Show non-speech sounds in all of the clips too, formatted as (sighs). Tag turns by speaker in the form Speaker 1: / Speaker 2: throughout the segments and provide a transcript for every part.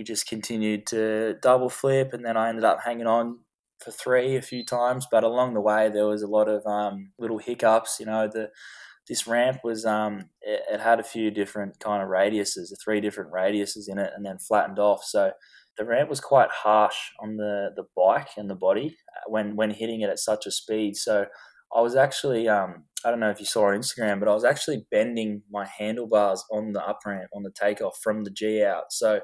Speaker 1: we just continued to double flip, and then I ended up hanging on for three a few times. But along the way, there was a lot of um, little hiccups. You know, the this ramp was um, it, it, had a few different kind of radiuses, three different radiuses in it, and then flattened off. So the ramp was quite harsh on the the bike and the body uh, when when hitting it at such a speed. So I was actually um, I don't know if you saw on Instagram, but I was actually bending my handlebars on the up ramp on the takeoff from the G out. So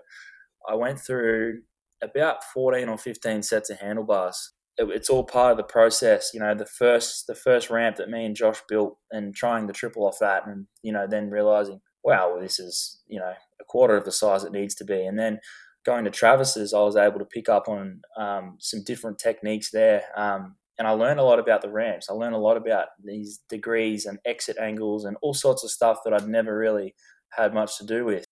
Speaker 1: I went through about 14 or 15 sets of handlebars. It, it's all part of the process, you know. The first the first ramp that me and Josh built, and trying the triple off that, and you know, then realizing, wow, this is you know a quarter of the size it needs to be, and then going to Travis's, I was able to pick up on um, some different techniques there. Um, and I learned a lot about the ramps. I learned a lot about these degrees and exit angles and all sorts of stuff that I'd never really had much to do with.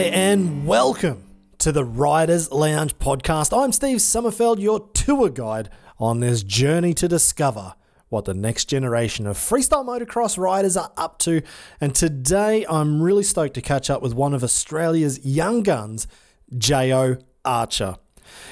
Speaker 2: Hi, and welcome to the Riders Lounge podcast. I'm Steve Sommerfeld, your tour guide on this journey to discover what the next generation of freestyle motocross riders are up to. And today I'm really stoked to catch up with one of Australia's young guns, Jo Archer.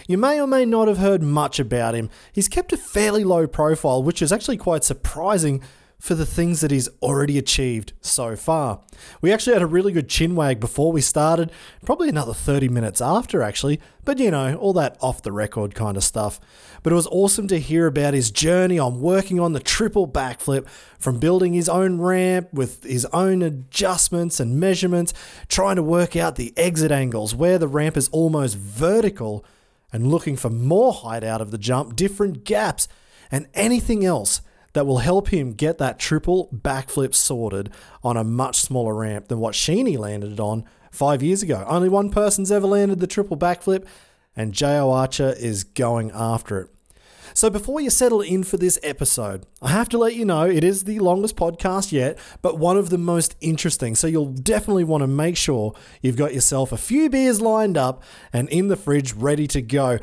Speaker 2: You may or may not have heard much about him. He's kept a fairly low profile, which is actually quite surprising for the things that he's already achieved so far. We actually had a really good chin wag before we started, probably another 30 minutes after, actually, but you know, all that off the record kind of stuff. But it was awesome to hear about his journey on working on the triple backflip, from building his own ramp with his own adjustments and measurements, trying to work out the exit angles where the ramp is almost vertical, and looking for more height out of the jump, different gaps, and anything else that will help him get that triple backflip sorted on a much smaller ramp than what Sheeny landed on five years ago. Only one person's ever landed the triple backflip, and Jo Archer is going after it. So before you settle in for this episode, I have to let you know it is the longest podcast yet, but one of the most interesting. So you'll definitely want to make sure you've got yourself a few beers lined up and in the fridge ready to go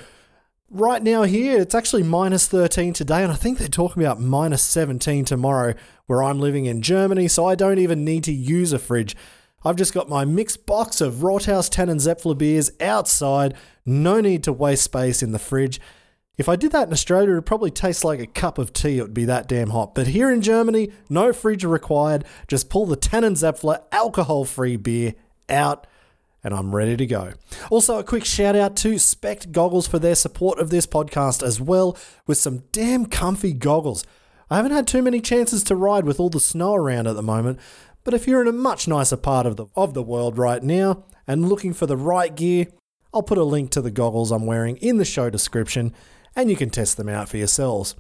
Speaker 2: right now here, it's actually minus 13 today, and I think they're talking about minus 17 tomorrow where I'm living in Germany, so I don't even need to use a fridge. I've just got my mixed box of Rothaus Tannenzäpfle beers outside, no need to waste space in the fridge. If I did that in Australia, it would probably taste like a cup of tea. It would be that damn hot. But here in Germany, no fridge required. Just pull the Tannenzäpfle alcohol-free beer out and I'm ready to go. Also, a quick shout out to Spect Goggles for their support of this podcast as well, with some damn comfy goggles. I haven't had too many chances to ride with all the snow around at the moment, but if you're in a much nicer part of the of the world right now and looking for the right gear, I'll put a link to the goggles I'm wearing in the show description and you can test them out for yourselves.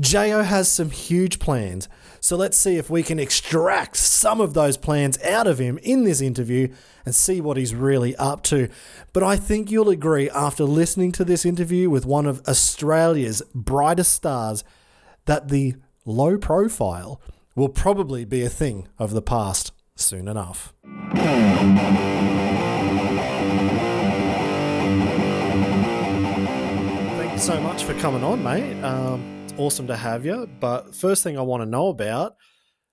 Speaker 2: Jo has some huge plans, so let's see if we can extract some of those plans out of him in this interview and see what he's really up to. But I think you'll agree after listening to this interview with one of Australia's brightest stars that the low profile will probably be a thing of the past soon enough. you so much for coming on, mate. Um, awesome to have you. But first thing I want to know about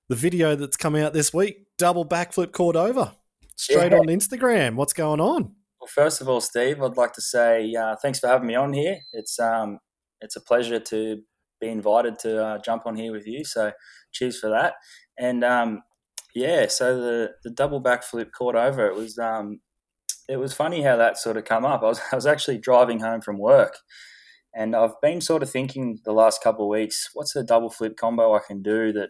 Speaker 2: the video that's come out this week double backflip Cordova straight yeah. on Instagram. What's going on?
Speaker 1: Well, first of all, Steve, I'd like to say uh, thanks for having me on here. It's um, it's a pleasure to be invited to uh, jump on here with you. So, cheers for that. And um, yeah, so the the double backflip Cordova. It was um, it was funny how that sort of come up. I was (laughs) I was actually driving home from work and I've been sort of thinking the last couple of weeks, what's a double flip combo I can do that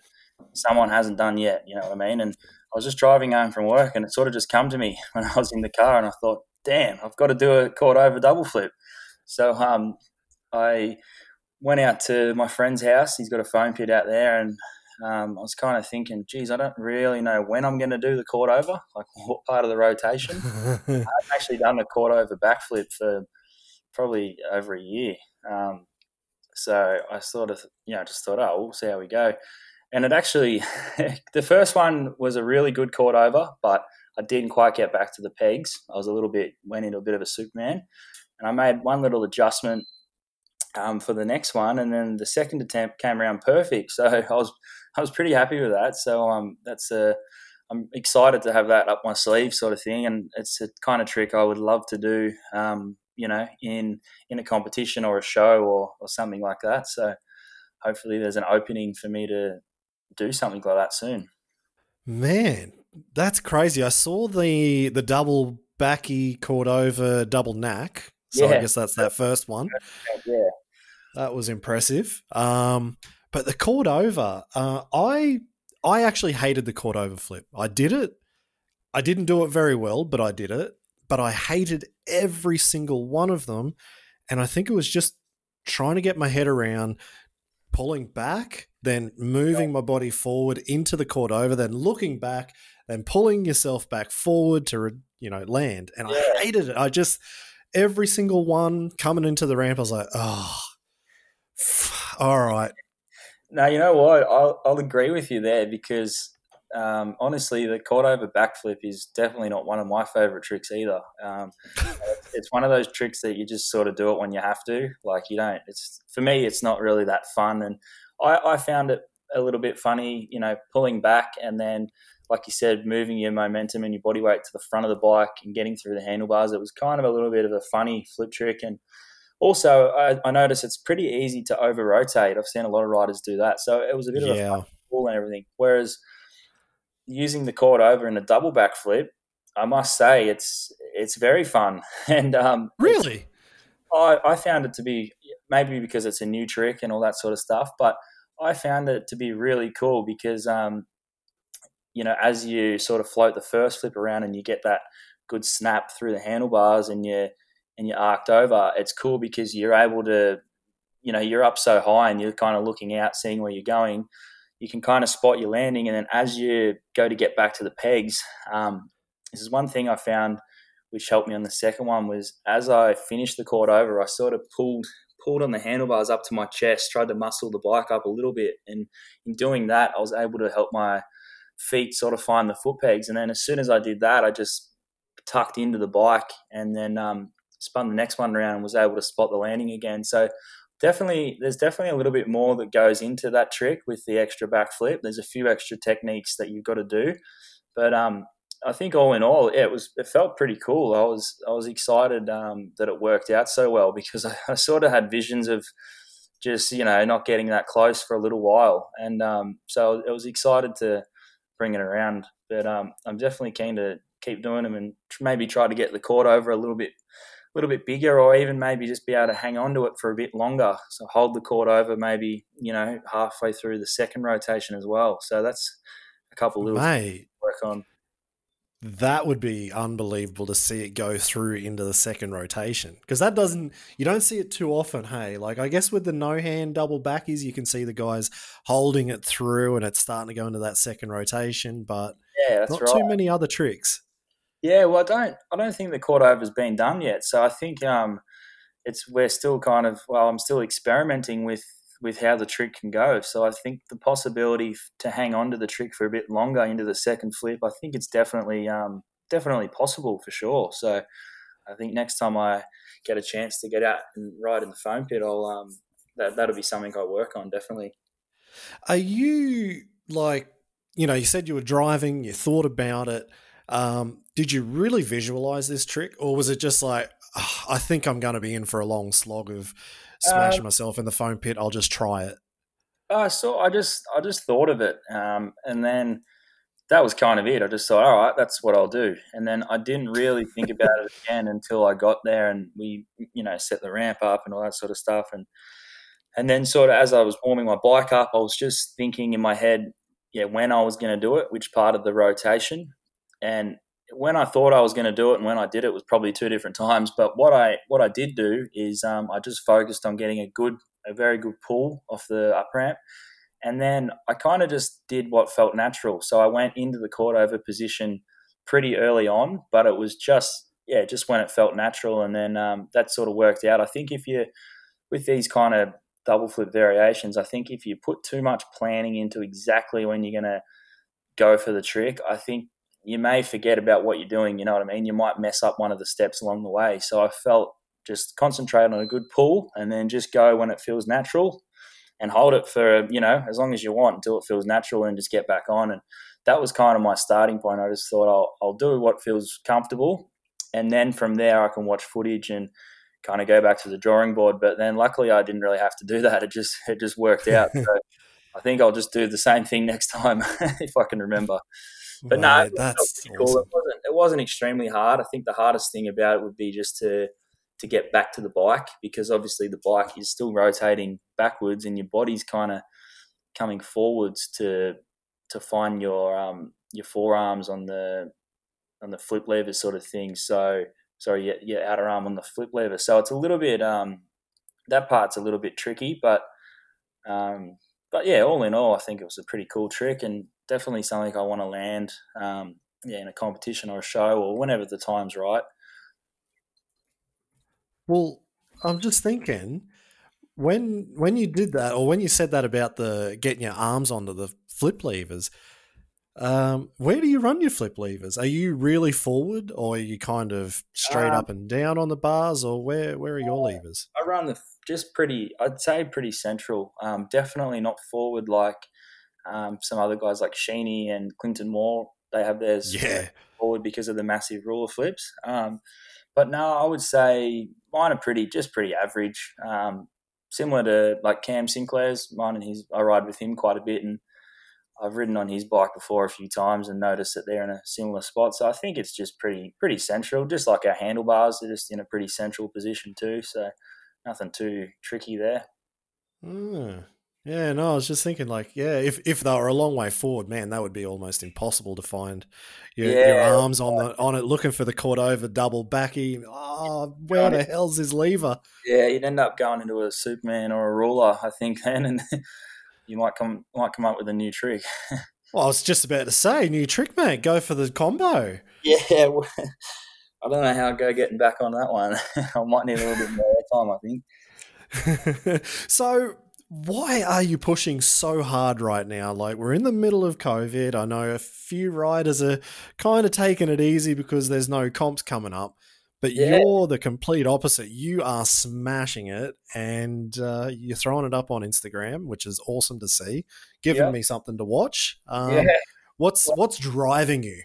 Speaker 1: someone hasn't done yet? You know what I mean? And I was just driving home from work, and it sort of just come to me (laughs) when I was in the car, and I thought, damn, I've got to do a Cordova double flip. So um, I went out to my friend's house. He's got a foam pit out there, and um, I was kind of thinking, geez, I don't really know when I'm going to do the Cordova, like (laughs) what part of the rotation. (laughs) I've actually done a Cordova backflip for probably over a year. Um, so I sort of, you know, just thought, oh, we'll see how we go. And it actually, (laughs) the first one was a really good Cordova, but I didn't quite get back to the pegs. I was a little bit, went into a bit of a Superman. And I made one little adjustment um, for the next one, and then the second attempt came around perfect. So (laughs) I was I was pretty happy with that. So um, that's a I'm excited to have that up my sleeve, sort of thing, and it's a kind of trick I would love to do. Um, you know, in in a competition or a show or or something like that. So hopefully, there's an opening for me to do something like that soon.
Speaker 2: Man, that's crazy. I saw the the double backy Cordova double knack. So yeah. I guess that's that first one.
Speaker 1: Yeah.
Speaker 2: That was impressive. Um, but the Cordova, uh, I I actually hated the Cordova flip. I did it. I didn't do it very well, but I did it. But I hated every single one of them. And I think it was just trying to get my head around pulling back, then moving my body forward into the Cordova, then looking back, then pulling yourself back forward to, you know, land. And yeah. I hated it. I just, every single one coming into the ramp, I was like, oh, (sighs) all right.
Speaker 1: Now, you know what? I'll, I'll agree with you there because um, honestly, the Cordova backflip is definitely not one of my favorite tricks either. Um, (laughs) it's one of those tricks that you just sort of do it when you have to. Like you don't. It's for me, it's not really that fun, and I, I found it a little bit funny. You know, pulling back and then, like you said, moving your momentum and your body weight to the front of the bike and getting through the handlebars. It was kind of a little bit of a funny flip trick, and also I, I noticed it's pretty easy to over rotate. I've seen a lot of riders do that, so it was a bit yeah. of a pull and everything. Whereas using the Cordova in a double backflip, I must say it's it's very fun. (laughs) And um,
Speaker 2: really,
Speaker 1: I, I found it to be maybe because it's a new trick and all that sort of stuff, but I found it to be really cool because um, you know as you sort of float the first flip around and you get that good snap through the handlebars and you and you're arced over, it's cool because you're able to you know you're up so high and you're kind of looking out, seeing where you're going you can kind of spot your landing. And then as you go to get back to the pegs, um, this is one thing I found which helped me on the second one was as I finished the Cordova, I sort of pulled pulled on the handlebars up to my chest, tried to muscle the bike up a little bit, and in doing that, I was able to help my feet sort of find the foot pegs. And then as soon as I did that, I just tucked into the bike and then um, spun the next one around and was able to spot the landing again. So definitely there's definitely a little bit more that goes into that trick with the extra backflip. There's a few extra techniques that you've got to do, but um, I think all in all, yeah, it was it felt pretty cool. I was I was excited um, that it worked out so well because (laughs) I, I, sort of had visions of just you know not getting that close for a little while, and um, so I was excited to bring it around. But um, I'm definitely keen to keep doing them and maybe try to get the Cordova a little bit little bit bigger, or even maybe just be able to hang on to it for a bit longer. So hold the Cordova maybe you know halfway through the second rotation as well. So that's a couple little Mate, work on.
Speaker 2: That would be unbelievable to see it go through into the second rotation because that doesn't you don't see it too often. Hey, like I guess with the no hand double backies, you can see the guys holding it through and it's starting to go into that second rotation, but
Speaker 1: yeah,
Speaker 2: not
Speaker 1: right.
Speaker 2: too many other tricks.
Speaker 1: Yeah, well, I don't, I don't think the Cordova's been done yet. So I think um, it's we're still kind of, well, I'm still experimenting with with how the trick can go. So I think the possibility to hang on to the trick for a bit longer into the second flip, I think it's definitely um, definitely possible for sure. So I think next time I get a chance to get out and ride in the foam pit, I'll um, that that'll be something I work on definitely.
Speaker 2: Are you like you know you said you were driving, you thought about it. Um, did you really visualize this trick, or was it just like, oh, I think I'm going to be in for a long slog of smashing uh, myself in the foam pit? I'll just try it.
Speaker 1: I saw. I just, I just thought of it, um, and then that was kind of it. I just thought, all right, that's what I'll do. And then I didn't really think (laughs) about it again until I got there and we, you know, set the ramp up and all that sort of stuff. And and then sort of as I was warming my bike up, I was just thinking in my head, yeah, when I was going to do it, which part of the rotation. And when I thought I was going to do it and when I did it was probably two different times. But what I what I did do is um, I just focused on getting a good, a very good pull off the up ramp, and then I kind of just did what felt natural. So I went into the Cordova position pretty early on, but it was just yeah, just when it felt natural, and then um, that sort of worked out. I think if you with these kind of double flip variations, I think if you put too much planning into exactly when you're going to go for the trick, I think you may forget about what you're doing. You know what I mean? You might mess up one of the steps along the way. So I felt just concentrate on a good pull and then just go when it feels natural and hold it for you know as long as you want until it feels natural and just get back on and that was kind of my starting point i just thought i'll, I'll do what feels comfortable and then from there i can watch footage and kind of go back to the drawing board but then luckily i didn't really have to do that it just it just worked out (laughs) so i think i'll just do the same thing next time (laughs) if i can remember but no, that's cool. awesome. it, wasn't, it wasn't extremely hard i think the hardest thing about it would be just to to get back to the bike because obviously the bike is still rotating backwards and your body's kind of coming forwards to to find your um, your forearms on the on the flip lever sort of thing. So sorry, your, your outer arm on the flip lever. So it's a little bit um, that part's a little bit tricky, but um, but yeah, all in all, I think it was a pretty cool trick and definitely something I want to land. Um, yeah, in a competition or a show or whenever the time's right.
Speaker 2: Well, I'm just thinking when when you did that, or when you said that about the getting your arms onto the flip levers. Um, where do you run your flip levers? Are you really forward, or are you kind of straight um, up and down on the bars, or where where are your levers?
Speaker 1: I run the just pretty. I'd say pretty central. Um, definitely not forward like um, some other guys like Sheeny and Clinton Moore. They have theirs
Speaker 2: yeah.
Speaker 1: forward because of the massive ruler flips. Um, but no, I would say mine are pretty, just pretty average. Um, similar to like Cam Sinclair's. Mine and his, I ride with him quite a bit, and I've ridden on his bike before a few times and noticed that they're in a similar spot. So I think it's just pretty, pretty central. Just like our handlebars, they're just in a pretty central position too. So nothing too tricky there.
Speaker 2: Mm. Yeah, no, I was just thinking, like, yeah, if if they were a long way forward, man, that would be almost impossible to find your, yeah. your arms on the on it, looking for the Cordova double backy. Oh, where the hell's his lever?
Speaker 1: Yeah, you'd end up going into a Superman or a ruler, I think, (laughs) then, and you might come might come up with a new trick. (laughs)
Speaker 2: well, I was just about to say, new trick, mate. Go for the combo.
Speaker 1: Yeah, (laughs) I don't know how I go getting back on that one. I might need a little bit more time, I
Speaker 2: think. so why are you pushing so hard right now? Like, we're in the middle of COVID. I know a few riders are kind of taking it easy because there's no comps coming up, but yeah. you're the complete opposite. You are smashing it and uh, you're throwing it up on Instagram, which is awesome to see, giving me something to watch. Um, yeah. What's, what's driving you?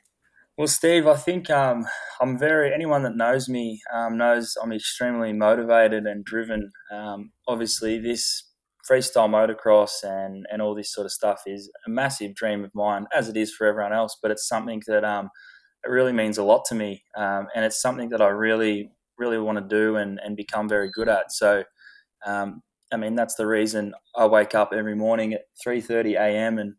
Speaker 1: Well, Steve, I think um, I'm very. Anyone that knows me um, knows I'm extremely motivated and driven. Um, obviously, this freestyle motocross and and all this sort of stuff is a massive dream of mine, as it is for everyone else. But it's something that um, it really means a lot to me, um, and it's something that I really really want to do and and become very good at. So. Um, I mean, that's the reason I wake up every morning at 3:30 a.m. and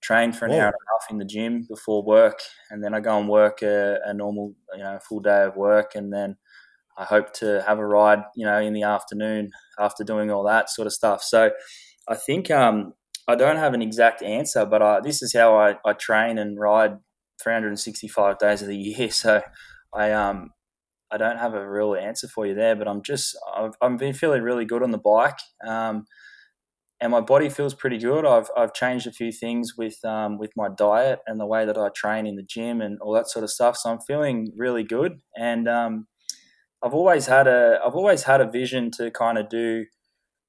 Speaker 1: train for an Whoa. hour and a half in the gym before work, and then I go and work a, a normal, you know, full day of work, and then I hope to have a ride, you know, in the afternoon after doing all that sort of stuff. So I think um, I don't have an exact answer, but I, this is how I, I train and ride 365 days of the year. (laughs) So I um I don't have a real answer for you there, but I'm just I've, I've been feeling really good on the bike. Um, and my body feels pretty good. I've, I've changed a few things with um, with my diet and the way that I train in the gym and all that sort of stuff. So I'm feeling really good, and um, I've always had a I've always had a vision to kind of do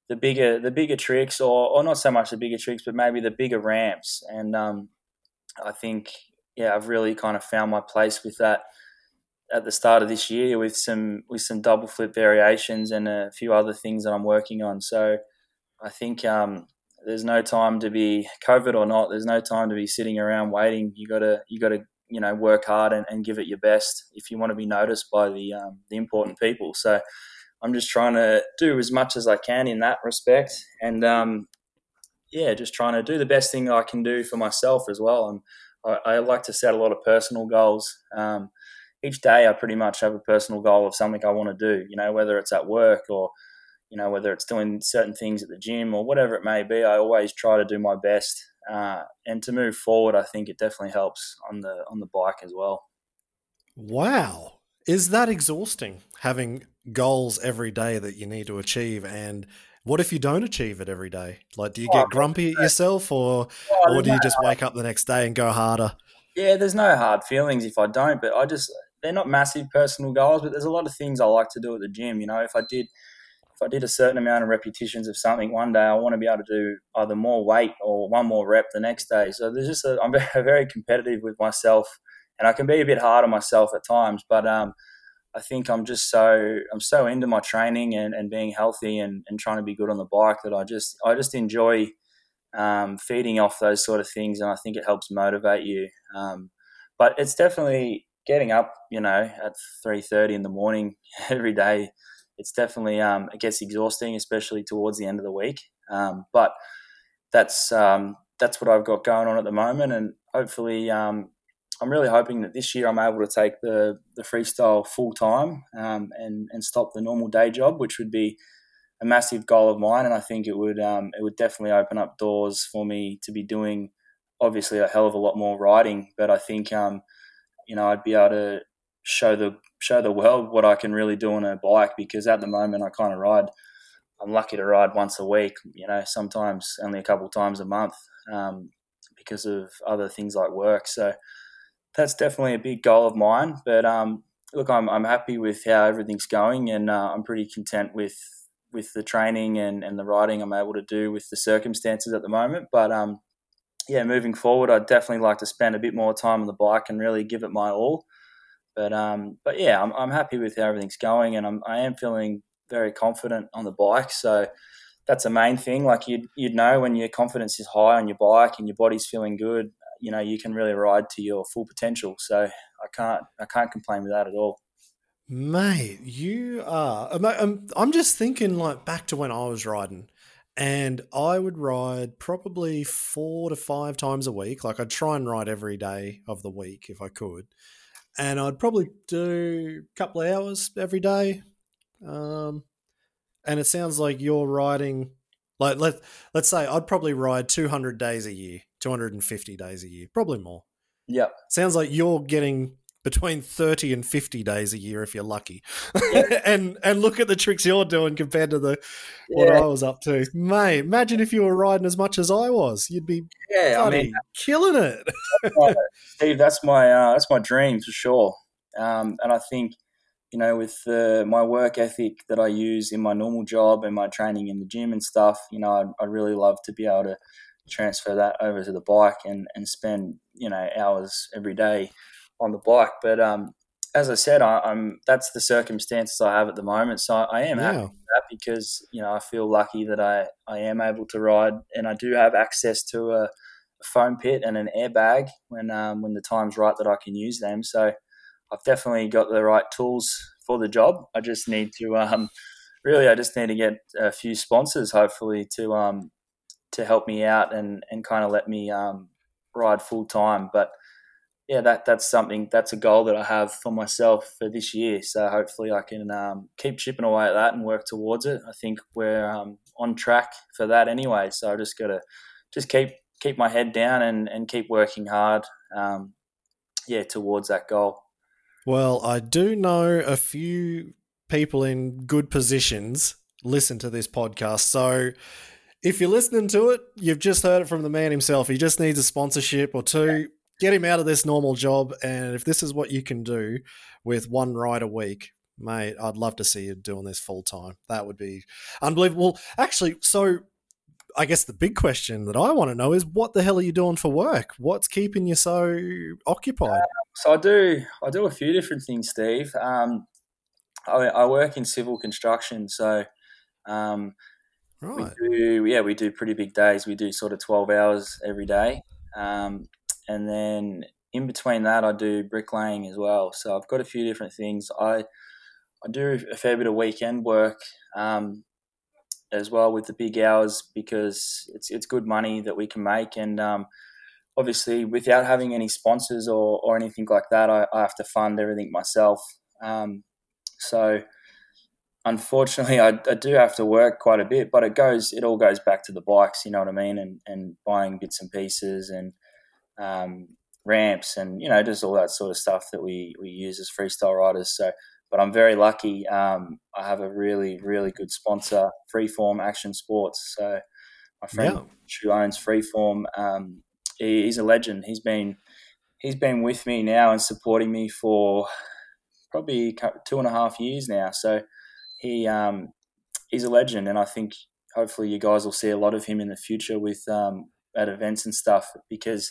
Speaker 1: the bigger the bigger tricks, or or not so much the bigger tricks, but maybe the bigger ramps. And um, I think yeah, I've really kind of found my place with that at the start of this year with some with some double flip variations and a few other things that I'm working on. So I think um, there's no time to be COVID or not. There's no time to be sitting around waiting. You gotta you gotta you know work hard and, and give it your best if you want to be noticed by the um, the important people. So I'm just trying to do as much as I can in that respect, and um, yeah, just trying to do the best thing I can do for myself as well. And I, I like to set a lot of personal goals. Um, each day, I pretty much have a personal goal of something I want to do. You know, whether it's at work or you know whether it's doing certain things at the gym or whatever it may be. I always try to do my best uh, and to move forward, I think it definitely helps on the on the bike as well.
Speaker 2: Wow, is that exhausting having goals every day that you need to achieve? And what if you don't achieve it every day? Like, do you get oh, grumpy at yourself, or oh, or do you just wake up the next day and go harder?
Speaker 1: Yeah, there's no hard feelings if I don't, but I just they're not massive personal goals, but there's a lot of things I like to do at the gym. You know, if I did if I did a certain amount of repetitions of something one day, I want to be able to do either more weight or one more rep the next day. So there's just a, I'm (laughs) very competitive with myself, and I can be a bit hard on myself at times. But um, I think I'm just so I'm so into my training and, and being healthy and, and trying to be good on the bike that I just I just enjoy um, feeding off those sort of things, and I think it helps motivate you. Um, but it's definitely getting up, you know, at three thirty in the morning (laughs) every day. It's definitely um, it gets exhausting, especially towards the end of the week. Um, but that's um, that's what I've got going on at the moment, and hopefully, um, I'm really hoping that this year I'm able to take the the freestyle full time um, and and stop the normal day job, which would be a massive goal of mine, and I think it would um, it would definitely open up doors for me to be doing obviously a hell of a lot more riding. But I think um, you know I'd be able to show the show the world what I can really do on a bike because at the moment I kind of ride. I'm lucky to ride once a week. You know, sometimes only a couple times a month um, because of other things like work. So that's definitely a big goal of mine. But um, look, I'm, I'm happy with how everything's going, and uh, I'm pretty content with with the training and, and the riding I'm able to do with the circumstances at the moment. But um, yeah, moving forward, I'd definitely like to spend a bit more time on the bike and really give it my all. But um, but yeah, I'm, I'm happy with how everything's going, and I'm I am feeling very confident on the bike. So that's the main thing. Like you'd you'd know when your confidence is high on your bike and your body's feeling good, you know you can really ride to your full potential. So I can't I can't complain with that at all.
Speaker 2: Mate, you are. I'm, I'm just thinking like back to when I was riding, and I would ride probably four to five times a week. Like I'd try and ride every day of the week if I could, and I'd probably do a couple of hours every day. Um, and it sounds like you're riding like let let's say I'd probably ride 200 days a year, 250 days a year, probably more.
Speaker 1: Yeah.
Speaker 2: Sounds like you're getting between 30 and 50 days a year if you're lucky. Yeah. (laughs) and and look at the tricks you're doing compared to the what yeah. I was up to. Mate, imagine if you were riding as much as I was. You'd be yeah, I mean, killing it. (laughs)
Speaker 1: Steve, that's my uh, that's my dream for sure. Um, and I think you know with uh, my work ethic that I use in my normal job and my training in the gym and stuff, you know, I'd, I'd really love to be able to transfer that over to the bike and, and spend you know hours every day on the bike. But um, as I said, I, am that's the circumstances I have at the moment. So I am yeah. happy with that because you know I feel lucky that I, I am able to ride and I do have access to a, a foam pit and an airbag when um, when the time's right that I can use them. So I've definitely got the right tools for the job. I just need to um, really I just need to get a few sponsors hopefully to um, to help me out and and kind of let me um, ride full time. But yeah, that that's something that's a goal that I have for myself for this year. So hopefully I can um, keep chipping away at that and work towards it. I think we're um, on track for that anyway. So I just got to just keep keep my head down and, and keep working hard. Um, yeah, towards that goal.
Speaker 2: Well, I do know a few people in good positions listen to this podcast. So if you're listening to it, you've just heard it from the man himself. He just needs a sponsorship or two get him out of this normal job. And if this is what you can do with one ride a week, mate, I'd love to see you doing this full time. That would be unbelievable. Actually, so I guess the big question that I want to know is what the hell are you doing for work? What's keeping you so occupied? Uh,
Speaker 1: so I do I do a few different things, Steve. Um, I, I, work in civil construction, so um, right. we do yeah we do pretty big days. We do sort of twelve hours every day. Um, and then in between that, I do bricklaying as well. So I've got a few different things. I I do a fair bit of weekend work um, as well with the big hours because it's it's good money that we can make, and um, obviously without having any sponsors or, or anything like that, I, I have to fund everything myself. Um, so unfortunately, I, I, do have to work quite a bit, but it goes it all goes back to the bikes. You know what I mean, and and buying bits and pieces and um, ramps and you know just all that sort of stuff that we we use as freestyle riders. So, but I'm very lucky. Um, I have a really really good sponsor, Freeform Action Sports. So my friend yeah. who owns Freeform, um, he, he's a legend. He's been he's been with me now and supporting me for probably two and a half years now. So he um, he's a legend, and I think hopefully you guys will see a lot of him in the future with um, at events and stuff because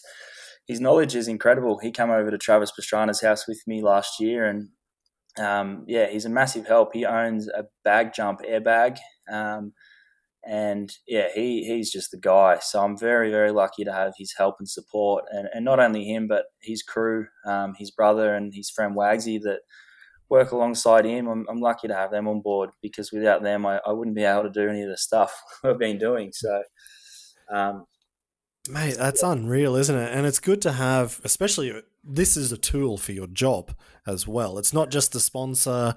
Speaker 1: his knowledge is incredible. He came over to Travis Pastrana's house with me last year, and um, yeah, he's a massive help. He owns a bag jump airbag. Um, and yeah, he, he's just the guy. So I'm very, very lucky to have his help and support, and, and not only him, but his crew, um, his brother and his friend Wagsy that work alongside him. I'm, I'm lucky to have them on board because without them, I, I wouldn't be able to do any of the stuff (laughs) I've been doing. So, um,
Speaker 2: mate, that's unreal, isn't it? And it's good to have, especially this is a tool for your job as well. It's not just the sponsor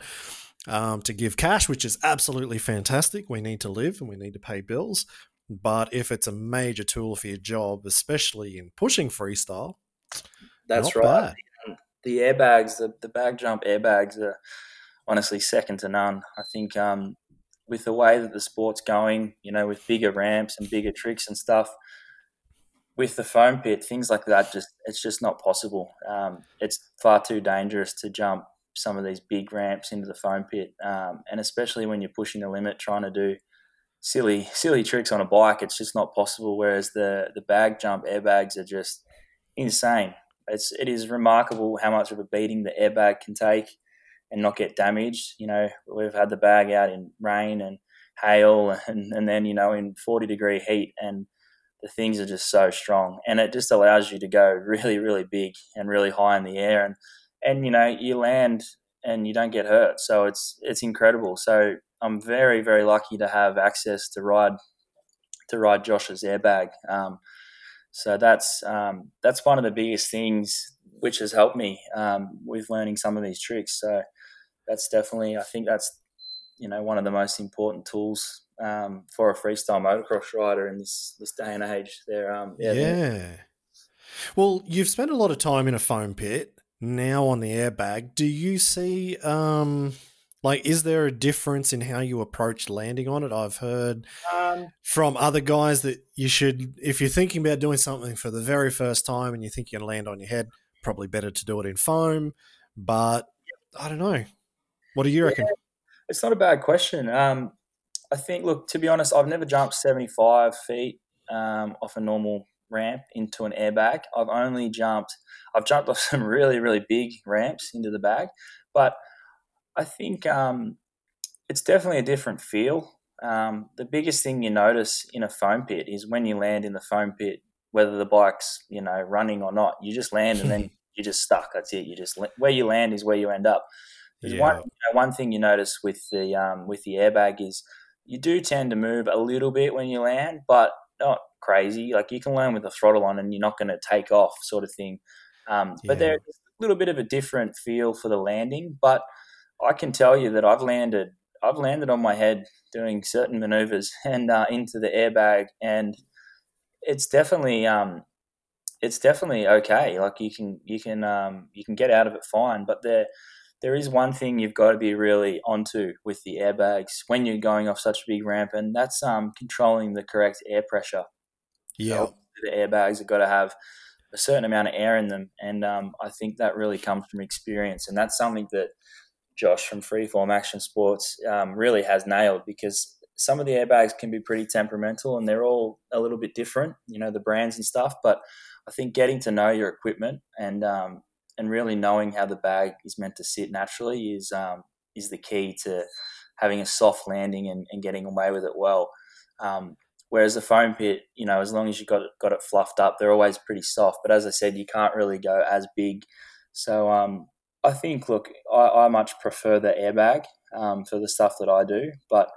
Speaker 2: um, to give cash, which is absolutely fantastic. We need to live and we need to pay bills. But if it's a major tool for your job, especially in pushing freestyle,
Speaker 1: that's right. The airbags, the, the bag jump airbags are honestly second to none. I think um, with the way that the sport's going, you know, with bigger ramps and bigger tricks and stuff, with the foam pit, things like that, just it's just not possible. Um, it's far too dangerous to jump some of these big ramps into the foam pit, um, and especially when you're pushing the limit, trying to do silly silly tricks on a bike, it's just not possible. Whereas the the bag jump airbags are just insane. It's it is remarkable how much of a beating the airbag can take and not get damaged. You know, we've had the bag out in rain and hail, (laughs) and, and then you know in 40 degree heat, and the things are just so strong, and it just allows you to go really really big and really high in the air and and you know you land and you don't get hurt. So it's it's incredible. So I'm very very lucky to have access to ride to ride Josh's airbag. Um, so that's um, that's one of the biggest things which has helped me um, with learning some of these tricks. So that's definitely I think that's you know one of the most important tools um, for a freestyle motocross rider in this this day and age. There, um,
Speaker 2: yeah. yeah. Well, you've spent a lot of time in a foam pit now on the airbag, do you see um like is there a difference in how you approach landing on it? I've heard um, from other guys that you should if you're thinking about doing something for the very first time and you think you're going to land on your head, probably better to do it in foam, but I don't know. What do you reckon? Yeah,
Speaker 1: it's not a bad question. Um, I think, look, to be honest, I've never jumped 75 feet um, off a normal ramp into an airbag. I've only jumped, I've jumped off (laughs) some really, really big ramps into the bag, but I think um, it's definitely a different feel. Um, the biggest thing you notice in a foam pit is when you land in the foam pit, whether the bike's you know running or not, you just land and then (laughs) you're just stuck. That's it. You just where you land is where you end up. There's yeah. one you know, one thing you notice with the um, with the airbag is you do tend to move a little bit when you land, but not crazy. Like you can land with the throttle on and you're not going to take off, sort of thing. Um, yeah. But there's a little bit of a different feel for the landing. But I can tell you that I've landed, I've landed on my head doing certain maneuvers (laughs) and uh, into the airbag, and it's definitely, um, it's definitely okay. Like you can, you can, um, you can get out of it fine. But there, there is one thing you've got to be really onto with the airbags when you're going off such a big ramp, and that's um, controlling the correct air pressure.
Speaker 2: Yeah,
Speaker 1: the airbags have got to have a certain amount of air in them, and um, I think that really comes from experience, and that's something that Josh from Freeform Action Sports um, really has nailed because some of the airbags can be pretty temperamental, and they're all a little bit different, you know, the brands and stuff. But I think getting to know your equipment and um, and really knowing how the bag is meant to sit naturally is um, is the key to having a soft landing and, and getting away with it well. Um, whereas the foam pit, you know, as long as you got it, got it fluffed up, they're always pretty soft. But as I said, you can't really go as big. So um, I think, look, I, I, much prefer the airbag um, for the stuff that I do, but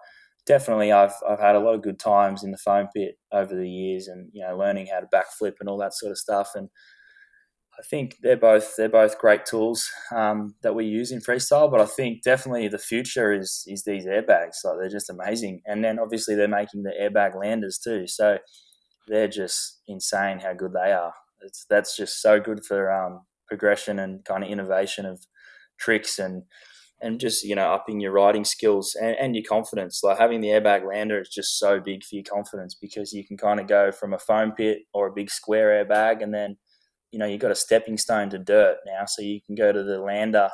Speaker 1: definitely I've I've had a lot of good times in the foam pit over the years, and you know, learning how to backflip and all that sort of stuff, and I think they're both they're both great tools um, that we use in freestyle. But I think definitely the future is is these airbags. Like they're just amazing, and then obviously they're making the airbag landers too. So they're just insane how good they are. It's that's just so good for um, progression and kind of innovation of tricks and and just you know upping your riding skills and, and, your confidence. Like having the airbag lander is just so big for your confidence because you can kind of go from a foam pit or a big square airbag and then you know you've got a stepping stone to dirt now, so you can go to the lander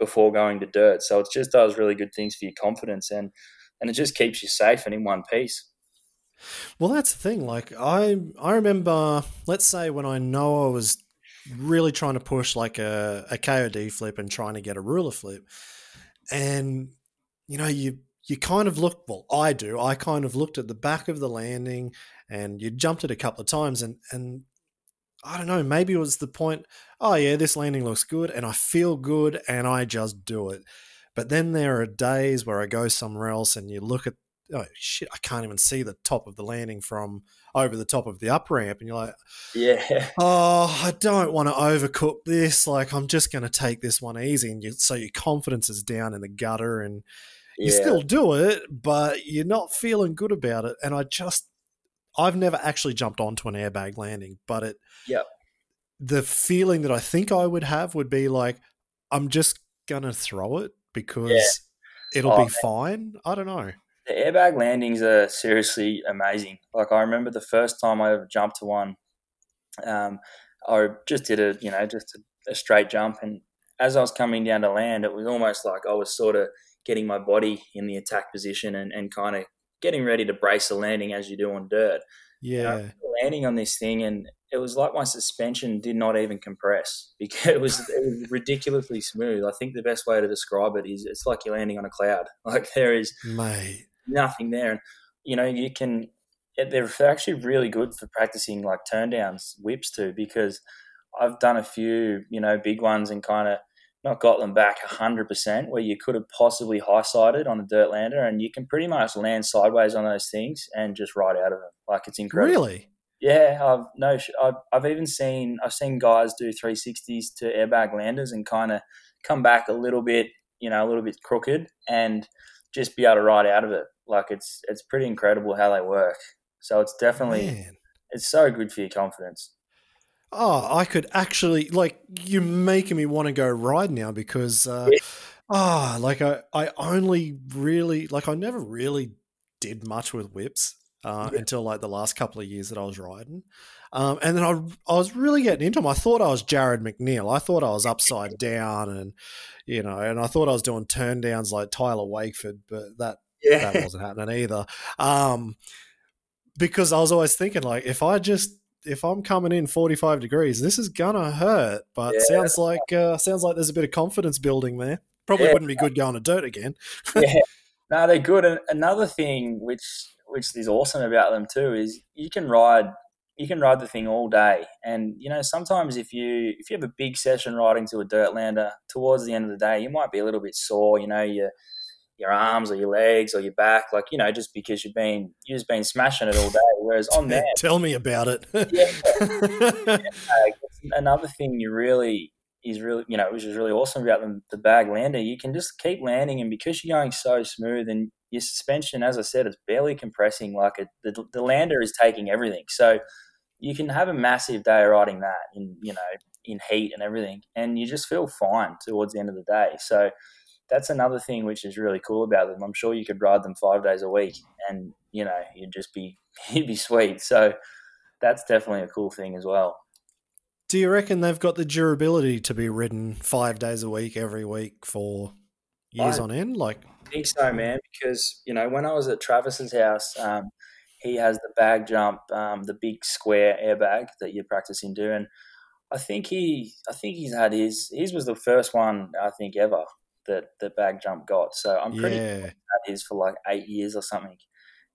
Speaker 1: before going to dirt. So it just does really good things for your confidence and and it just keeps you safe and in one piece.
Speaker 2: Well, that's the thing. Like I, I remember, let's say when I know I was really trying to push like a, a KOD flip and trying to get a ruler flip, and you know, you you kind of look. Well, I do. I kind of looked at the back of the landing, and you jumped it a couple of times, and and I don't know. Maybe it was the point. Oh yeah, this landing looks good, and I feel good, and I just do it. But then there are days where I go somewhere else, and you look at oh shit, I can't even see the top of the landing from over the top of the up ramp, and you're like,
Speaker 1: yeah,
Speaker 2: oh, I don't want to overcook this. Like I'm just going to take this one easy, and you, so your confidence is down in the gutter, and you yeah. still do it, but you're not feeling good about it. And I just, I've never actually jumped onto an airbag landing, but it,
Speaker 1: yeah,
Speaker 2: the feeling that I think I would have would be like, I'm just gonna throw it because. Yeah. It'll oh, be fine. I don't know
Speaker 1: the airbag landings are seriously amazing. Like I remember the first time I ever jumped to one, um, I just did a you know just a, a, straight jump, and as I was coming down to land, it was almost like I was sort of getting my body in the attack position and, and kind of getting ready to brace the landing as you do on dirt.
Speaker 2: Uh, yeah,
Speaker 1: you know, landing on this thing, and it was like my suspension did not even compress (laughs) because it was, it was ridiculously smooth. I think the best way to describe it is it's like you're landing on a cloud. (laughs) Like there is,
Speaker 2: mate
Speaker 1: nothing there. And you know, you can they're actually really good for practicing like turn downs, whips too, because I've done a few, you know, big ones and kind of not got them back 100% where you could have possibly high sided on a dirt lander and you can pretty much land sideways on those things and just ride out of them. Like it's incredible.
Speaker 2: Really?
Speaker 1: Yeah, I've no, I've, I've even seen I've seen guys do 360s to airbag landers and kind of come back a little bit, you know, a little bit crooked and just be able to ride out of it. Like it's it's pretty incredible how they work. So it's definitely Man. it's so good for your confidence.
Speaker 2: Oh, I could actually like you're making me want to go ride now because uh yeah. oh, like I I only really like I never really did much with whips uh, yeah. until like the last couple of years that I was riding. Um, and then I, I was really getting into them. I thought I was Jarryd McNeil. I thought I was upside (laughs) down and, you know, and I thought I was doing turn downs like Tyler Wakeford, but that, yeah. that wasn't happening either. Um, because I was always thinking like, if I just, if I'm coming in 45 degrees, this is gonna hurt. But yeah. sounds like, uh, sounds like there's a bit of confidence building there. Probably yeah. wouldn't be good going to dirt again. (laughs)
Speaker 1: yeah. (laughs) No, they're good. And another thing which which is awesome about them too is you can ride you can ride the thing all day and you know sometimes if you if you have a big session riding to a dirt lander towards the end of the day you might be a little bit sore you know your your arms or your legs or your back like you know just because you've been you've just been smashing it all day whereas on (laughs) there
Speaker 2: tell me about it
Speaker 1: yeah, (laughs) yeah another thing you really is really, you know, which is really awesome about the, the bag lander. You can just keep landing, and because you're going so smooth, and your suspension, as I said, is barely compressing. Like the the lander is taking everything, so you can have a massive day riding that in you know in heat and everything, and you just feel fine towards the end of the day. So that's another thing which is really cool about them. I'm sure you could ride them five days a week, and you know you'd just be (laughs) you'd be sweet. So that's definitely a cool thing as well.
Speaker 2: Do you reckon they've got the durability to be ridden five days a week, every week for years I on end? Like,
Speaker 1: I think so, man. Because you know, when I was at Travis's house, um, he has the bag jump, um, the big square airbag that you're practicing doing. I think he, I think he's had his. His was the first one I think ever that the bag jump got. So I'm pretty yeah. sure had his for like eight years or something.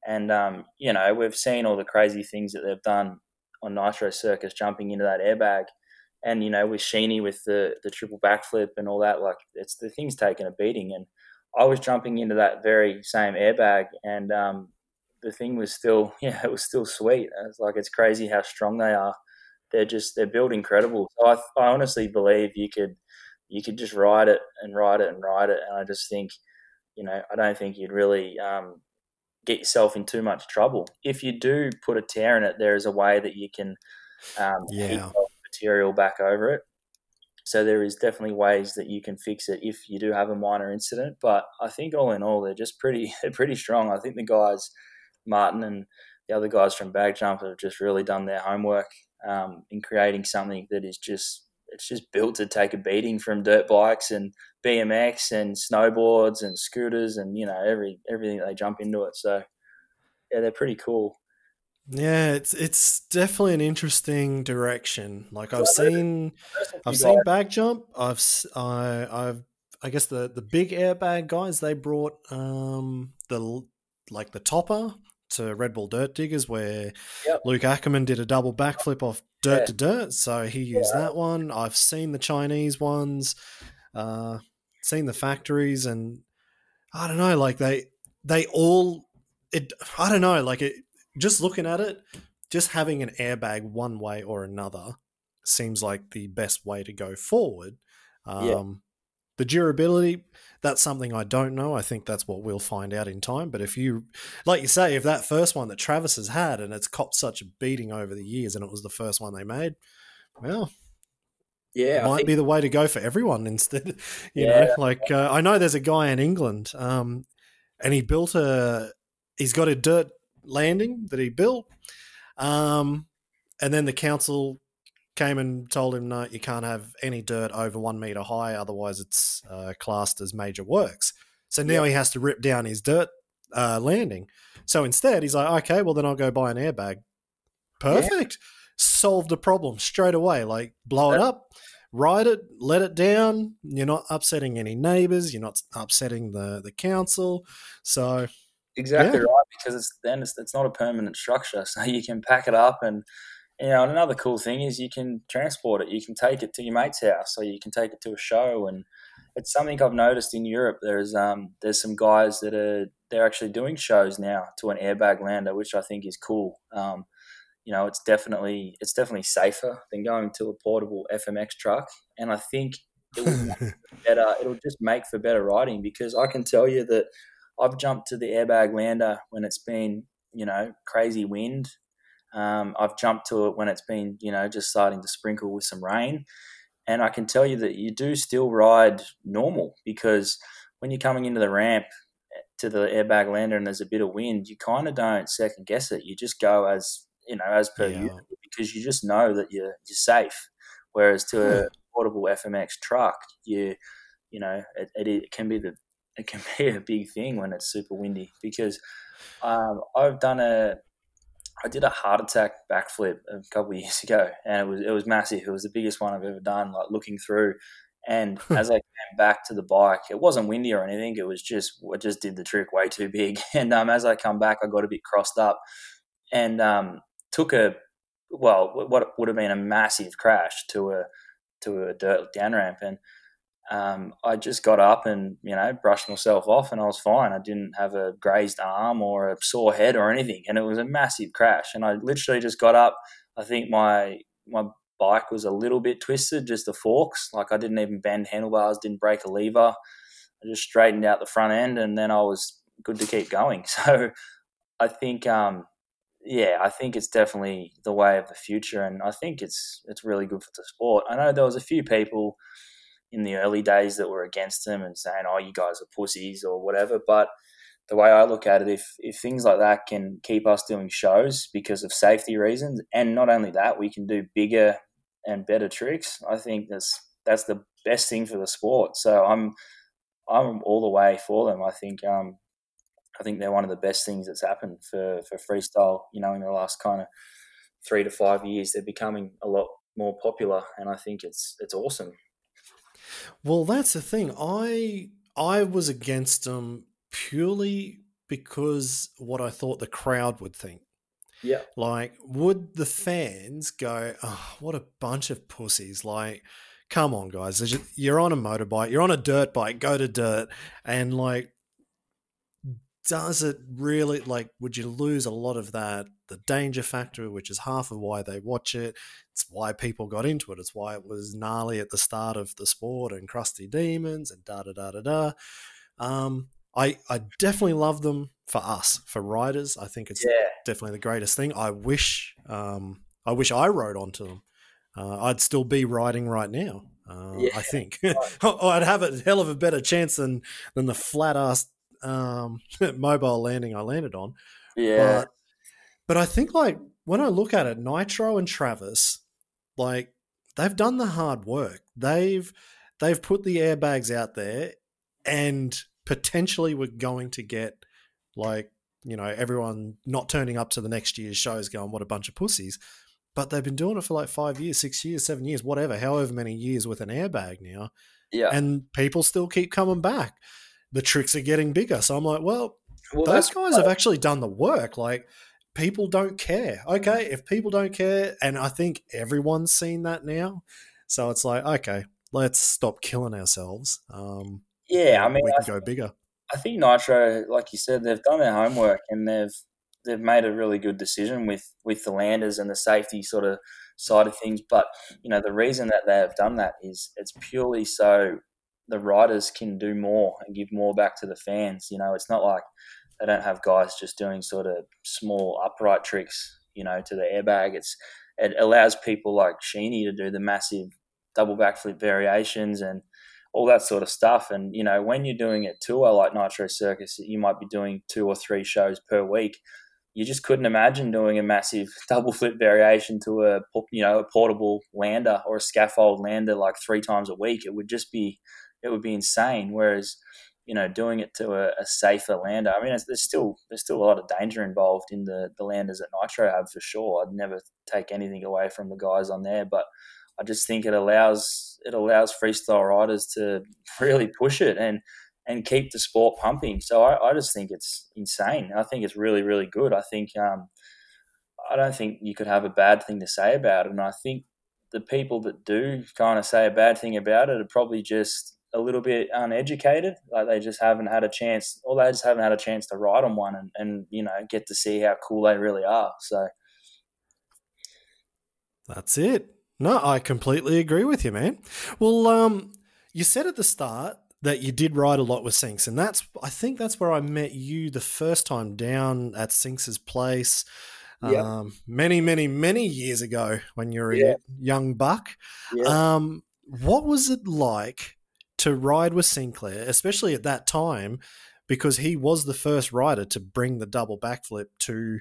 Speaker 1: And um, you know, we've seen all the crazy things that they've done on Nitro Circus jumping into that airbag. And, you know, with Sheeny with the, the triple backflip and all that, like it's the thing's taken a beating. And I was jumping into that very same airbag and um, the thing was still, (laughs) yeah, it was still sweet. It's like, it's crazy how strong they are. They're just, they're built incredible. So I, I honestly believe you could, you could just ride it and ride it and ride it. And I just think, you know, I don't think you'd really um, get yourself in too much trouble. If you do put a tear in it, there is a way that you can um,
Speaker 2: yeah.
Speaker 1: material back over it. So there is definitely ways that you can fix it if you do have a minor incident. But I think all in all, they're just pretty (laughs) they're pretty strong. I think the guys, Martin and the other guys from Bag Jump, have just really done their homework um, in creating something that is just it's just built to take a beating from dirt bikes and BMX and snowboards and scooters and you know every everything they jump into it. So yeah, they're pretty cool.
Speaker 2: Yeah, it's it's definitely an interesting direction. Like I've seen, I've seen bag jump. I've I I've I guess the the big airbag guys they brought um the like the topper to Red Bull Dirt Diggers where yep. Luc Ackermann did a double backflip off dirt yeah. to dirt. So he used yeah. that one. I've seen the Chinese ones, uh, seen the factories, and I don't know, like they they all it. I don't know, like it just looking at it, just having an airbag one way or another seems like the best way to go forward. Um, yeah. The durability, that's something I don't know. I think that's what we'll find out in time. But if you, like you say, if that first one that Travis has had and it's copped such a beating over the years and it was the first one they made, well,
Speaker 1: yeah,
Speaker 2: might think- be the way to go for everyone (laughs) instead. You yeah. know, like uh, I know there's a guy in England, um, and he built a, he's got a dirt landing that he built. Um, and then the council came and told him, no, you can't have any dirt over one meter high, otherwise it's uh, classed as major works. So now yeah. he has to rip down his dirt uh, landing. So instead, he's like, okay, well then I'll go buy an airbag. Perfect. Yeah. Solved the problem straight away. Like blow it up, ride it, let it down. You're not upsetting any neighbors. You're not upsetting the the council. So
Speaker 1: Exactly yeah. right, because it's then it's, it's not a permanent structure, (laughs) so you can pack it up and you know. And another cool thing is you can transport it. You can take it to your mate's house, or you can take it to a show. And it's something I've noticed in Europe. There's um there's some guys that are they're actually doing shows now to an airbag lander, which I think is cool. Um, you know, it's definitely it's definitely safer than going to a portable FMX truck, and I think it will (laughs) better. It'll just make for better riding because I can tell you that I've jumped to the airbag lander when it's been, you know, crazy wind. Um, I've jumped to it when it's been, you know, just starting to sprinkle with some rain. And I can tell you that you do still ride normal because when you're coming into the ramp to the airbag lander and there's a bit of wind, you kind of don't second guess it. You just go as, you know, as per yeah. usual because you just know that you're, you're safe. Whereas to a portable FMX truck, you, you know, it, it, it can be the it can (laughs) be a big thing when it's super windy because um, I've done a I did a heart attack backflip a couple of years (laughs) ago and it was it was massive. It was the biggest one I've ever done. Like looking through, and (laughs) as I came back to the bike, it wasn't windy or anything. It was just I just did the trick way too big. (laughs) And um, as I come back, I got a bit crossed up and um, took a well what would have been a massive crash to a to a dirt down ramp and um, I just got up and you know brushed myself off, and I was fine. I didn't have a grazed arm or a sore head or anything, and it was a massive crash. And I literally just got up. I think my my bike was a little bit twisted, just the forks. Like I didn't even bend handlebars, didn't break a lever. I just straightened out the front end, and then I was good to keep going. (laughs) So I think, um, yeah, I think it's definitely the way of the future, and I think it's it's really good for the sport. I know there was a few people in the early days that were against him and saying, "Oh, you guys are pussies" or whatever. But the way I look at it, if if things like that can keep us doing shows because of safety reasons, and not only that, we can do bigger and better tricks. I think that's that's the best thing for the sport. So I'm I'm all the way for them. I think um I think they're one of the best things that's happened for for freestyle. You know, in the last kind of three to five years, they're becoming a lot more popular, and I think it's it's awesome.
Speaker 2: Well, that's the thing. I I was against them purely because what I thought the crowd would think.
Speaker 1: Yeah.
Speaker 2: Like, would the fans go, oh, what a bunch of pussies? Like, come on, guys. You're on a motorbike, you're on a dirt bike, go to dirt. And, like, does it really, like, would you lose a lot of that the danger factor, which is half of why they watch it. It's why people got into it. It's why it was gnarly at the start of the sport and Crusty Demons and da da da da da. Um, I I definitely love them for us for riders. I think it's yeah. definitely the greatest thing. I wish um, I wish I rode onto them. Uh, I'd still be riding right now. Uh, yeah. I think (laughs) (laughs) I'd have a hell of a better chance than than the flat ass um, (laughs) mobile landing I landed on.
Speaker 1: Yeah.
Speaker 2: But but I think like when I look at it, Nitro and Travis, like they've done the hard work. They've they've put the airbags out there, and potentially we're going to get like you know everyone not turning up to the next year's shows, going what a bunch of pussies. But they've been doing it for like five years, six years, seven years, whatever, however many years with an airbag now.
Speaker 1: Yeah.
Speaker 2: And people still keep coming back. The tricks are getting bigger. So I'm like, well, well those guys have actually done the work. Like, people don't care. Okay, if people don't care, and I think everyone's seen that now, so it's like, okay, let's stop killing ourselves. Um,
Speaker 1: yeah, I mean,
Speaker 2: we can
Speaker 1: I
Speaker 2: go bigger.
Speaker 1: I think Nitro, like you said, they've done their homework and they've they've made a really good decision with with the landers and the safety sort of side of things. But you know, the reason that they have done that is it's purely so the riders can do more and give more back to the fans. You know, it's not like they don't have guys just doing sort of small upright tricks, you know, to the airbag. It's it allows people like Sheeny to do the massive double backflip variations and all that sort of stuff. And you know, when you're doing a tour like Nitro Circus, you might be doing two or three shows per week. You just couldn't imagine doing a massive (laughs) double flip variation to a you know a portable lander or a scaffold lander like three times a week. It would just be it would be insane. Whereas you know, doing it to a, a safer lander. I mean, there's still there's still a lot of danger involved in the the landers at Nitro have for sure. I'd never take anything away from the guys on there, but I just think it allows it allows freestyle riders to (laughs) really push it and and keep the sport pumping. So I, I just think it's insane. I think it's really really good. I think um, I don't think you could have a bad thing to say about it, and I think the people that do kind of say a bad thing about it are probably just a little bit uneducated. Like they just haven't had a chance, or they just haven't had a chance to ride on one and, and you know get to see how cool they really are. So
Speaker 2: that's it. No, I completely agree with you, man. Well, um, you said at the start that you did ride a lot with Sinks, and that's I think that's where I met you the first time down at Sinks's place. Yep. Um, many, many, many years ago when you were a young buck. Yep. Um, what was it like to ride with Sinclair, especially at that time, because he was the first rider to bring the double backflip to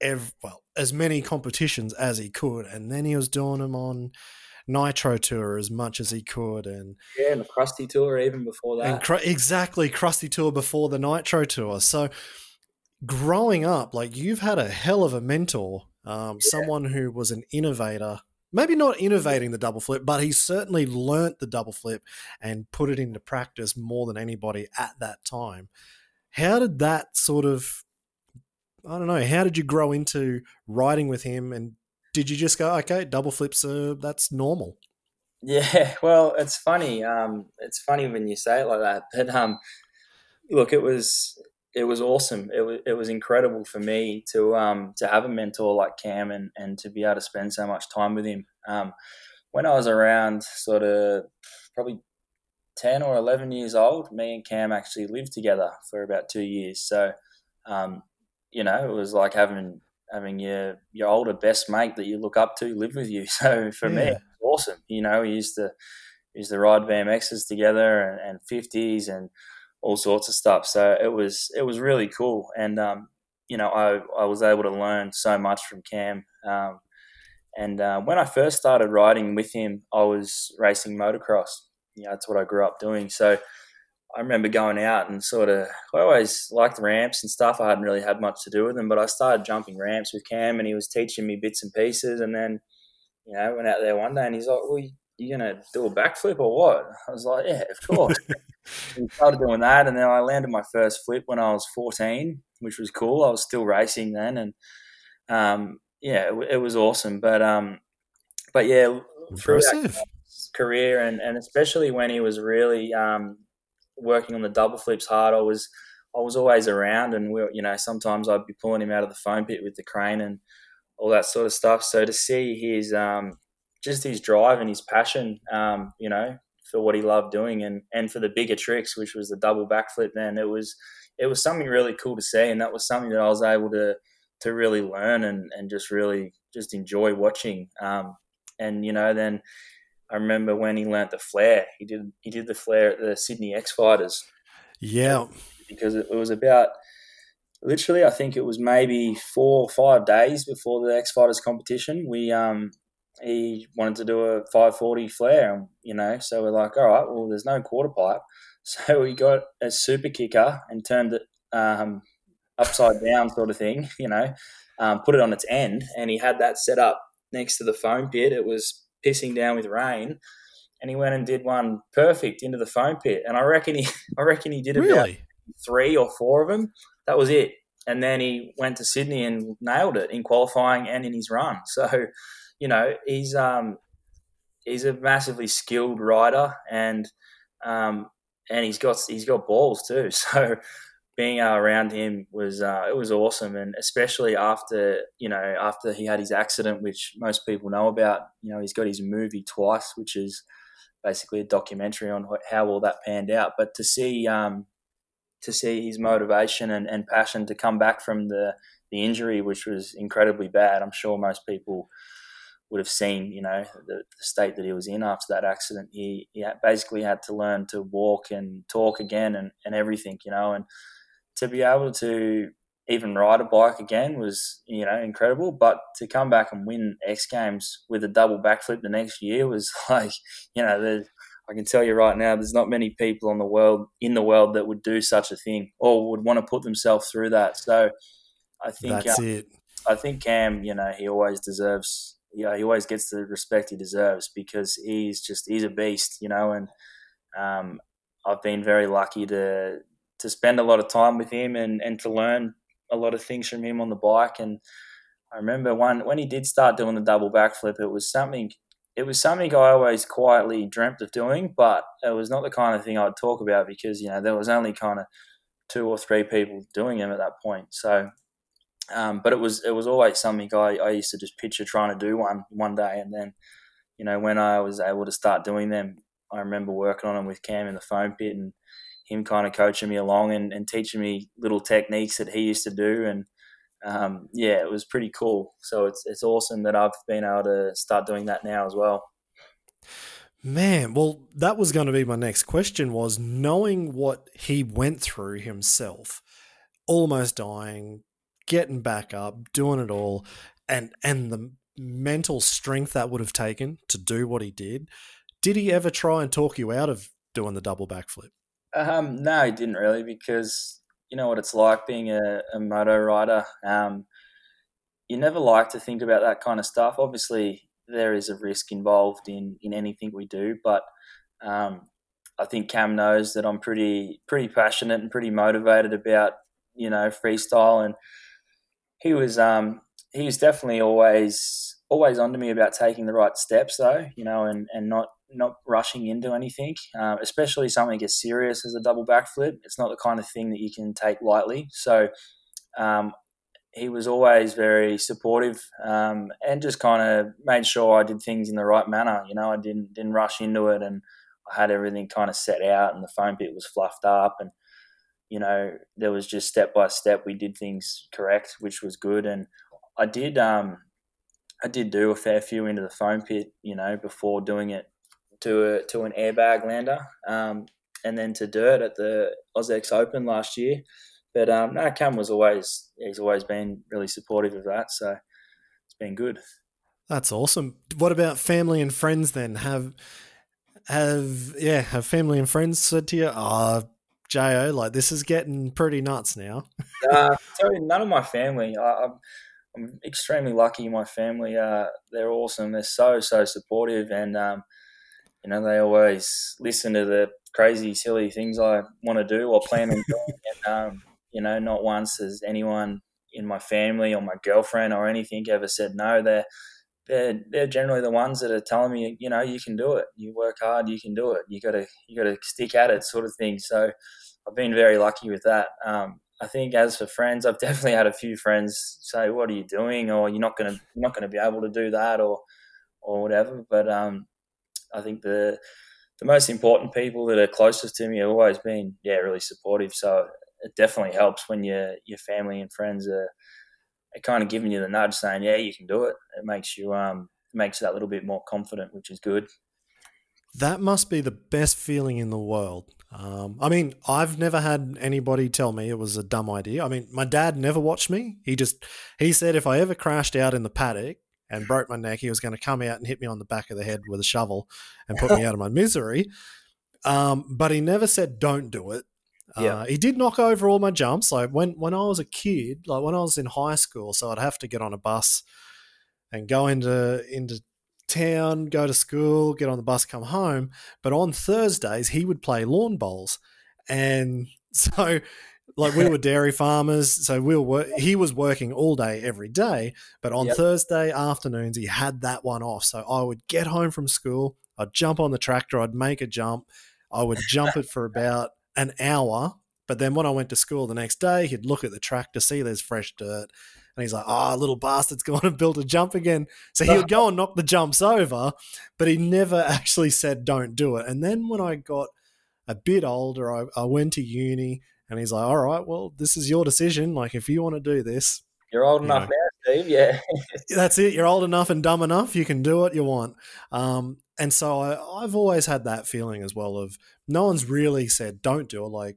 Speaker 2: ev- well as many competitions as he could, and then he was doing them on Nitro Tour as much as he could, and
Speaker 1: yeah, and the Crusty Tour even before that.
Speaker 2: Cr- exactly, Crusty Tour before the Nitro Tour. So growing up, like you've had a hell of a mentor, um, yeah. someone who was an innovator maybe not innovating the double flip, but he certainly learnt the double flip and put it into practice more than anybody at that time. How did that sort of, I don't know, how did you grow into riding with him? And did you just go, okay, double flips, uh, that's normal?
Speaker 1: Yeah, (laughs) well, it's funny. Um, it's funny when you say it like that. But um, look, it was it was awesome. It was it was incredible for me to um to have a mentor like Cam and and to be able to spend so much time with him. Um, when I was around sort of probably ten or eleven years old, me and Cam actually lived together for about two years. So, um, you know, it was like having having your your older best mate that you look up to live with you. (laughs) So for yeah. me, it was awesome. You know, we used to we used to ride BMXs together and fifties and all sorts of stuff. So it was it was really cool, and um, you know I I was able to learn so much from Cam. Um, and uh, when I first started riding with him, I was racing motocross. You know, that's what I grew up doing. So I remember going out and sort of I always liked ramps and stuff. I hadn't really had much to do with them, but I started jumping ramps with Cam, and he was teaching me bits and pieces. And then you know went out there one day, and he's like, "Well, you gonna do a backflip or what?" I was like, "Yeah, of course." (laughs) we started doing that, and then I landed my first flip when I was 14, which was cool. I was still racing then, and um, yeah, it, it, was awesome. But um, but yeah,
Speaker 2: impressive
Speaker 1: career, and, and especially when he was really um, working on the double flips hard, I was I was always around, and we, you know, sometimes I'd be pulling him out of the foam pit with the crane and all that sort of stuff. So to see his um, just his drive and his passion, um, you know, for what he loved doing and and for the bigger tricks, which was the double backflip. Man, it was it was something really cool to see, and that was something that I was able to to really learn and and just really just enjoy watching. Um, and you know, then I remember when he learnt the flare. He did he did the flare at the Sydney X Fighters.
Speaker 2: Yeah,
Speaker 1: because it, it was about literally I think it was maybe four or five days before the X Fighters competition. We um he wanted to do a 540 flare, you know. So we're like, all right, well, there's no quarter pipe, (laughs) so we got a super kicker and turned it um, upside down, sort of thing, (laughs) you know. Um, put it on its end, and he had that set up next to the foam pit. It was pissing down with rain, and he went and did one perfect into the foam pit. And I reckon he, (laughs) I reckon he did about three or four of them. That was it. And then he went to Sydney and nailed it in qualifying and in his run. So, you know, he's um, he's a massively skilled rider, and um, and he's got he's got balls too. (laughs) So being uh, around him was uh, it was awesome, and especially after you know after he had his accident, which most people know about. You know, he's got his movie twice, which is basically a documentary on how all that panned out. But to see um, to see his motivation and, and passion to come back from the the injury, which was incredibly bad, I'm sure most people would have seen, you know, the, the, state that he was in after that accident. He, he basically had to learn to walk and talk again and, and everything, you know, and to be able to even ride a bike again was, you know, incredible. But to come back and win X Games with a double backflip the next year was (laughs) like, you know, I can tell you right now, there's not many people in the world in the world that would do such a thing or would want to put themselves through that. So I think
Speaker 2: That's
Speaker 1: uh,
Speaker 2: it.
Speaker 1: I think Cam, you know, he always deserves yeah, he always gets the respect he deserves because he's just he's a beast, you know, and um, I've been very lucky to to spend a lot of time with him and, and to learn a lot of things from him on the bike. And I remember one when he did start doing the double backflip, it was something it was something I always quietly dreamt of doing, but it was not the kind of thing I'd talk about because you know there was only kind of two or three people doing them at that point. So um, but it was it was always something I, I used to just picture trying to do one one day, and then you know when I was able to start doing them, I remember working on them with Cam in the foam pit and him kind of coaching me along and, and teaching me little techniques that he used to do, and um, yeah, it was pretty cool. So it's it's awesome that I've been able to start doing that now as well.
Speaker 2: Man, well, that was going to be my next question was knowing what he went through himself, almost dying, getting back up, doing it all, and and the mental strength that would have taken to do what he did. Did he ever try and talk you out of doing the double backflip?
Speaker 1: Um, no, he didn't really because you know what it's like being a, a moto rider. Um, you never like to think about that kind of stuff. Obviously, there is a risk involved in in anything we do, but um, I think Cam knows that I'm pretty pretty passionate and pretty motivated about you know freestyle and he was um, he was definitely always always onto me about taking the right steps though, you know, and, and not not rushing into anything, um, especially something as serious as a double backflip. It's not the kind of thing that you can take lightly. So um, he was always very supportive um, and just kind of made sure I did things in the right manner. You know, I didn't didn't rush into it, and I had everything kind of set out, and the foam pit was fluffed up, and you know, there was just step by step we did things correct, which was good. And I did, um, I did do a fair few into the foam pit, you know, before doing it to a to an airbag lander, um, and then to dirt at the AUS-X Open last year. But um, no, Cam was always he's always been really supportive of that, so it's been good.
Speaker 2: That's awesome. What about family and friends then? Have have yeah, have family and friends said to you, "Ah, oh, Jo, like this is getting pretty nuts now. (laughs)
Speaker 1: uh, you, none of my family. I, am I'm extremely lucky. My family, uh, they're awesome. They're so so supportive, and um, you know they always listen to the crazy, silly things I want to do or plan on doing. (laughs) and, um, you know, not once has anyone in my family or my girlfriend or anything ever said no. They're they're they're generally the ones that are telling me, you know, you can do it. You work hard, you can do it. You got to you got to stick at it, sort of thing. So I've been very lucky with that. Um, I think as for friends, I've (laughs) definitely had a few friends say, "What are you doing?" or "You're not gonna you're not gonna be able to do that," or or whatever. But um, I think the the most important people that are closest to me have always been, yeah, really supportive. So it definitely helps when your your family and friends are kind of giving you the nudge, saying, "Yeah, you can do it." It makes you um makes you that little bit more confident, which is good.
Speaker 2: That must be the best feeling in the world. Um, I mean, I've never had anybody tell me it was a dumb idea. I mean, my dad never watched me. He just he said if I ever crashed out in the paddock, and broke my neck. He was going to come out and hit me on the back of the head with a shovel and put me (laughs) out of my misery. Um, but he never said don't do it.
Speaker 1: Yeah.
Speaker 2: Uh, he did knock over all my jumps. Like when when I was a kid, like when I was in high school, so I'd have to get on a bus and go into into town, go to school, get on the bus, come home. But on Thursdays, he would play lawn bowls, and (laughs) so like we were (laughs) dairy farmers, so we were he was working all day every day. But on
Speaker 1: Yep.
Speaker 2: Thursday afternoons, he had that one off. So I would get home from school, I'd jump on the tractor, I'd make a jump, I would jump it for (laughs) about an hour. But then when I went to school the next day, he'd look at the track to see there's fresh dirt, and he's like, "Oh, little bastard's (laughs) gone and built a jump again." So he would go and knock the jumps over, but he never (laughs) actually said, "Don't do it." And then when I got a bit older, I, I went to uni, and he's like, "All right, well, this is your decision. Like, if you want to do this,
Speaker 1: You're old
Speaker 2: You
Speaker 1: enough
Speaker 2: know.
Speaker 1: now, Steve. Yeah. (laughs)
Speaker 2: that's it. You're old enough and dumb enough. You can do what you want." Um, and so I, I've always had that feeling as well of no one's really said, "Don't do it." Like,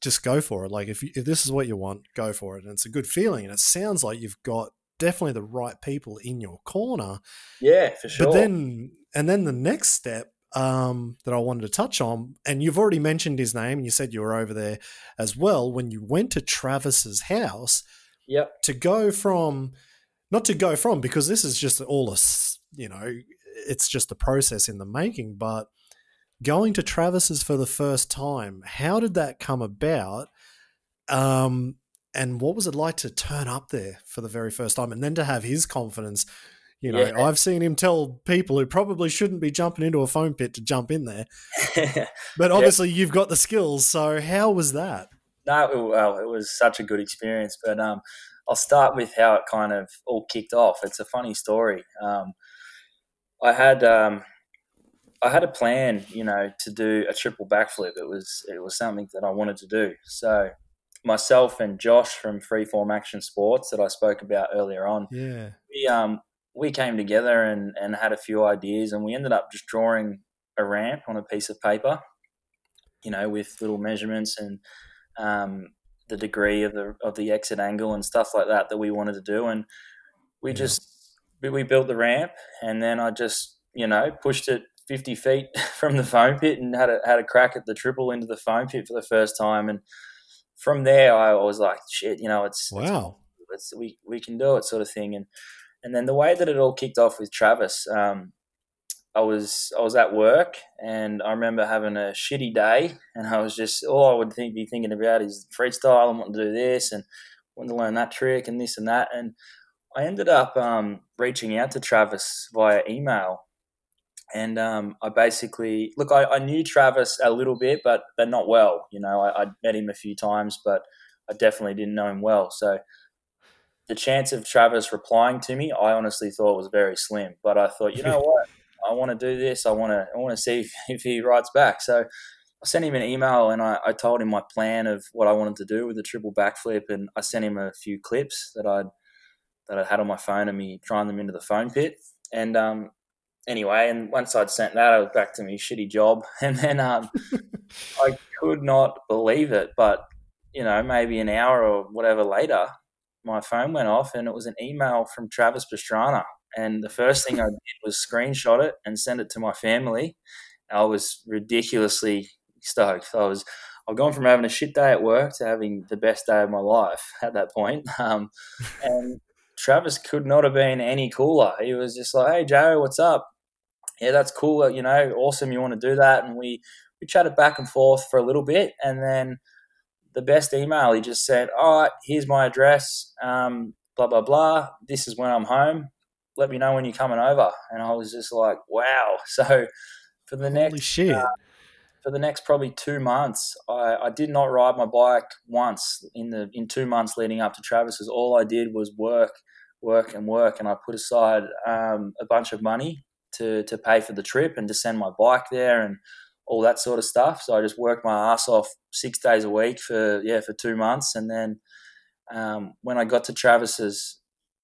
Speaker 2: just go for it. Like, if you, if this is what you want, go for it. And it's a good feeling, and it sounds like you've got definitely the right people in your corner.
Speaker 1: Yeah, for sure.
Speaker 2: But then, and then the next step um, that I wanted to touch on, and you've already mentioned his name, and you said you were over there as well when you went to Travis's house
Speaker 1: yep.
Speaker 2: to go from, not to go from, because this is just all a, you know, it's just a process in the making, but going to Travis's for the first time, how did that come about? Um, and what was it like to turn up there for the very first time and then to have his confidence? You know,
Speaker 1: Yeah.
Speaker 2: I've seen him tell people who probably shouldn't be jumping into a foam pit to jump in there, (laughs) but obviously you've got the skills. So how was that?
Speaker 1: No, well, it was such a good experience. But um, I'll start with how it kind of all kicked off. It's a funny story. Um, I had um, I had a plan, you know, to do a triple backflip. It was it was something that I wanted to do. So myself and Josh from Freeform Action Sports that I spoke about earlier on,
Speaker 2: Yeah.
Speaker 1: we um we came together and and had a few ideas, and we ended up just drawing a ramp on a piece of paper, you know, with little measurements and um, the degree of the of the exit angle and stuff like that that we wanted to do, and we
Speaker 2: Yeah.
Speaker 1: just we, built the ramp, and then I just you know pushed it. 50 feet (laughs) from the foam pit and had a, had a crack at the triple into the foam pit for the first time and from there I was like shit you know it's, it's
Speaker 2: Wow.
Speaker 1: it's, we we can do it sort of thing and and then the way that it all kicked off with Travis um, I was I was at work and I remember having a shitty day and I was just all I would think, be thinking about is freestyle and wanting to do this and wanting to learn that trick and this and that and I ended up um, reaching out to Travis via email and um, I basically look I, I knew Travis a little bit but but not well you know I, I'd met him a few times but I definitely didn't know him well so the chance of Travis replying to me, I honestly thought was very slim. But I thought, you know (laughs) what, I want to do this. I want to, I want to see if, (laughs) if he writes back. So I sent him an email and I, I told him my plan of what I wanted to do with the triple backflip, and I sent him a few clips that I'd that I had on my phone and me trying them into the foam pit. And um, anyway, and once I'd sent that, I was back to my shitty job, (laughs) and then um, I could not believe it. But you know, maybe an hour or whatever later, my phone went off and it was an email from Travis Pastrana. And the first thing I did was screenshot it and send it to my family. I was ridiculously stoked. I was I've gone from having a shit day at work to having the best day of my life at that point. (laughs) Um, and Travis could not have been any cooler. He was just like, "Hey Joe, what's up? Yeah, that's cool. You know, awesome. You want to do that?" And we we chatted back and forth for a little bit, and then the best email he just said, "All right, here's my address. Um, blah blah blah. This is when I'm home. Let me know when you're coming over." And I was just like, "Wow!" (laughs) So for the
Speaker 2: Holy
Speaker 1: next
Speaker 2: shit.
Speaker 1: uh, for the next probably two months, I, I did not ride my bike once in the in two months leading up to Travis's. All I did was work, work, and work, and I put aside um, a bunch of money to to pay for the trip and to send my bike there and all that sort of stuff. So I just worked my ass off six days a week for yeah for two months, and then um, when I got to Travis's,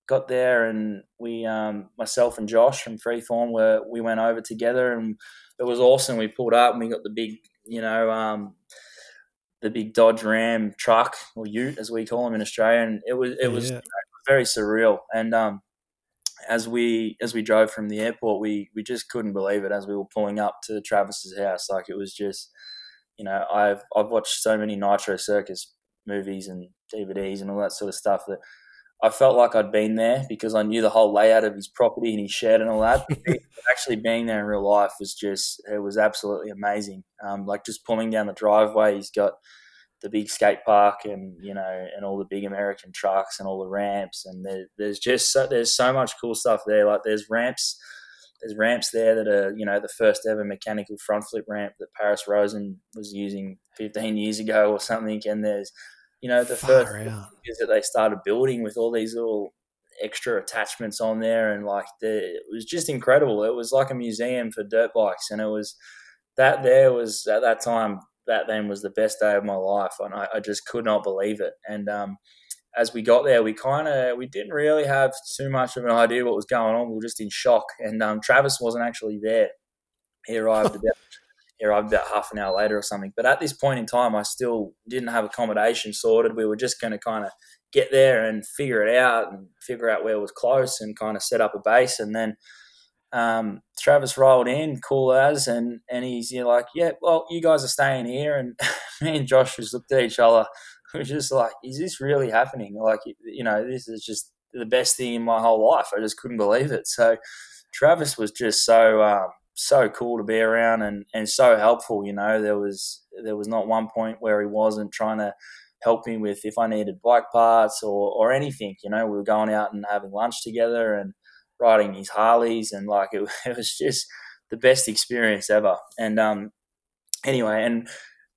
Speaker 1: got there and we um, myself and Josh from Freeform were we went over together and it was awesome. We pulled up and we got the big you know um, the big Dodge Ram truck or Ute as we call them in Australia, and it was it was
Speaker 2: Yeah.
Speaker 1: very surreal. And um, as we as we drove from the airport, we we just couldn't believe it as we were pulling up to Travis's house. Like it was just, you know, I've I've watched so many Nitro Circus movies and DVDs and all that sort of stuff that I felt like I'd been there because I knew the whole layout of his property and his shed and all that. (laughs) actually being there in real life was just it was absolutely amazing. Um, like just pulling down the driveway, he's got the big skate park and you know and all the big American trucks and all the ramps and there, there's just so, there's so much cool stuff there. Like there's ramps. There's ramps there that are, you know, the first ever mechanical front flip ramp that Paris Rosen was using 15 years ago or something. And there's you know, the Far first is that they started building with all these little extra attachments on there, and like the, it was just incredible. It was like a museum for dirt bikes, and it was that there was at that time that then was the best day of my life, and I, I just could not believe it. And um, as we got there, we kind of we didn't really have too much of an idea what was going on. We were just in shock, and um, Travis wasn't actually there. He arrived (laughs) about arrived about half an hour later or something. But at this point in time, I still didn't have accommodation sorted. We were just going to kind of get there and figure it out and figure out where was close and kind of set up a base. And then um, Travis rolled in, cool as, and and he's you know, like, yeah, well, you guys are staying here, and (laughs) me and Josh just looked at each other. We were just like, is this really happening? Like, you know, this is just the best thing in my whole life. I just couldn't believe it. So Travis was just so um, so cool to be around and, and so helpful. You know, there was there was not one point where he wasn't trying to help me with if I needed bike parts or, or anything. You know, we were going out and having lunch together and riding his Harleys and like (laughs) it, it was just the best experience ever. And um, anyway, and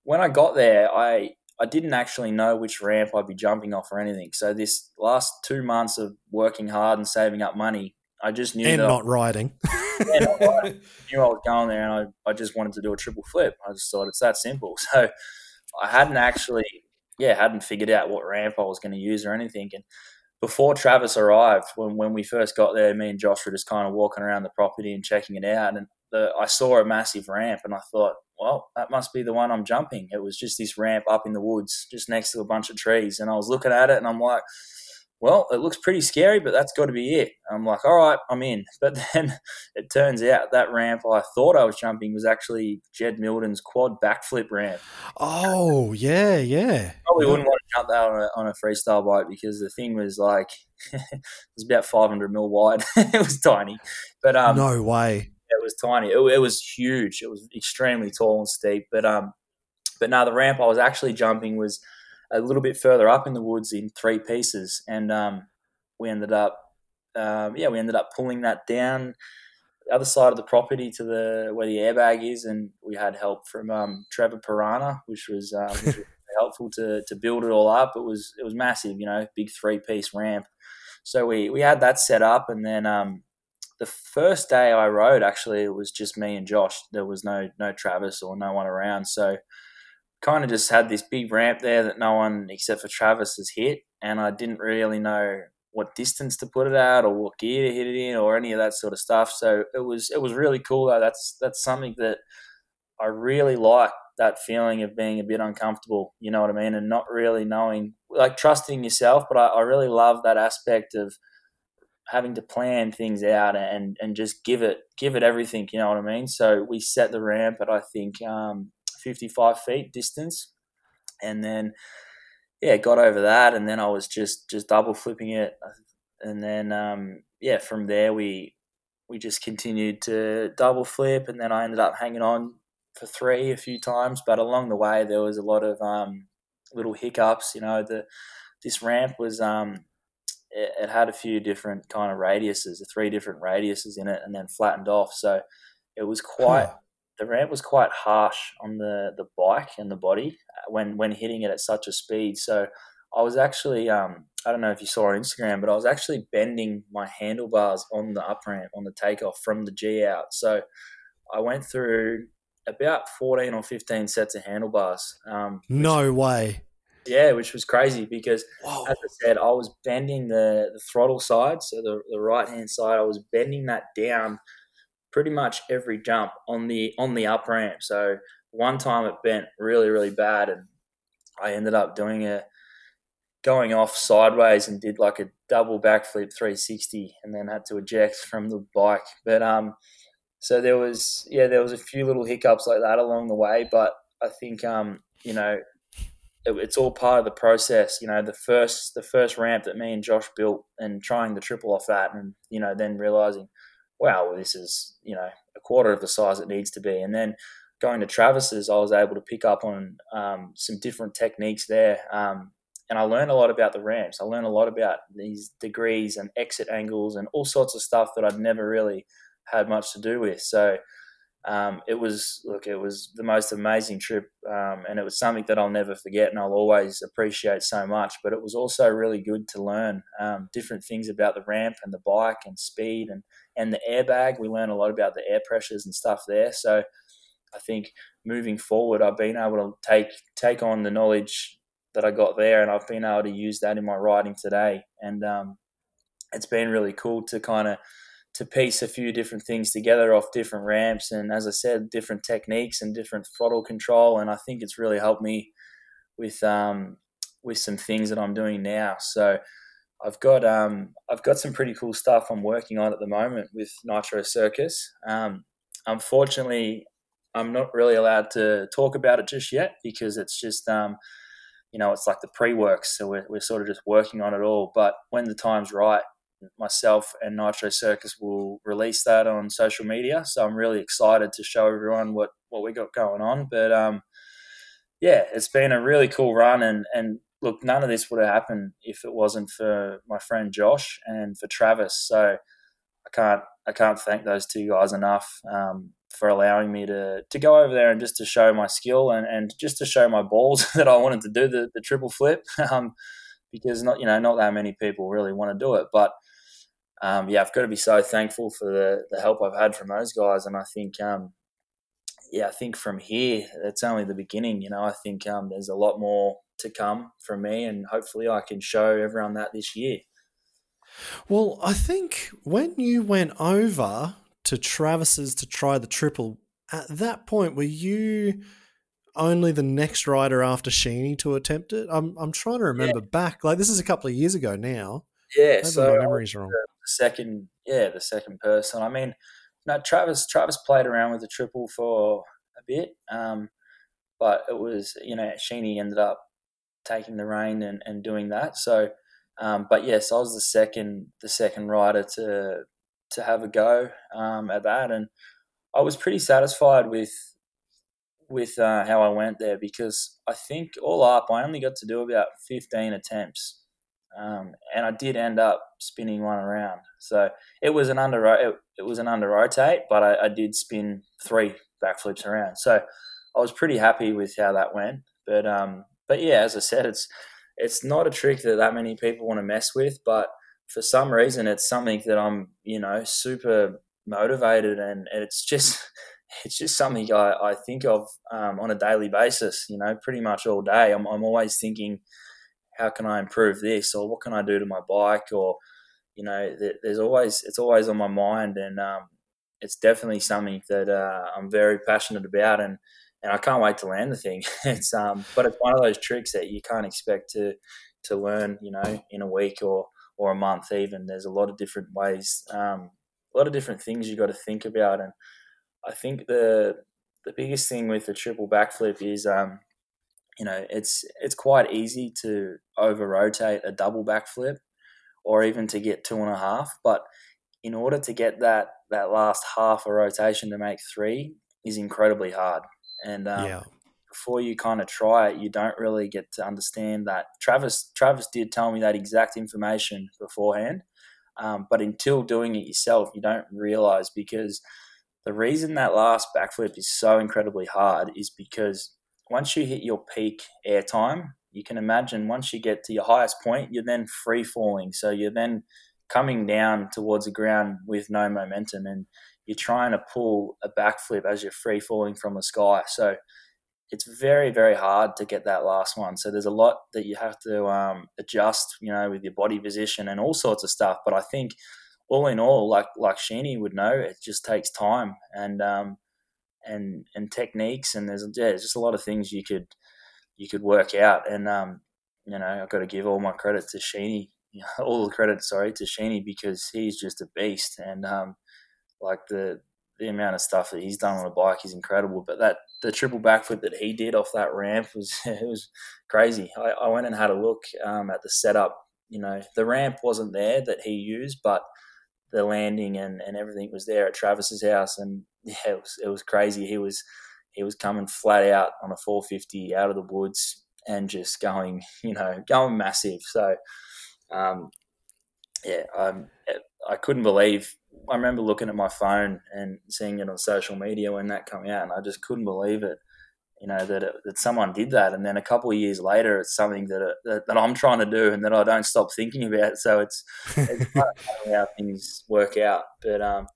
Speaker 1: when I got there, I I didn't actually know which ramp I'd be jumping off or anything. So this last two months of working hard and saving up money, I just knew
Speaker 2: and not riding. (laughs)
Speaker 1: yeah, not riding. I knew I was going there, and I, I just wanted to do a triple flip. I just thought it's that simple. (laughs) So I hadn't actually, yeah, hadn't figured out what ramp I was going to use or anything. And before Travis arrived, when when we first got there, me and Josh were just kind of walking around the property and checking it out, and the, I saw a massive ramp, and I thought, well, that must be the one I'm jumping. It was just this ramp up in the woods, just next to a bunch of trees, and I was looking at it, and I'm like well, it looks pretty scary, but that's got to be it. I'm like, all right, I'm in. (laughs) But then it turns out that ramp I thought I was jumping was actually Jed Mildon's quad backflip ramp.
Speaker 2: Oh, yeah, yeah.
Speaker 1: Probably wouldn't want to jump that on a, on a freestyle bike because the thing was like, (laughs) it was about 500 mil wide. (laughs) it was tiny. But um,
Speaker 2: No way.
Speaker 1: It was tiny. It, it was huge. It was extremely tall and steep. But um, but now the ramp I was actually jumping was – a little bit further up in the woods in three pieces, and um, we ended up, um, yeah, we ended up pulling that down the other side of the property to the where the airbag is, and we had help from um, Trevor Pirana, which was, um, which was (laughs) helpful to to build it all up. It was it was massive, you know, big three piece ramp. So we we had that set up, and then um, the first day I rode, actually, it was just me and Josh. There was no no Travis or no one around, so kind of just had this big ramp there that no one except for Travis has hit, and I didn't really know what distance to put it at or what gear to hit it in or any of that sort of stuff. So it was it was really cool though. That's that's something that I really like that feeling of being a bit uncomfortable. You know what I mean, and not really knowing like trusting yourself. But I, I really love that aspect of having to plan things out and and just give it give it everything. You know what I mean. So we set the ramp at I think um, 55 feet distance. And then, yeah, got over that. And then I was just, just double flipping it. And then, um, yeah, from there, we, we just continued to double flip. And then I ended up hanging on for three a few times. But along the way, there was a lot of, um, little hiccups. You know, the, this ramp was, um, it, had a few different kind of radiuses, three different radiuses in it, and then flattened off. So it was quite the ramp was quite harsh on the, the bike and the body uh, when when hitting it at such a speed. So I was actually um, I don't know if you saw on Instagram, but I was actually bending my handlebars on the up ramp on the takeoff from the G out. So I went through about fourteen or fifteen sets of handlebars. Um,
Speaker 2: no way.
Speaker 1: Yeah, which was crazy because, Whoa. as I said, I was bending the, the throttle side, so the, the right hand side, I was bending that down pretty much every jump on the on the up ramp. So one time it bent really really bad, and I ended up doing a going off sideways and did like a double backflip 360 and then had to eject from the bike. But um, so there was yeah there was a few little hiccups like that along the way, but I think um, you know it, it's all part of the process. You know the first the first ramp that me and Josh built and trying the triple off that, and you know then realizing, wow, well, this is you know a quarter of the size it needs to be, and then going to Travis's, I was able to pick up on um, some different techniques there. Um, and I learned a lot about the ramps. I learned a lot about these degrees and exit angles and all sorts of stuff that I'd never really had much to do with. So um, it was look, it was the most amazing trip, um, and it was something that I'll never forget, and I'll always appreciate so much. But it was also really good to learn um, different things about the ramp and the bike and speed and and the airbag. We learn a lot about the air pressures and stuff there. So I think moving forward, I've been able to take take on the knowledge that I got there, and I've been able to use that in my riding today. And um, it's been really cool to kind of to piece a few different things together off different ramps, and as I said, different techniques and different throttle control. And I think it's really helped me with um, with some things that I'm doing now. So. I've got um, I've got some pretty cool stuff I'm working on at the moment with Nitro Circus. Um, unfortunately, I'm not really allowed to talk about it just yet because it's just um, you know, it's like the pre work. So we're, we're sort of just working on it all. But when the time's right, myself and Nitro Circus will release that on social media. So I'm really excited to show everyone what, what we got going on. But um, yeah, it's been a really cool run. And, and look, none of this would have happened if it wasn't for my friend Josh and for Travis. So I can't I can't thank those two guys enough. Um, for allowing me to to go over there and just to show my skill and, and just to show my balls (laughs) that I wanted to do the, the triple flip (laughs) um, because not you know not that many people really want to do it but um, yeah I've got to be so thankful for the, the help I've had from those guys and I think um, yeah I think from here it's only the beginning you know I think um, there's a lot more to come from me and hopefully I can show everyone that this year.
Speaker 2: Well, I think when you went over to Travis's to try the triple. At that point, were you only the next rider after Sheeny to attempt it? I'm I'm trying to remember yeah. back. Like this is a couple of years ago now.
Speaker 1: Yeah, Maybe so my memory's wrong. The second, yeah, the second person. I mean, no, Travis Travis played around with the triple for a bit, um, but it was you know Sheeny ended up taking the reign and, and doing that. So, um, but yes, I was the second the second rider to to have a go um, at that, and I was pretty satisfied with with uh, how I went there because I think all up I only got to do about fifteen attempts, um, and I did end up spinning one around. So it was an under it, it was an under rotate, but I, I did spin three backflips around. So I was pretty happy with how that went. But um, but yeah, as I said, it's it's not a trick that that many people want to mess with, but for some reason it's something that I'm you know super motivated and, and it's just (laughs) it's just something I, I think of um, on a daily basis you know pretty much all day. I'm, I'm always thinking how can I improve this? Or what can I do to my bike? Or you know there's always it's always on my mind and um, it's definitely something that uh, I'm very passionate about and and I can't wait to land the thing (laughs) it's um but it's one of those tricks that you can't expect to to learn you know in a week or or a month even. There's a lot of different ways, um, a lot of different things you got to think about, and I think the the biggest thing with the triple backflip is, um, you know, it's it's quite easy to over rotate a double backflip, or even to get two and a half. But in order to get that that last half a rotation to make three is incredibly hard, and um, yeah before you kind of try it, you don't really get to understand that. Travis Travis did tell me that exact information beforehand, um, but until doing it yourself, you don't realize because the reason that last backflip is so incredibly hard is because once you hit your peak airtime, you can imagine once you get to your highest point, you're then free falling. So you're then coming down towards the ground with no momentum and you're trying to pull a backflip as you're free falling from the sky. So it's very very hard to get that last one. So there's a lot that you have to um, adjust, you know, with your body position and all sorts of stuff. But I think all in all, like like Sheeny would know, it just takes time and um, and and techniques, and there's yeah, there's just a lot of things you could you could work out. And um, you know, I've got to give all my credit to Sheeny (laughs) all the credit, sorry, to Sheeny because he's just a beast, and um, like the the amount of stuff that he's done on a bike is incredible. But that the triple backflip that he did off that ramp was (laughs) it was crazy. I, I went and had a look um, at the setup. You know, the ramp wasn't there that he used, but the landing and, and everything was there at Travis's house, and (laughs) yeah, it was it was crazy. He was he was coming flat out on a 450 out of the woods and just going, (laughs) you know, going massive. So, um, yeah, I'm, I couldn't believe. I remember looking at my phone and seeing it on social media when that came out, and I just couldn't believe it. You know that it, that someone did that, and then a couple of years later, it's something that, it, that, that I'm trying to do, and that I don't stop thinking about. So it's, it's (laughs) how things work out. But um,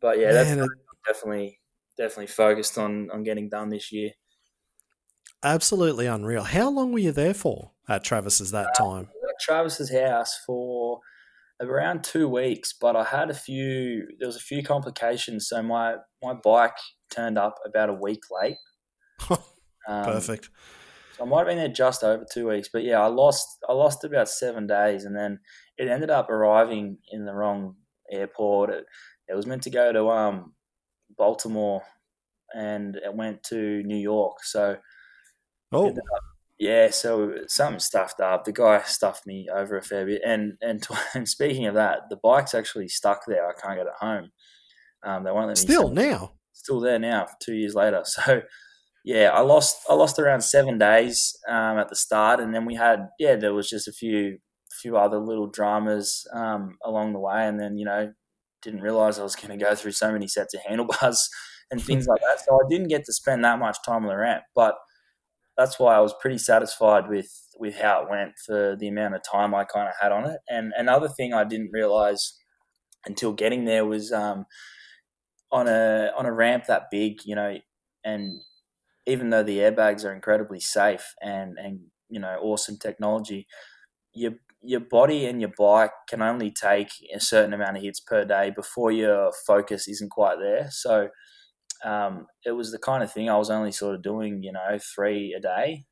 Speaker 1: but yeah, that's Man, definitely definitely focused on on getting done this year.
Speaker 2: Absolutely unreal. How long were you there for at Travis's that uh, time?
Speaker 1: at Travis's house for around two weeks, but I had a few. There was a few complications, so my my bike turned up about a week late. (laughs)
Speaker 2: um, Perfect.
Speaker 1: So I might have been there just over two weeks, but yeah, I lost I lost about seven days, and then it ended up arriving in the wrong airport. It, it was meant to go to um Baltimore, and it went to New York. So
Speaker 2: oh. Up,
Speaker 1: yeah, so something stuffed up. The guy stuffed me over a fair bit, and and, (laughs) and speaking of that, the bike's actually stuck there. I can't get it home. Um, they won't let
Speaker 2: me. Still now.
Speaker 1: Still there now. Two years later. (laughs) So yeah, I lost I lost around seven days um, at the start, and then we had yeah, there was just a few few other little dramas um, along the way, and then you know didn't realize I was going to go through so many sets of handlebars (laughs) and things like that. So I didn't get to spend that much time on the ramp, but that's why I was pretty satisfied with with how it went for the amount of time I kind of had on it. And another thing I didn't realize until getting there was um, on a on a ramp that big, you know, and even though the airbags are incredibly safe and and you know awesome technology, your your body and your bike can only take a certain amount of hits per day before your focus isn't quite there. So um, it was the kind of thing I was only sort of doing, you know, three a day.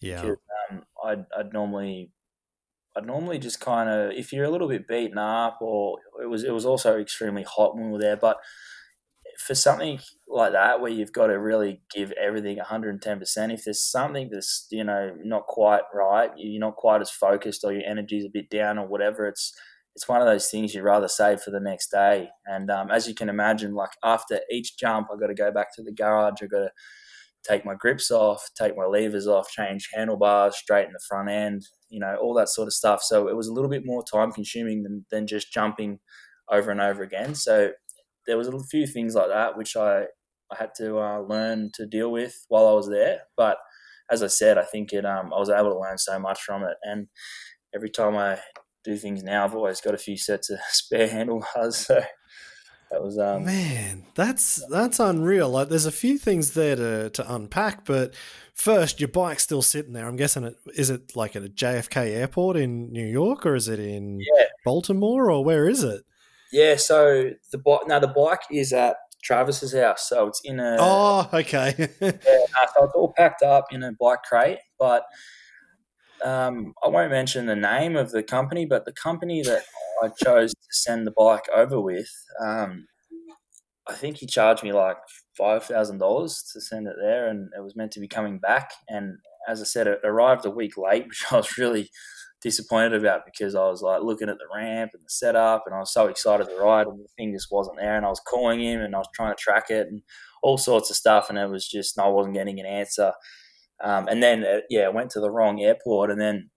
Speaker 2: Yeah.
Speaker 1: Um, I'd, I'd normally, I'd normally just kind of, if you're a little bit beaten up, or it was, it was also extremely hot when we were there, but for something like that where you've got to really give everything 110% if there's something that's you know not quite right you're not quite as focused or your energy's a bit down or whatever it's it's one of those things you'd rather save for the next day and um, as you can imagine like after each jump i've got to go back to the garage i've got to take my grips off take my levers off change handlebars straighten the front end you know all that sort of stuff so it was a little bit more time consuming than, than just jumping over and over again so there was a few things like that which I I had to uh, learn to deal with while I was there. But as I said, I think it um, I was able to learn so much from it. And every time I do things now, I've always got a few sets of (laughs) spare handlebars. So that was um,
Speaker 2: man, that's that's unreal. Like, there's a few things there to to unpack, but first, your bike's still sitting there. I'm guessing it is it like at a JFK airport in New York, or is it in
Speaker 1: yeah.
Speaker 2: Baltimore, or where is it?
Speaker 1: Yeah, so the bike now the bike is at Travis's house, so it's in a.
Speaker 2: Oh, okay. (laughs) yeah,
Speaker 1: so it's all packed up in a bike crate, but um, I won't mention the name of the company, but the company that I chose to send the bike over with, um, I think he charged me like five thousand dollars to send it there, and it was meant to be coming back. And as I said, it arrived a week late, (laughs) which I was really disappointed about because I was like looking at the ramp and the setup, and I was so excited to ride, and the thing just wasn't there. And I was calling him, and I was trying to track it, and all sorts of stuff, and it was just I wasn't getting an answer. Um, and then uh, yeah, I went to the wrong airport, and then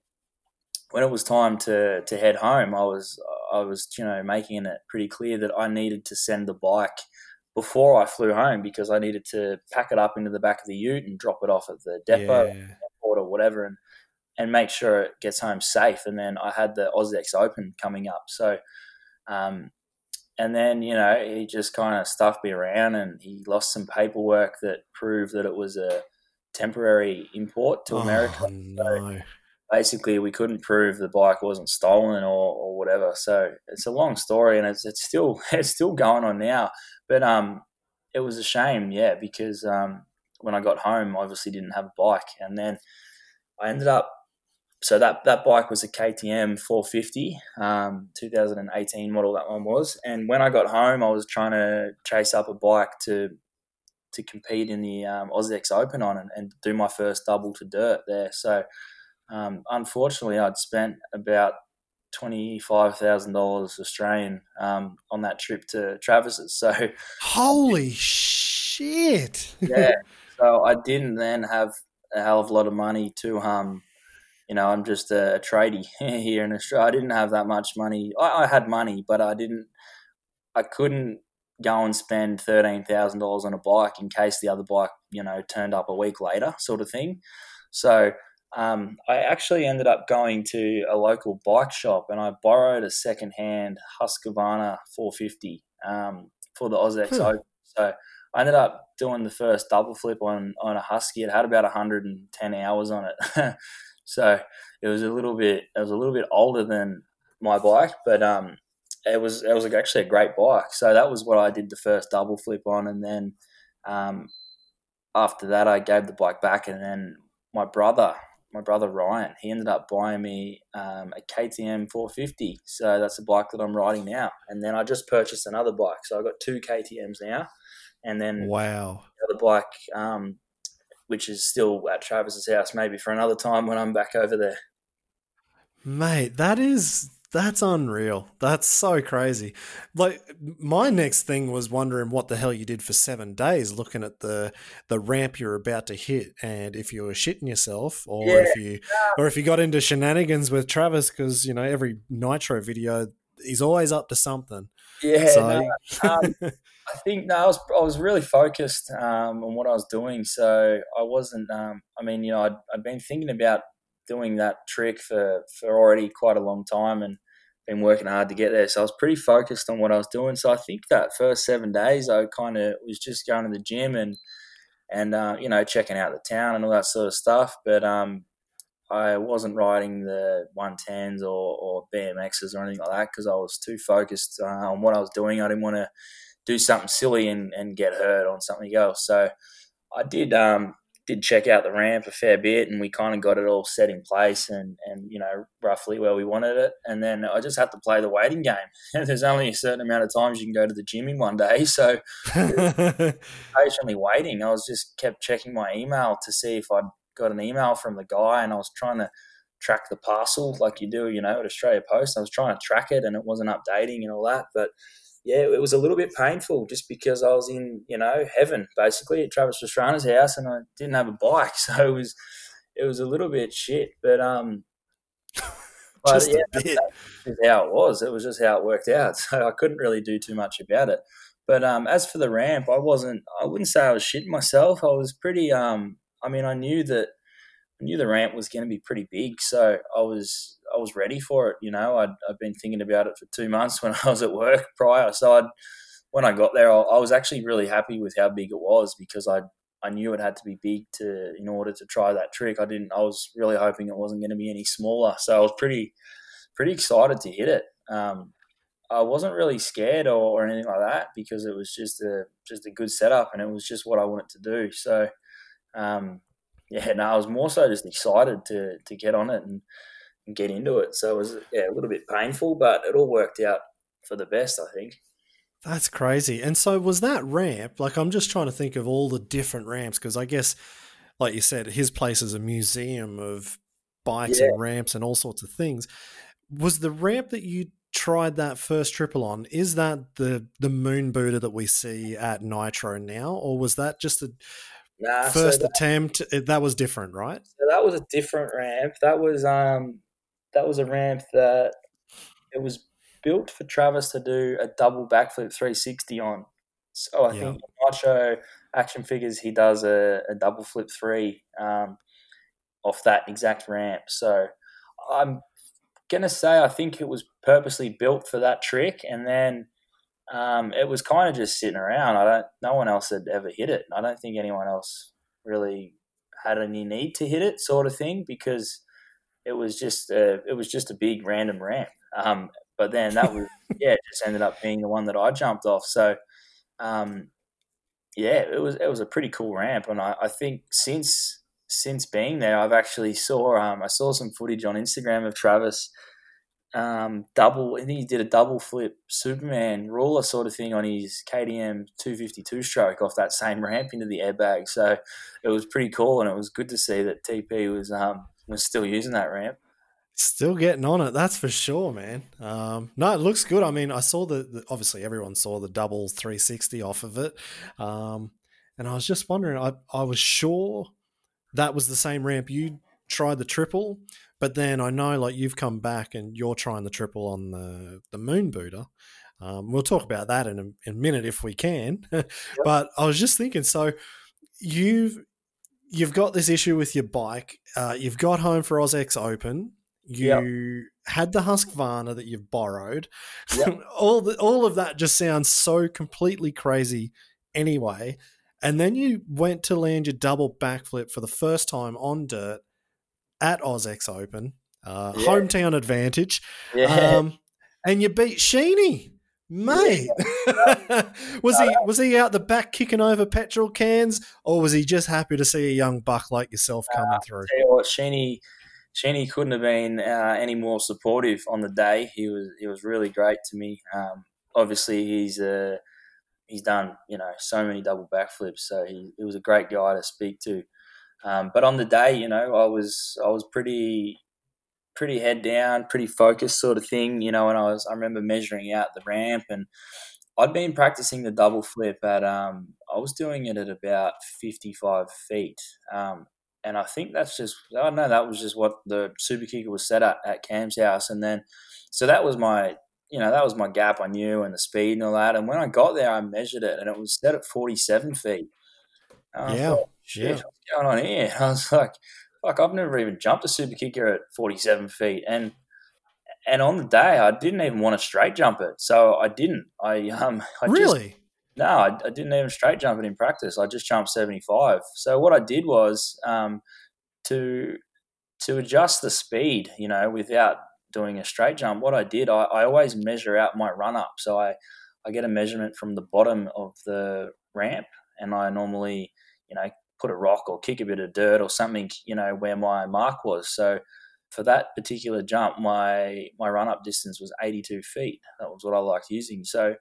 Speaker 1: when it was time to to head home, I was I was you know making it pretty clear that I needed to send the bike before I flew home because I needed to pack it up into the back of the Ute and drop it off at the depot yeah. or whatever. And and make sure it gets home safe. And then I had the AUS-X Open coming up, so um, and then you know he just kind of stuffed me around, and he lost some paperwork that proved that it was a temporary import to America.
Speaker 2: Oh, no. So
Speaker 1: basically, we couldn't prove the bike wasn't stolen or, or whatever. So it's a long story, and it's it's still (laughs) it's still going on now. But um, it was a shame, yeah, because um, when I got home, I obviously didn't have a bike, and then I ended up so that that bike was a KTM 450, um, 2018 model. That one was. And when I got home, I was trying to chase up a bike to to compete in the um, Open on and, and, do my first double to dirt there. So um, unfortunately, I'd spent about twenty five thousand dollars Australian um, on that trip to Travis's. So
Speaker 2: holy shit!
Speaker 1: yeah. (laughs) So I didn't then have a hell of a lot of money to um you know, I'm just a, a tradie (laughs) here in Australia. I didn't have that much money. I, I had money, but I didn't. I couldn't go and spend thirteen thousand dollars on a bike in case the other bike, you know, turned up a week later, sort of thing. So um, I actually ended up going to a local bike shop and I borrowed a second-hand Husqvarna 450 um, for the AUS-X Open. So I ended up doing the first double flip on on a Husky. It had about 110 hours on it. (laughs) So it was a little bit it was a little bit older than my bike, but um, it was it was actually a great bike. So that was what I did the first double flip on, and then um, after that I gave the bike back, and then my brother. My brother Ryan, he ended up buying me um, a KTM 450. So that's the bike that I'm riding now. And then I just purchased another bike. So I got two KTMs now. And then
Speaker 2: wow,
Speaker 1: the other bike um, which is still at Travis's house, maybe for another time when I'm back over there.
Speaker 2: Mate, that is that's unreal. That's so crazy. Like my next thing was wondering what the hell you did for seven days, looking at the the ramp you're about to hit, and if you were shitting yourself, or yeah. if you or if you got into shenanigans with Travis, because you know every Nitro video he's always up to something.
Speaker 1: Yeah, so, no, um, (laughs) I think no, I was I was really focused um, on what I was doing, so I wasn't. Um, I mean, you know, I'd, I'd been thinking about doing that trick for for already quite a long time, and been working hard to get there. So I was pretty focused on what I was doing. So I think that first seven days, I kind of was just going to the gym and and uh, you know checking out the town and all that sort of stuff. But um, I wasn't riding the 110s or, or BMXs or anything like that because I was too focused uh, on what I was doing. I didn't want to do something silly and, and get hurt on something else. So I did um, did check out the ramp a fair bit, and we kind of got it all set in place and and you know roughly where we wanted it. And then I just had to play the waiting game. (laughs) There's only a certain amount of times you can go to the gym in one day, so (laughs) patiently waiting. I was just kept checking my email to see if I'd got an email from the guy, and I was trying to track the parcel like you do, you know, at Australia Post. I was trying to track it, and it wasn't updating and all that, but yeah, it was a little bit painful just because I was in, you know, heaven basically at Travis Pastrana's house and I didn't have a bike. (laughs) So it was, it was a little bit shit, but, um, (laughs)
Speaker 2: but just yeah, a bit.
Speaker 1: That's how it was. It was just how it worked out. (laughs) So I couldn't really do too much about it. But, um, as for the ramp, I wasn't, I wouldn't say I was shitting myself. I was pretty, um, I mean, I knew that, I knew the ramp was going to be pretty big. So I was, I was ready for it. You know, I'd I'd been thinking about it for two months (laughs) when I was at work prior. So I'd, when I got there, I, I was actually really happy with how big it was because I I knew it had to be big to in order to try that trick. I didn't. I was really hoping it wasn't going to be any smaller. So I was pretty pretty excited to hit it. Um, I wasn't really scared or, or, anything like that because it was just a just a good setup and it was just what I wanted to do. So um, yeah, no, I was more so just excited to to get on it and and get into it. So it was yeah, a little bit painful, but it all worked out for the best, I think.
Speaker 2: That's crazy. And so was that ramp? Like I'm just trying to think of all the different ramps because I guess, like you said, his place is a museum of bikes yeah. and ramps and all sorts of things. Was the ramp that you tried that first triple on? Is that the the moon booter that we see at Nitro now, or was that just a Nah, first so that, attempt that was different, right?
Speaker 1: So that was a different ramp. That was um that was a ramp that it was built for Travis to do a double backflip 360 on. So I yeah. think Macho action figures he does a, a double flip three um, off that exact ramp. So I'm gonna say I think it was purposely built for that trick, and then um, it was kind of just sitting around. I don't. No one else had ever hit it. I don't think anyone else really had any need to hit it, sort of thing, because it was just a, it was just a big random ramp. Um, but then that was (laughs) yeah, it just ended up being the one that I jumped off. So um, yeah, it was it was a pretty cool ramp, and I, I think since since being there, I've actually saw um, I saw some footage on Instagram of Travis um, double. I think he did a double flip Superman ruler sort of thing on his KTM 252 stroke off that same ramp into the airbag. So it was pretty cool, and it was good to see that TP was um, was still using that ramp.
Speaker 2: Still getting on it, that's for sure, man. Um, no, it looks good. I mean, I saw the, the, obviously everyone saw the double 360 off of it, um, and I was just wondering. I I was sure that was the same ramp you tried the triple, but then I know like you've come back and you're trying the triple on the the Moon Booter. Um, we'll talk about that in a, in a minute if we can. (laughs) yep. But I was just thinking, so you've you've got this issue with your bike. Uh, you've got home for AUS-X Open. You yep. had the Husqvarna that you've borrowed. Yep. (laughs) all the, all of that just sounds so completely crazy. Anyway, and then you went to land your double backflip for the first time on dirt at AUS-X Open, uh, yeah. hometown advantage. Yeah. Um, and you beat Sheeny, mate. Yeah. (laughs) was he was he out the back kicking over petrol cans, or was he just happy to see a young buck like yourself coming uh, through?
Speaker 1: Tell you what, Sheeny, Sheeny couldn't have been uh, any more supportive on the day. He was he was really great to me. Um, obviously, he's a he's done you know so many double backflips, so he, he was a great guy to speak to. Um, but on the day, you know, I was I was pretty pretty head down, pretty focused sort of thing, you know. And I was I remember measuring out the ramp, and I'd been practicing the double flip at um I was doing it at about fifty five feet. Um, and I think that's just I don't know that was just what the super kicker was set at at Cam's house, and then so that was my you know, that was my gap I knew and the speed and all that. And when I got there, I measured it and it was set at 47 feet.
Speaker 2: Yeah.
Speaker 1: Shit, yeah. what's going on here? (laughs) I was like, fuck, I've never even jumped a super kicker at 47 feet. And, and on the day, I didn't even want to straight jump it. So I didn't. I, (laughs) um, I
Speaker 2: really?
Speaker 1: Just, no, I, I, didn't even straight jump it in practice. I just jumped 75. So what I did was, um, to, to adjust the speed, you know, without doing a straight jump, what I did, I, I always measure out my run up. So I, I get a measurement from the bottom of the ramp, and I normally, you know, put a rock or kick a bit of dirt or something, you know, where my mark was. So for that particular jump, my my run up distance was 82 feet. That was what I liked using. So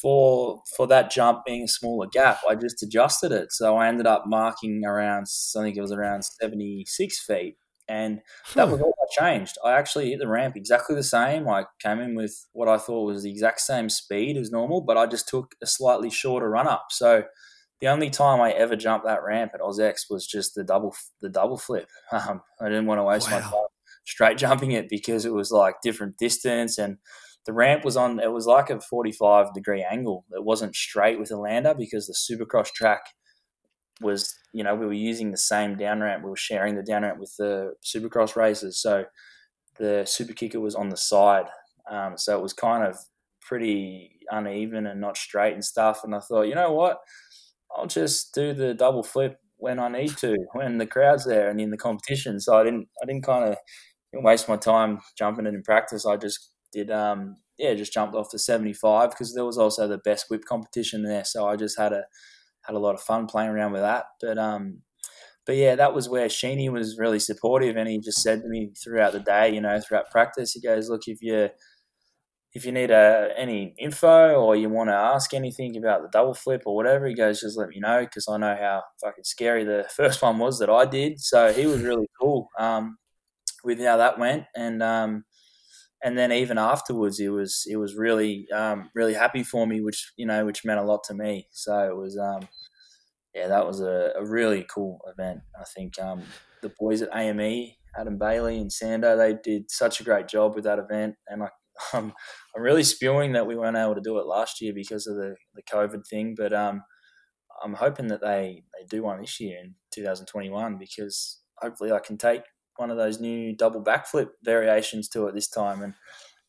Speaker 1: for for that jump being a smaller gap, I just adjusted it. So I ended up marking around, I think it was around 76 feet. And that was hmm. all I changed. I actually hit the ramp exactly the same. I came in with what I thought was the exact same speed as normal, but I just took a slightly shorter run up. So the only time I ever jumped that ramp at AUS-X was just the double the double flip. (laughs) Um, I didn't want to waste wow. my time straight jumping it because it was like different distance and the ramp was on it was like a 45 degree angle. It wasn't straight with a lander because the supercross track was you know we were using the same down ramp. We were sharing the down ramp with the Supercross racers, so the super kicker was on the side, um, so it was kind of pretty uneven and not straight and stuff. And I thought, you know what, I'll just do the double flip when I need to, when the crowd's there and in the competition. So I didn't, I didn't kind of waste my time jumping it in practice. I just did, um, yeah, just jumped off the 75 because there was also the best whip competition there. So I just had a had a lot of fun playing around with that. But um, but yeah, that was where Sheeny was really supportive, and he just said to me throughout the day, you know, throughout practice, he goes, "Look, if you if you need uh, any info or you want to ask anything about the double flip or whatever, he goes, just let me know because I know how fucking scary the (laughs) first one was that I did. So he was really cool um, with how that went, and um, and then even afterwards, it was he was really um, really happy for me, which you know which meant a lot to me. So it was um, yeah, that was a, a, really cool event. I think um, the boys at AME, Adam Bailey and Sando, they did such a great job with that event, and I, I'm I'm really spewing that we weren't able to do it last year because of the the COVID thing, but um, I'm hoping that they they do one this year in 2021 because hopefully I can take one of those new double backflip variations to it this time and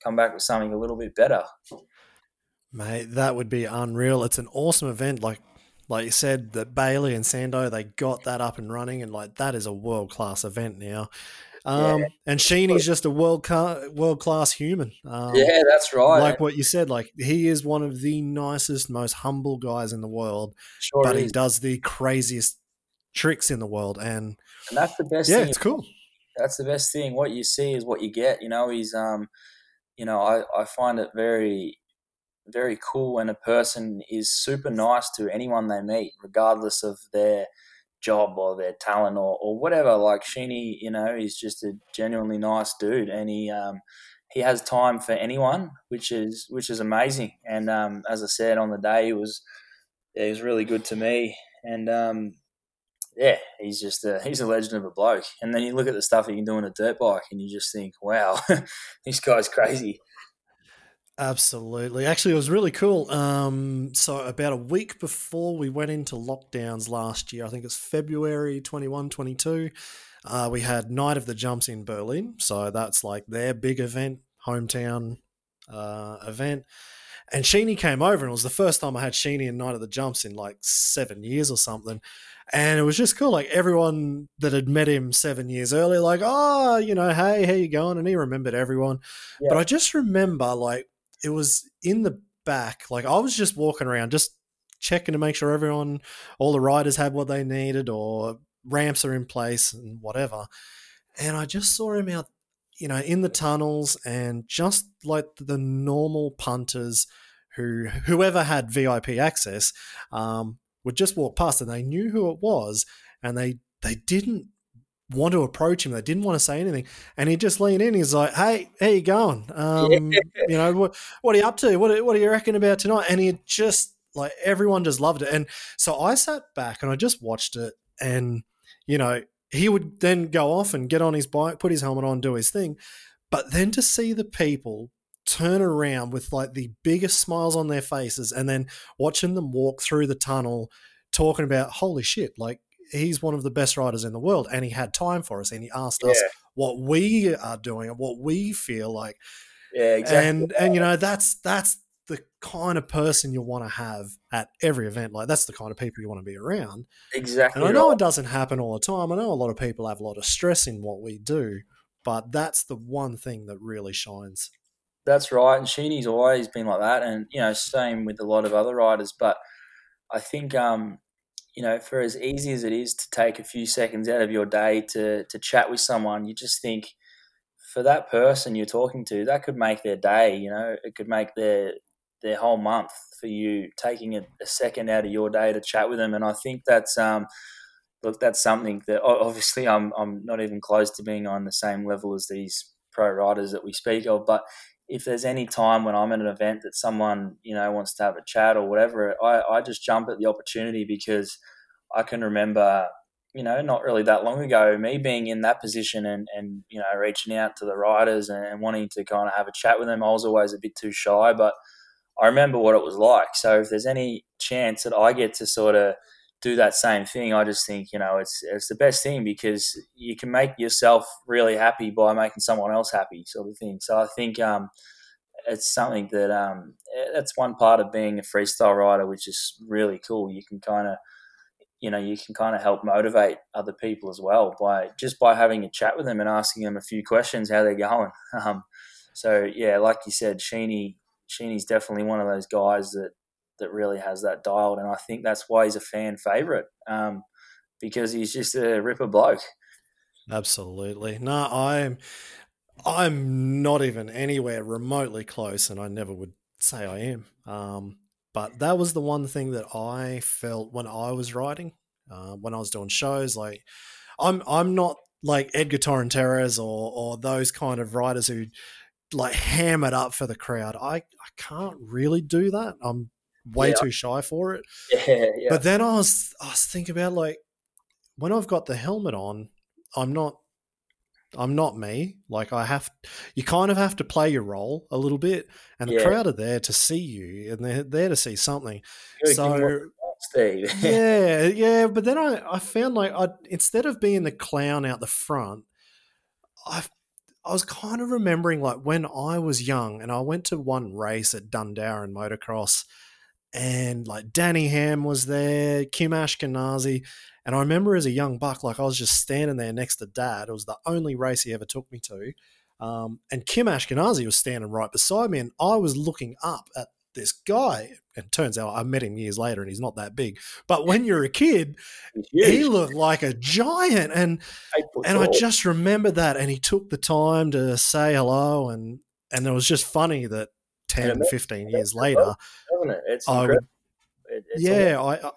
Speaker 1: come back with something a little bit better.
Speaker 2: Mate, that would be unreal. It's an awesome event. Like like you said, that Bailey and Sando, they got that up and running, and like that is a world class event now. Um, yeah. And Sheeny's just a world car, world class human. Um,
Speaker 1: yeah, that's right.
Speaker 2: Like what you said, like he is one of the nicest, most humble guys in the world, sure but is. he does the craziest tricks in the world, and
Speaker 1: and that's the best.
Speaker 2: Yeah,
Speaker 1: thing.
Speaker 2: it's cool.
Speaker 1: That's the best thing. What you see is what you get. You know, he's um, you know, I I find it very very cool when a person is super nice to anyone they meet, regardless of their job or their talent or, or whatever. Like Sheeny, you know, he's just a genuinely nice dude, and he um, he has time for anyone, which is which is amazing. And um, as I said on the day, he was yeah, he was really good to me, and um, yeah, he's just a, he's a legend of a bloke. And then you look at the stuff he can do on a dirt bike, and you just think, wow, (laughs) this guy's crazy.
Speaker 2: Absolutely. Actually, it was really cool. Um, so, about a week before we went into lockdowns last year, I think it's February 21, 22, uh, we had Night of the Jumps in Berlin. So, that's like their big event, hometown uh, event. And Sheeny came over, and it was the first time I had Sheeny and Night of the Jumps in like seven years or something. And it was just cool. Like everyone that had met him seven years earlier, like, oh, you know, hey, how you going? And he remembered everyone. Yeah. But I just remember, like, it was in the back. Like I was just walking around, just checking to make sure everyone, all the riders had what they needed or ramps are in place and whatever. And I just saw him out, you know, in the tunnels and just like the normal punters who, whoever had VIP access, um, would just walk past and they knew who it was and they, they didn't want to approach him. They didn't want to say anything, and he just leaned in. He's like, "Hey, how you going? Um, yeah. You know, what, what are you up to? What what are you reckon about tonight?" And he just like everyone just loved it. And so I sat back and I just watched it, and you know, he would then go off and get on his bike, put his helmet on, do his thing, but then to see the people turn around with like the biggest smiles on their faces and then watching them walk through the tunnel talking about holy shit like he's one of the best riders in the world, and he had time for us, and he asked yeah. us what we are doing and what we feel like.
Speaker 1: Yeah, exactly.
Speaker 2: And and you know that's that's the kind of person you want to have at every event. Like that's the kind of people you want to be around.
Speaker 1: Exactly.
Speaker 2: And I know right. it doesn't happen all the time. I know a lot of people have a lot of stress in what we do, but that's the one thing that really shines.
Speaker 1: That's right. And Sheeny's always been like that, and you know, same with a lot of other riders. But I think um, you know, for as easy as it is to take a few seconds out of your day to to chat with someone, you just think for that person you're talking to, that could make their day. You know, it could make their their whole month for you taking a, a second out of your day to chat with them. And I think that's um, look, that's something that obviously I'm I'm not even close to being on the same level as these pro riders that we speak of, but if there's any time when I'm at an event that someone you know wants to have a chat or whatever, I, I just jump at the opportunity because I can remember you know not really that long ago me being in that position and and you know reaching out to the riders and, and wanting to kind of have a chat with them. I was always a bit too shy, but I remember what it was like. So if there's any chance that I get to sort of do that same thing, I just think you know it's it's the best thing because you can make yourself really happy by making someone else happy, sort of thing. So I think um, it's something that um, eh, that's one part of being a freestyle rider, which is really cool. You can kind of you know you can kind of help motivate other people as well by just by having a chat with them and asking them a few questions how they're going. (laughs) Um, so yeah, like you said, Sheeny Sheeny's definitely one of those guys that that really has that dialed, and I think that's why he's a fan favorite um, because he's just a ripper bloke.
Speaker 2: Absolutely. No, I'm I'm not even anywhere remotely close, and I never would say I am. Um, but that was the one thing that I felt when I was writing, uh, when I was doing shows. Like, I'm I'm not like Edgar Torronteras or or those kind of writers who like ham it up for the crowd. I I can't really do that. I'm way yeah. too shy for it. (laughs)
Speaker 1: Yeah, yeah.
Speaker 2: But then I was I was thinking about like when I've got the helmet on, I'm not I'm not me. Like I have you kind of have to play your role a little bit and the crowd are there to see you and they're there to see something. Good, so (laughs) yeah, yeah, but then I, I found like I instead of being the clown out the front, I I was kind of remembering like when I was young and I went to one race at Dundarren motocross and like Danny Ham was there, Kim Ashkenazi. And I remember as a young buck, like I was just standing there next to dad. It was the only race he ever took me to. Um, and Kim Ashkenazi was standing right beside me, and I was looking up at this guy. And turns out I met him years later and he's not that big. But when you're a kid, (laughs) he looked like a giant. And and I just remember that. And he took the time to say hello. And, and it was just funny that 10, 15 years later, I would, yeah, I,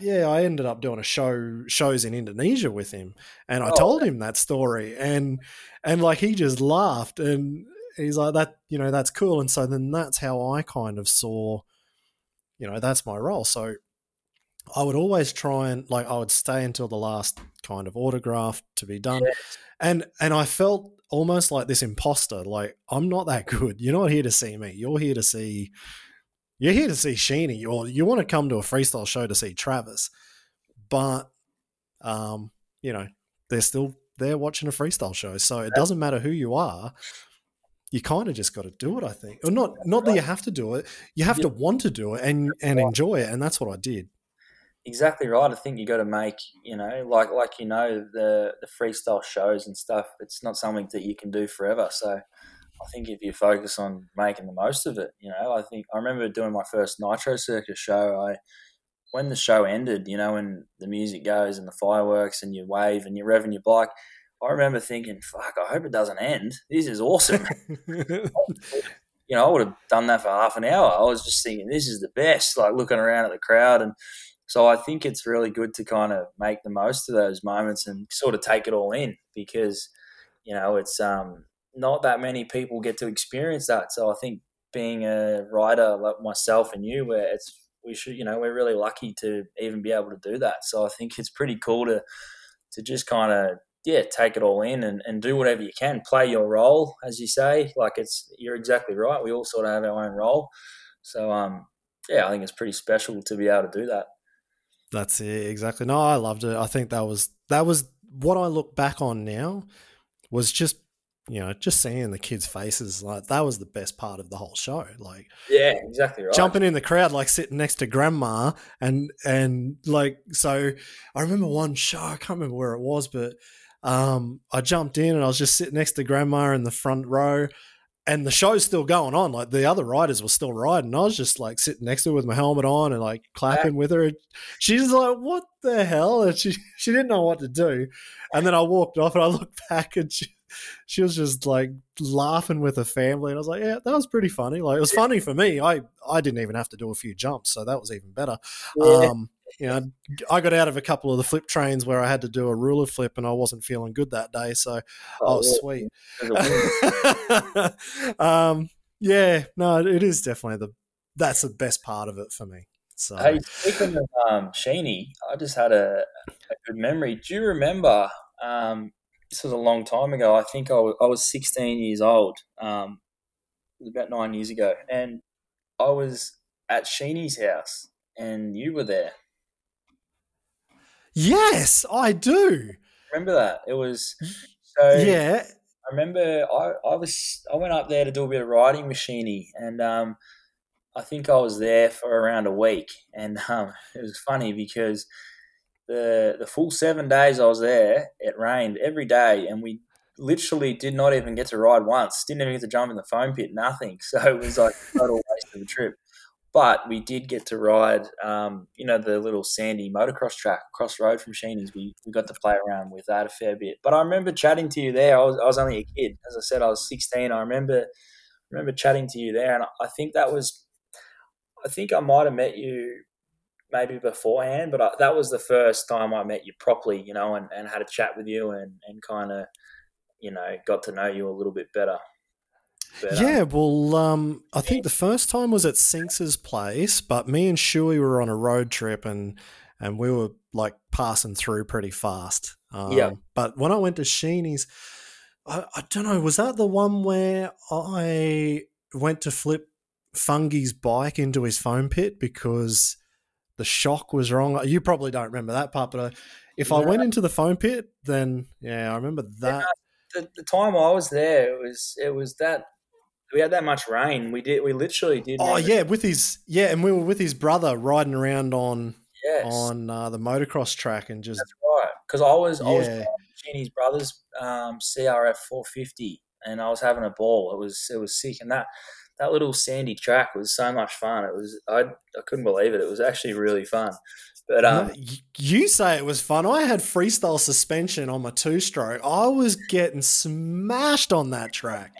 Speaker 2: yeah, I ended up doing a show shows in Indonesia with him, and I oh, told him that story, and and like he just laughed, and he's like that, you know, that's cool, and so then that's how I kind of saw, you know, that's my role. So I would always try and like I would stay until the last kind of autograph to be done, yes. and and I felt almost like this imposter, like I'm not that (laughs) good. You're not here to see me. You're here to see you're here to see Sheeny, or you want to come to a freestyle show to see Travis, but um, you know they're still there watching a freestyle show, so it doesn't matter who you are. You kind of just got to do it, I think, or not. Not that you have to do it; you have to want to do it and and enjoy it, and that's what I did.
Speaker 1: Exactly right. I think you got to make you know, like like you know, the the freestyle shows and stuff. It's not something that you can do forever. So I think if you focus on making the most of it, you know, I think I remember doing my first Nitro Circus show. I when the show ended, you know, when the music goes and the fireworks and you wave and you rev and your bike, I remember thinking, "Fuck, I hope it doesn't end. This is awesome." (laughs) you know, I would have done that for half an hour. I was just thinking, "This is the best." Like looking around at the crowd, and so I think it's really good to kind of make the most of those moments and sort of take it all in because you know it's um not that many people get to experience that. So I think being a writer like myself and you, where it's we should, you know, we're really lucky to even be able to do that. So I think it's pretty cool to to just kind of yeah take it all in and, and do whatever you can, play your role as you say. Like it's you're exactly right. We all sort of have our own role. So um yeah, I think it's pretty special to be able to do that.
Speaker 2: That's it exactly. No, I loved it. I think that was that was what I look back on now was just you know, just seeing the kids' faces, like that was the best part of the whole show. Like,
Speaker 1: yeah, exactly right.
Speaker 2: Jumping in the crowd, like sitting next to grandma, and and like so. I remember one show. I can't remember where it was, but um, I jumped in and I was just sitting next to grandma in the front row, and the show's still going on. Like the other riders were still riding. I was just like sitting next to her with my helmet on and like clapping yeah. with her. She's like, "What the hell?" And she (laughs) she didn't know what to do. And then I walked off and I looked back and she she was just like laughing with her family, and I was like, yeah, that was pretty funny. Like it was funny for me. I I didn't even have to do a few jumps, so that was even better. Yeah. Um, you know, I got out of a couple of the flip trains where I had to do a ruler flip, and I wasn't feeling good that day, so oh, oh yeah. sweet. (laughs) um, yeah, no, it is definitely the that's the best part of it for me. So,
Speaker 1: hey, speaking of um, Sheeny, I just had a, a good memory. Do you remember um, this was a long time ago. I think I was, I was 16 years old. Um, it was about nine years ago, and I was at Sheeny's house, and you were there.
Speaker 2: Yes, I do.
Speaker 1: Remember that? It was so.
Speaker 2: Yeah.
Speaker 1: I remember I, I was I went up there to do a bit of riding with Sheeny, and um, I think I was there for around a week, and um, (laughs) it was funny because the the full seven days I was there, it rained every day, and we literally did not even get to ride once. Didn't even get to jump in the foam pit. Nothing. (laughs) So it was like total waste of a trip. But we did get to ride, um, you know, the little sandy motocross track across the road from Sheeny's. We, we got to play around with that a fair bit. But I remember chatting to you there. I was, I was only a kid. As I said, I was 16. I remember remember chatting to you there. And I think that was, I think I might have met you maybe beforehand, but I, that was the first time I met you properly, you know, and, and had a chat with you and, and kind of, you know, got to know you a little bit better.
Speaker 2: But, yeah, um, well, um, I think the first time was at Sinks's place, but me and Shuey were on a road trip and and we were like passing through pretty fast. Um, yeah. But when I went to Sheeny's, I, I don't know, was that the one where I went to flip Fungy's bike into his foam pit because the shock was wrong. You probably don't remember that part, but uh, if I went into the foam pit, then yeah, I remember that.
Speaker 1: Yeah, the, the, time I was there, it was it was that we had that much rain. We did we literally did.
Speaker 2: Oh yeah, with his yeah, and we were with his brother riding around on yes. on uh, the motocross track and just
Speaker 1: That's right because I was yeah. I was Sheeny's brother's um, CRF 450 and I was having a ball. It was it was sick and that that little sandy track was so much fun. It was I I couldn't believe it. It was actually really fun. But um,
Speaker 2: you say it was fun. I had freestyle suspension on my two stroke. I was getting smashed on that track.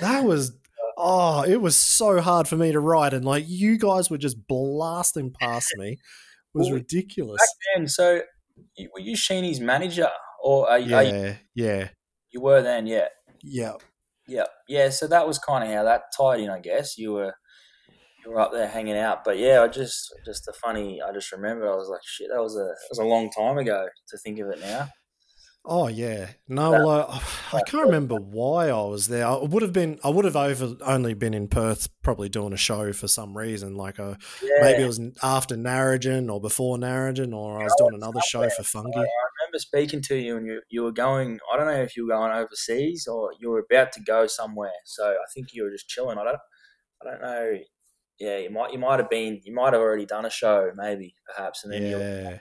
Speaker 2: That was oh, it was so hard for me to ride, and like you guys were just blasting past me. It was well, ridiculous.
Speaker 1: Back then, so were you Sheeny's manager, or are,
Speaker 2: yeah,
Speaker 1: are
Speaker 2: you, yeah,
Speaker 1: you were then, yeah,
Speaker 2: yeah,
Speaker 1: yeah, yeah. So that was kind of how that tied in, I guess. You were you were up there hanging out, but yeah, I just just the funny. I just remember I was like, shit, that was a that was a long time ago to think of it now.
Speaker 2: Oh yeah, no, well, I, I, can't remember why I was there. I would have been, I would have over only been in Perth, probably doing a show for some reason. Like a, uh, yeah. maybe it was after Narrogin or before Narrogin, or I was doing another show for Fungi. I
Speaker 1: remember speaking to you, and you you were going. I don't know if you were going overseas or you were about to go somewhere. So I think you were just chilling. I don't, I don't know. Yeah, you might you might have been, you might have already done a show, maybe perhaps, and then yeah. you're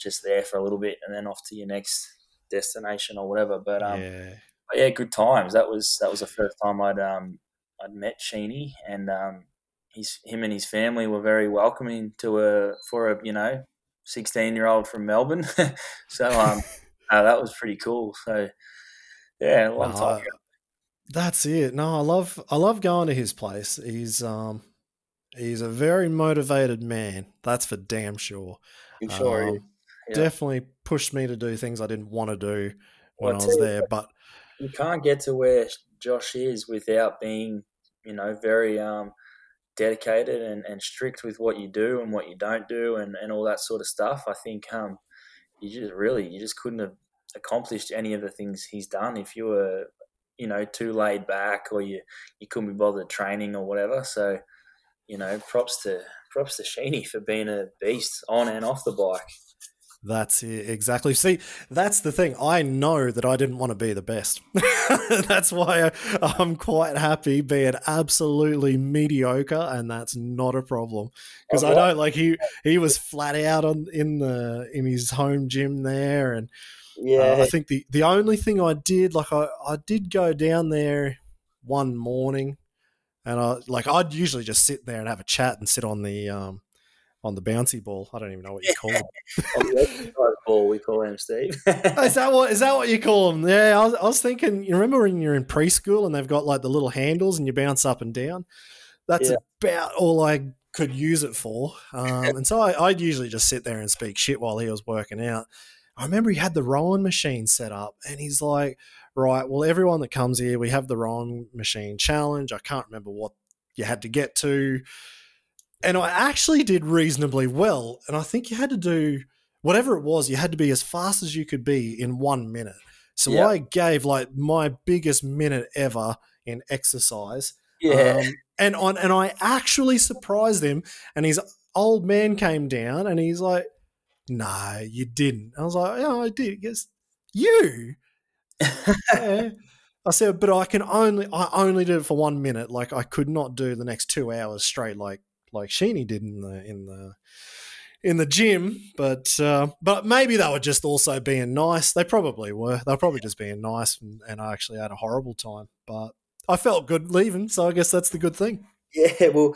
Speaker 1: just there for a little bit, and then off to your next destination or whatever. But um, yeah. But yeah, good times. That was that was the first time I'd um I'd met Sheeny, and um, his him and his family were very welcoming to a for a you know sixteen year old from Melbourne. (laughs) so um, (laughs) uh, that was pretty cool. So yeah, long time ago.
Speaker 2: That's it. No, I love I love going to his place. He's um he's a very motivated man. That's for damn sure.
Speaker 1: I'm sure. Um,
Speaker 2: yeah. definitely pushed me to do things I didn't want to do when well, I was there. But
Speaker 1: you can't get to where Josh is without being, you know, very um, dedicated and, and strict with what you do and what you don't do and, and all that sort of stuff. I think um, you just really you just couldn't have accomplished any of the things he's done if you were, you know, too laid back or you you couldn't be bothered training or whatever. So, you know, props to props to Sheeny (laughs) for being a beast on and off the bike.
Speaker 2: That's it, exactly. See, that's the thing. I know that I didn't want to be the best. (laughs) that's why I, am quite happy being absolutely mediocre, and that's not a problem because I don't like he he was flat out on in the in his home gym there, and yeah, uh, I think the the only thing I did like I I did go down there one morning, and I like I'd usually just sit there and have a chat and sit on the um on the bouncy ball. I don't even know what you call (laughs)
Speaker 1: them. ball, we call him Steve.
Speaker 2: Oh, is that what is that what you call them? Yeah, I was, I was, thinking. You remember when you're in preschool and they've got like the little handles and you bounce up and down? That's yeah. about all I could use it for. Um, and so I, I'd usually just sit there and speak shit while he was working out. I remember he had the rowing machine set up, and he's like, "Right, well, everyone that comes here, we have the rowing machine challenge. I can't remember what you had to get to." And I actually did reasonably well. And I think you had to do whatever it was, you had to be as fast as you could be in one minute. So yep. I gave like my biggest minute ever in exercise.
Speaker 1: Yeah. Um,
Speaker 2: and on and I actually surprised him. And his old man came down and he's like, "No, you didn't." I was like, "Yeah, I did." He goes, "You." (laughs) yeah. I said, "But I can only I only did it for one minute. Like I could not do the next two hours straight. Like like Sheeny did in the in the in the gym, but uh, but maybe they were just also being nice. They probably were. They were probably just being nice, and, and I actually had a horrible time. But I felt good leaving, so I guess that's the good thing.
Speaker 1: Yeah, well,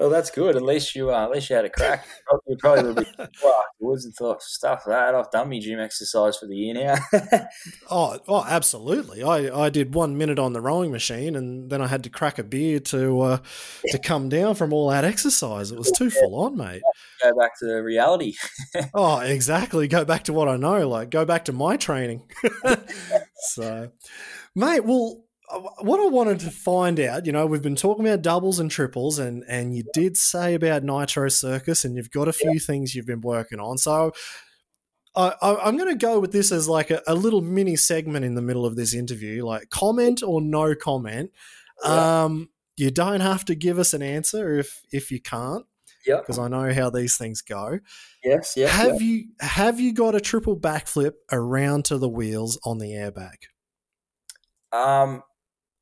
Speaker 1: well, that's good. At least you, uh, at least you had a crack. You probably would be (laughs) woods and thought stuff that. I've done my gym exercise for the year now. (laughs)
Speaker 2: oh, oh, absolutely. I, I did one minute on the rowing machine, and then I had to crack a beer to uh, to (laughs) come down from all that exercise. It was too full on, mate.
Speaker 1: Go back to reality.
Speaker 2: oh, exactly. Go back to what I know. Like go back to my training. so, mate. Well, what I wanted to find out, you know, we've been talking about doubles and triples, and and you did say about Nitro Circus, and you've got a few yeah. things you've been working on. So I, am going to go with this as like a, a, little mini segment in the middle of this interview, like comment or no comment. Yeah. Um, you don't have to give us an answer if if you can't.
Speaker 1: Yeah.
Speaker 2: Because I know how these things go.
Speaker 1: Yes. Yes.
Speaker 2: Have you have you got a triple backflip around to the wheels on the airbag?
Speaker 1: Um,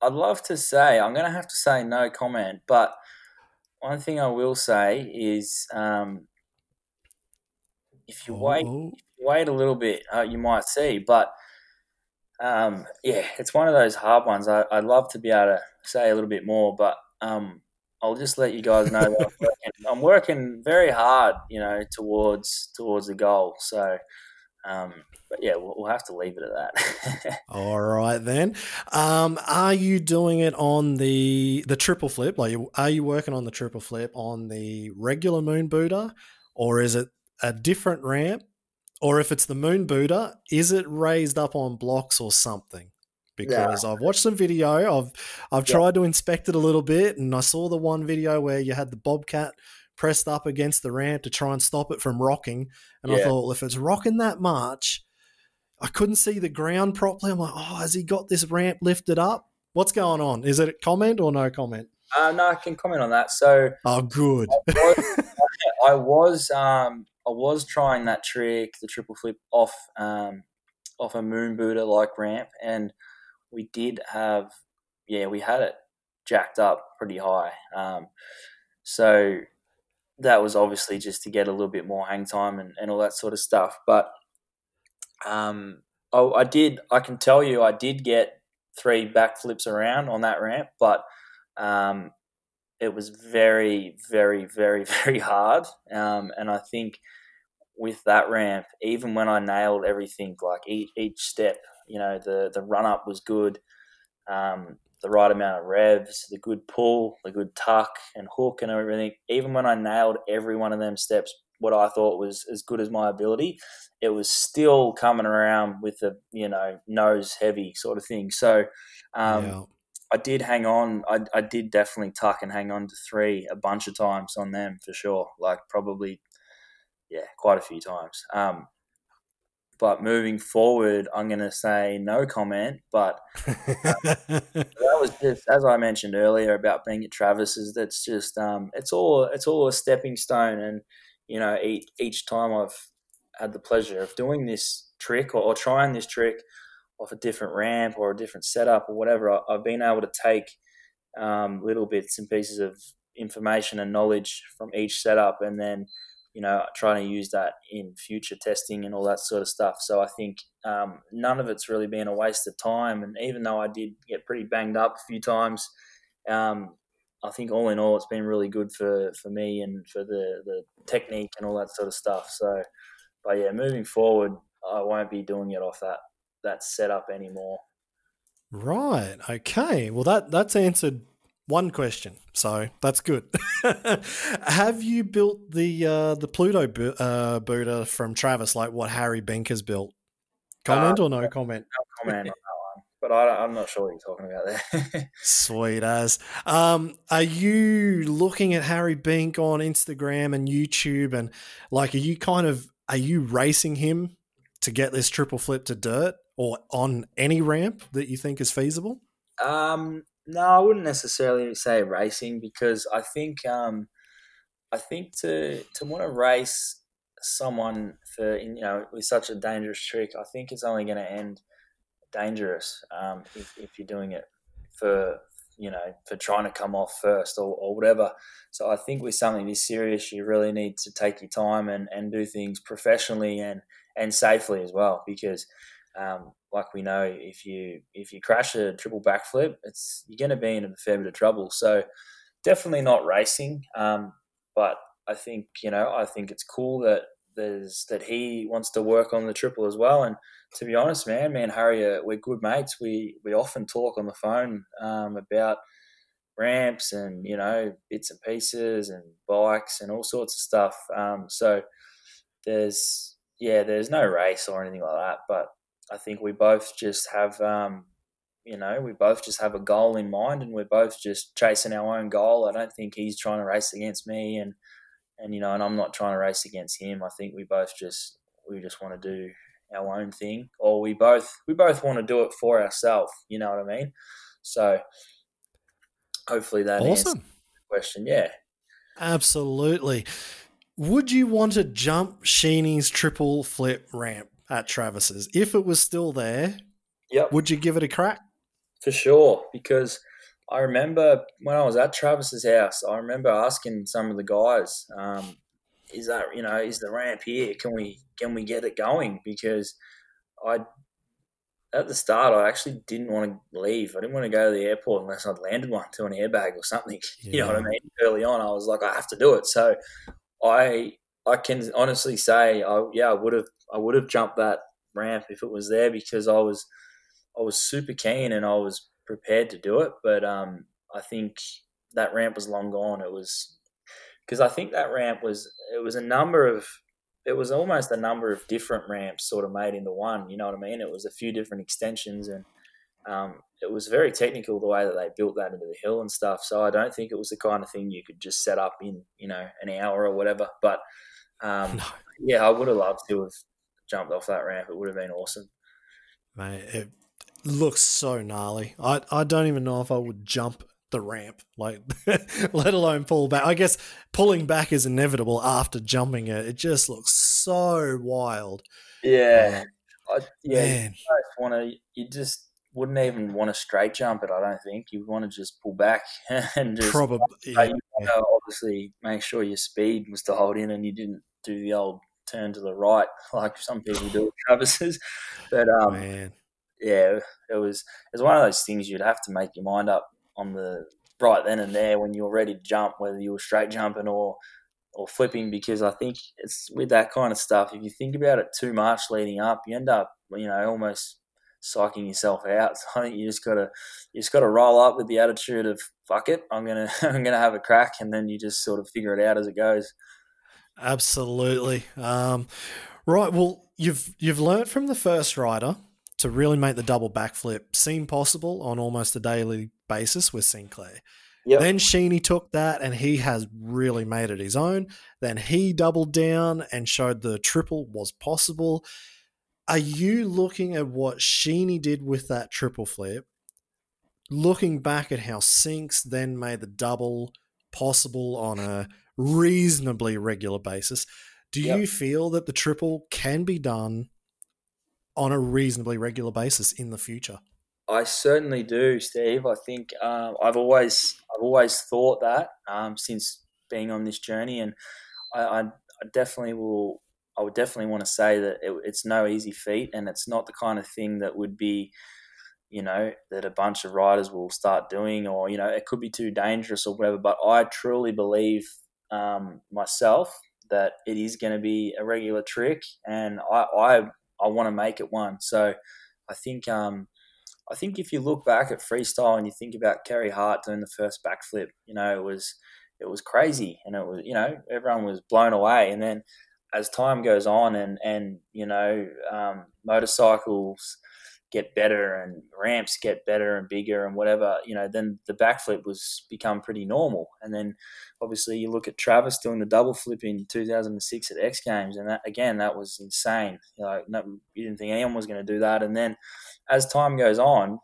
Speaker 1: I'd love to say, I'm going to have to say no comment, but one thing I will say is um, if you wait, oh. if you wait a little bit, uh, you might see. But um, yeah, it's one of those hard ones. I, would love to be able to say a little bit more, but um, I'll just let you guys know that I'm working, I'm working very hard, you know, towards towards the goal. So, um, but yeah, we'll, we'll, have to leave it at that. (laughs)
Speaker 2: All right then. Um, are you doing it on the the triple flip? Like, are you working on the triple flip on the regular moon booter, or is it a different ramp? Or if it's the moon booter, is it raised up on blocks or something? because yeah. I've watched some video. I've I've yeah. tried to inspect it a little bit, and I saw the one video where you had the bobcat pressed up against the ramp to try and stop it from rocking. And yeah. I thought, well, if it's rocking that much, I couldn't see the ground properly. I'm like, oh, has he got this ramp lifted up? What's going on? Is it a comment or no comment?
Speaker 1: Uh, no, I can comment on that. So,
Speaker 2: oh, good.
Speaker 1: I was, (laughs) I was, um, I was trying that trick, the triple flip off, um, off a moon booter like ramp, and we did have, yeah, we had it jacked up pretty high. Um, so that was obviously just to get a little bit more hang time and, and all that sort of stuff. But um, I, I did, I can tell you, I did get three backflips around on that ramp, but um, it was very, very, very, (laughs) very hard. Um, and I think with that ramp, even when I nailed everything, like each, each step, you know, the the run up was good, um, the right amount of revs, the good pull, the good tuck and hook and everything. Even when I nailed every one of them steps, what I thought was as good as my ability, it was still coming around with a you know nose heavy sort of thing. So. Um, yeah. I did hang on. I, I did definitely tuck and hang on to three a bunch of times on them for sure. Like probably, yeah, quite a few times. Um, but moving forward, I'm going to say no comment. But uh, (laughs) that was just, as I mentioned earlier about being at Travis's. That's just um, it's all it's all a stepping stone, and you know each, each time I've had the pleasure of doing this trick or, or trying this trick off a different ramp or a different setup or whatever, I, have been able to take um, little bits and pieces of information and knowledge from each setup, and then you know, trying to use that in future testing and all that sort of stuff. So I think um, none of it's really been a waste of time. And even though I did get pretty banged up a few times, um, I think all in all, it's been really good for, for me and for the, the technique and all that sort of stuff. So, but yeah, moving forward, I won't be doing it off that that setup anymore.
Speaker 2: Right. Okay. Well, that that's answered one question, so that's good. (laughs) Have you built the uh, the Pluto bu- uh, Buddha from Travis, like what Harry Bink has built? Comment uh, or no comment?
Speaker 1: No comment on that one, but I, am not sure what you're talking about there. (laughs)
Speaker 2: Sweet as. Um, are you looking at Harry Bink on Instagram and YouTube, and like, are you kind of are you racing him to get this triple flip to dirt or on any ramp that you think is feasible?
Speaker 1: Um, no, I wouldn't necessarily say racing because I think um, I think to to want to race someone for you know with such a dangerous trick, I think it's only going to end dangerous um, if, if you're doing it for you know for trying to come off first or, or whatever. So I think with something this serious, you really need to take your time and, and do things professionally and and safely as well because um, like we know, if you if you crash a triple backflip, it's you're going to be in a fair bit of trouble. So definitely not racing, um, but I think you know I think it's cool that there's that he wants to work on the triple as well. And to be honest, man, me and Harry are we're good mates. We we often talk on the phone um, about ramps and you know bits and pieces and bikes and all sorts of stuff. Um, so there's yeah, there's no race or anything like that, but I think we both just have, um, you know, we both just have a goal in mind, and we're both just chasing our own goal. I don't think he's trying to race against me, and and you know, and I'm not trying to race against him. I think we both just we just want to do our own thing, or we both we both want to do it for ourselves. You know what I mean? So hopefully that awesome. question. Yeah,
Speaker 2: absolutely. Would you want to jump Sheeny's triple flip ramp? At Travis's. If it was still there,
Speaker 1: yep.
Speaker 2: would you give it a crack?
Speaker 1: For sure, because I remember when I was at Travis's house, I remember asking some of the guys, um, "Is that you know is the ramp here? Can we can we get it going?" Because I at the start, I actually didn't want to leave. I didn't want to go to the airport unless I'd landed one to an airbag or something. Yeah. (laughs) You know what I mean? Early on, I was like, I have to do it. So I I can honestly say, I, yeah, I would have I would have jumped that ramp if it was there because I was I was super keen and I was prepared to do it. But um, I think that ramp was long gone. It was because I think that ramp was it was a number of it was almost a number of different ramps sort of made into one. You know what I mean? It was a few different extensions, and um, it was very technical the way that they built that into the hill and stuff. So I don't think it was the kind of thing you could just set up in you know an hour or whatever. But um, no. yeah, I would have loved to have jumped off that ramp. It would have been awesome.
Speaker 2: Mate, it looks so gnarly. I I don't even know if I would jump the ramp, like (laughs) let alone pull back. I guess pulling back is inevitable after jumping it. It just looks so wild.
Speaker 1: Yeah, I, yeah. Man. You want to. You just wouldn't even want to straight jump it. I don't think you would want to just pull back (laughs) and just
Speaker 2: probably. Yeah.
Speaker 1: You know, obviously, make sure your speed was to hold in and you didn't do the old turn to the right (laughs) like some people do at Travis's. (laughs) But um, Man. yeah, it was it was one of those things you'd have to make your mind up on the right then and there when you were ready to jump, whether you were straight jumping or or flipping. Because I think it's with that kind of stuff. If you think about it too much leading up, you end up you know almost psyching yourself out. (laughs) So I think you just gotta you just gotta roll up with the attitude of fuck it, I'm gonna I'm gonna have a crack, and then you just sort of figure it out as it goes.
Speaker 2: Absolutely. Um, right. Well, you've you've learnt from the first rider to really make the double backflip seem possible on almost a daily basis with Sinclair. Yep. Then Sheeny took that and he has really made it his own. Then he doubled down and showed the triple was possible. Are you looking at what Sheeny did with that triple flip, looking back at how Sinks then made the double possible on a reasonably regular basis? Do yep. you feel that the triple can be done on a reasonably regular basis in the future?
Speaker 1: I certainly do, Steve. I think um, I've always I've always thought that um, since being on this journey, and I, I, I, definitely will. I would definitely want to say that it, it's no easy feat, and it's not the kind of thing that would be, you know, that a bunch of riders will start doing, or you know, it could be too dangerous or whatever. But I truly believe um, myself that it is going to be a regular trick, and I, I I want to make it one. So I think um, I think if you look back at freestyle and you think about Carey Hart doing the first backflip, you know, it was it was crazy, and it was you know everyone was blown away. And then as time goes on, and and you know um, motorcycles get better and ramps get better and bigger and whatever, you know, then the backflip was become pretty normal. And then obviously you look at Travis doing the double flip in 2006 at X Games, and that again that was insane. You know, no, you didn't think anyone was going to do that. And then as time goes on,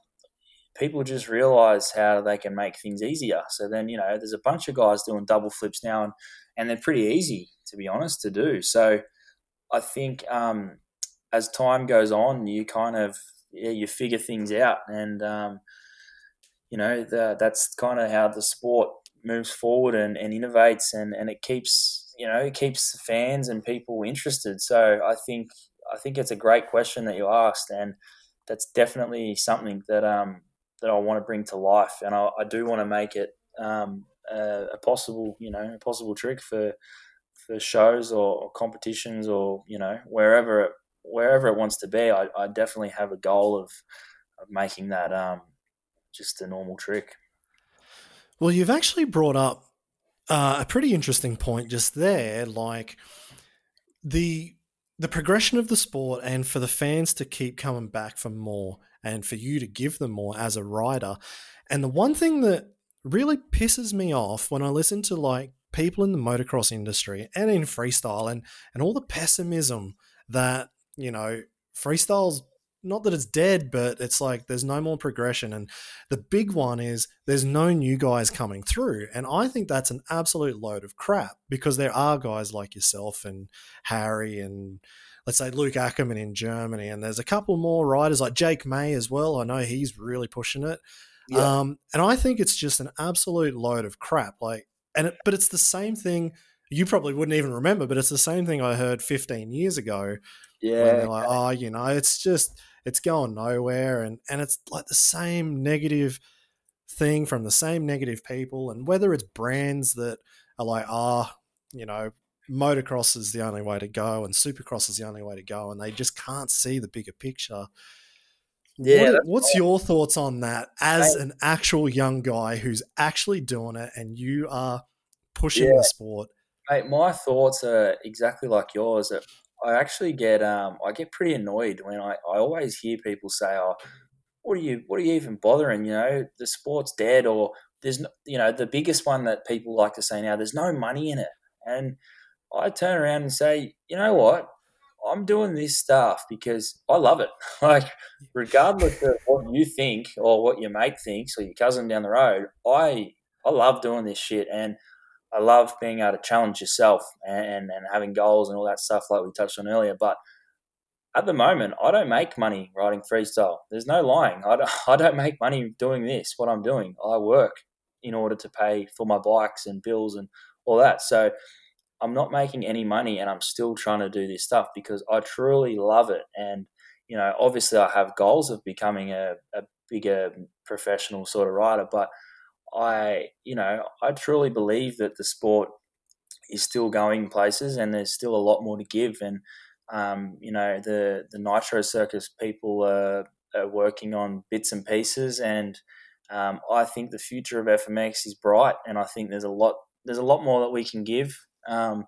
Speaker 1: people just realize how they can make things easier. So then you know, there's a bunch of guys doing double flips now, and and they're pretty easy to be honest to do. So I think um, as time goes on, you kind of yeah, you figure things out, and um, you know the, that's kind of how the sport moves forward and, and innovates, and, and it keeps you know it keeps fans and people interested. So I think I think it's a great question that you asked, and that's definitely something that um that I want to bring to life, and I, I do want to make it um, a, a, possible you know a possible trick for for shows or, or competitions or you know wherever it wherever it wants to be, I, I definitely have a goal of, of making that um, just a normal trick.
Speaker 2: Well, you've actually brought up uh, a pretty interesting point just there, like the the progression of the sport, and for the fans to keep coming back for more, and for you to give them more as a rider. And the one thing that really pisses me off when I listen to like people in the motocross industry and in freestyle and and all the pessimism that you know, freestyle's not that it's dead, but it's like there's no more progression. And the big one is there's no new guys coming through. And I think that's an absolute load of crap because there are guys like yourself and Harry and let's say Luc Ackermann in Germany. And there's a couple more riders like Jake May as well. I know he's really pushing it. Yeah. Um, and I think it's just an absolute load of crap. Like, and it, but it's the same thing. You probably wouldn't even remember, but it's the same thing I heard 15 years ago
Speaker 1: yeah.
Speaker 2: When they're like, oh, you know, it's just it's going nowhere, and and it's like the same negative thing from the same negative people, and whether it's brands that are like, ah, you know, motocross is the only way to go, and supercross is the only way to go, and they just can't see the bigger picture.
Speaker 1: Yeah,
Speaker 2: What- what's your thoughts on that as an actual young guy who's actually doing it and you are pushing
Speaker 1: Yeah.
Speaker 2: the sport?
Speaker 1: Mate, my thoughts are exactly like yours. That I actually get um I get pretty annoyed when I, I always hear people say, "Oh, what are you what are you even bothering? You know, the sport's dead." Or there's no, you know the biggest one that people like to say now. There's no money in it, and I turn around and say, you know what? I'm doing this stuff because I love it. (laughs) Like, regardless of what you think or what your mate thinks or your cousin down the road, I I love doing this shit and I love being able to challenge yourself and, and having goals and all that stuff like we touched on earlier. But at the moment, I don't make money riding freestyle. There's no lying. I don't, (laughs) I don't make money doing this, what I'm doing. I work in order to pay for my bikes and bills and all that. So I'm not making any money and I'm still trying to do this stuff because I truly love it. And, you know, obviously I have goals of becoming a, a bigger professional sort of rider, but I, you know, I truly believe that the sport is still going places and there's still a lot more to give. And, um, you know, the, the Nitro Circus people are, are working on bits and pieces. And um, I think the future of FMX is bright. And I think there's a lot, there's a lot more that we can give. Um,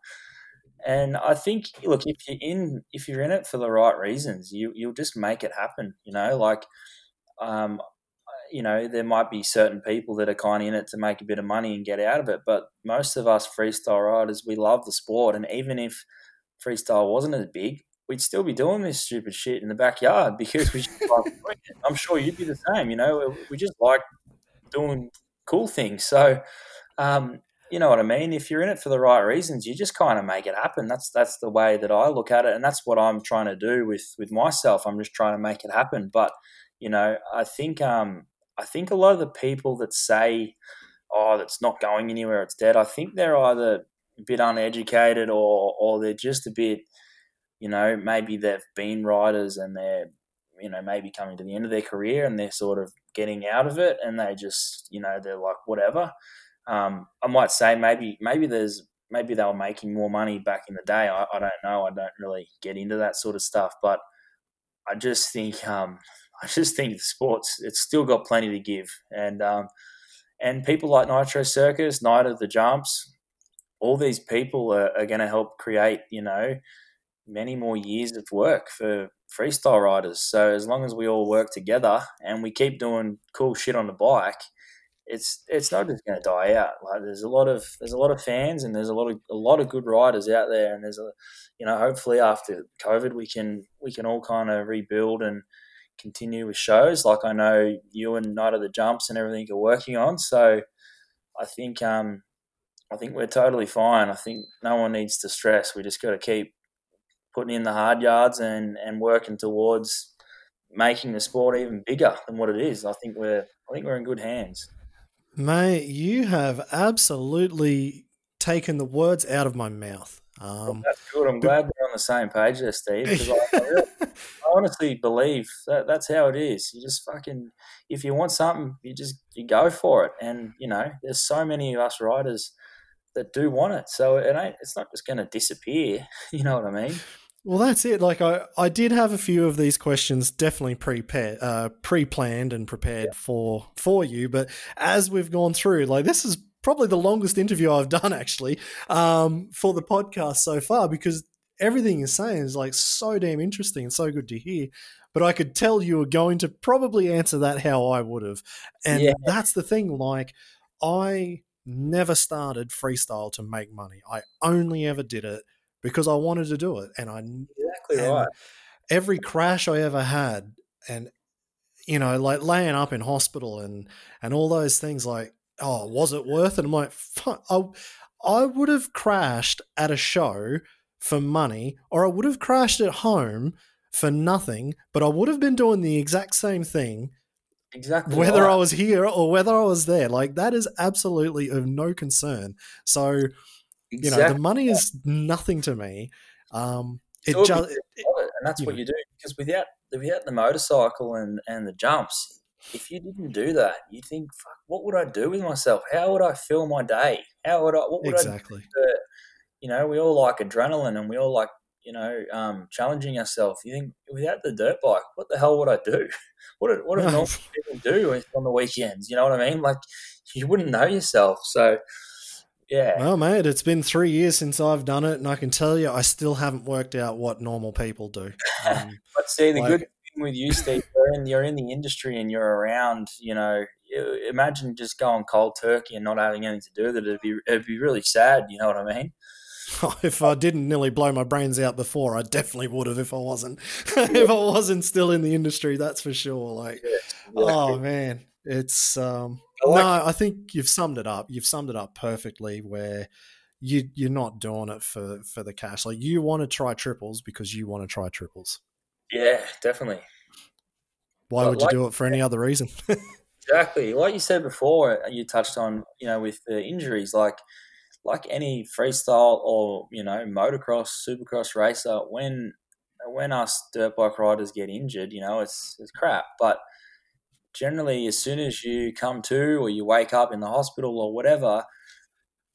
Speaker 1: and I think, look, if you're in, if you're in it for the right reasons, you you'll just make it happen. You know, like, um, you know, there might be certain people that are kind of in it to make a bit of money and get out of it, but most of us freestyle riders, we love the sport, and even if freestyle wasn't as big, we'd still be doing this stupid shit in the backyard (laughs) because we just like doing it. I'm sure you'd be the same. You know, we just like doing cool things. So, um, you know what I mean? If you're in it for the right reasons, you just kind of make it happen. That's that's the way that I look at it, and that's what I'm trying to do with with myself. I'm just trying to make it happen. But you know, I think um, I think a lot of the people that say, "Oh, that's not going anywhere, it's dead," I think they're either a bit uneducated or or they're just a bit, you know, maybe they've been riders and they're you know maybe coming to the end of their career and they're sort of getting out of it and they just you know they're like whatever um, I might say maybe maybe there's maybe they were making more money back in the day. I, I don't know. I don't really get into that sort of stuff, but I just think um, I just think the sports it's still got plenty to give, and um, and people like Nitro Circus, Night of the Jumps, all these people are, are going to help create you know many more years of work for freestyle riders. So as long as we all work together and we keep doing cool shit on the bike it's it's not just going to die out. Like there's a lot of there's a lot of fans and there's a lot of a lot of good riders out there, and there's a you know hopefully after COVID we can we can all kind of rebuild and continue with shows like I know you and Night of the Jumps and everything are working on. So I think um I think we're totally fine. I think no one needs to stress. We just got to keep putting in the hard yards and and working towards making the sport even bigger than what it is. I think we're I think we're in good hands.
Speaker 2: Mate, you have absolutely taken the words out of my mouth. Um,
Speaker 1: that's good. I'm glad we're on the same page there, Steve. I, I, really, (laughs) I honestly believe that that's how it is. You just fucking, if you want something, you just you go for it. And you know, there's so many of us riders that do want it, so it ain't. It's not just going to disappear. (laughs) You know what I mean?
Speaker 2: Well, that's it. Like I, I did have a few of these questions definitely prepared, uh, pre-planned and prepared yeah. for for you. But as we've gone through, like this is probably the longest interview I've done actually um, for the podcast so far because everything you're saying is like so damn interesting and so good to hear. But I could tell you were going to probably answer that how I would have, and yeah. that's the thing. Like I never started freestyle to make money. I only ever did it because I wanted to do it, and I
Speaker 1: exactly
Speaker 2: and
Speaker 1: right.
Speaker 2: Every crash I ever had, and you know, like laying up in hospital and and all those things, like, oh, was it worth it? I'm like, I, I would have crashed at a show for money, or I would have crashed at home for nothing, but I would have been doing the exact same thing.
Speaker 1: Exactly.
Speaker 2: Whether
Speaker 1: right.
Speaker 2: I was here or whether I was there, like that is absolutely of no concern. So Exactly. You know, the money is nothing to me. Um, it just
Speaker 1: it, and that's what
Speaker 2: know.
Speaker 1: you do because without without the motorcycle and and the jumps, if you didn't do that, you think, fuck, what would I do with myself? How would I fill my day? How would I? What would I?
Speaker 2: exactly.
Speaker 1: You know, we all like adrenaline, and we all like you know um, challenging ourselves. You think without the dirt bike, what the hell would I do? (laughs) What do, what do normal people do on the weekends? You know what I mean? Like you wouldn't know yourself. So yeah,
Speaker 2: Well, mate, it's been three years since I've done it, and I can tell you, I still haven't worked out what normal people do. Um, (laughs)
Speaker 1: But see, the
Speaker 2: Like-
Speaker 1: good thing with you, Steve, you're in, you're in the industry and you're around. You know, imagine just going cold turkey and not having anything to do with it. It'd be it'd be really sad. You know what I mean? (laughs)
Speaker 2: if I didn't nearly blow my brains out before, I definitely would have if I wasn't. (laughs) if I wasn't still in the industry, that's for sure. Like, oh man, it's um.
Speaker 1: I like-
Speaker 2: no, I think you've summed it up. You've summed it up perfectly. Where you you're not doing it for for the cash. Like you want to try triples because you want to try triples.
Speaker 1: yeah, definitely.
Speaker 2: Why
Speaker 1: But
Speaker 2: would you do it for any other reason? (laughs)
Speaker 1: Exactly. Like you said before, you touched on, you know, with the injuries, like like any freestyle or, you know, motocross, supercross racer, when when us dirt bike riders get injured, you know, it's it's crap. But generally as soon as you come to or you wake up in the hospital or whatever,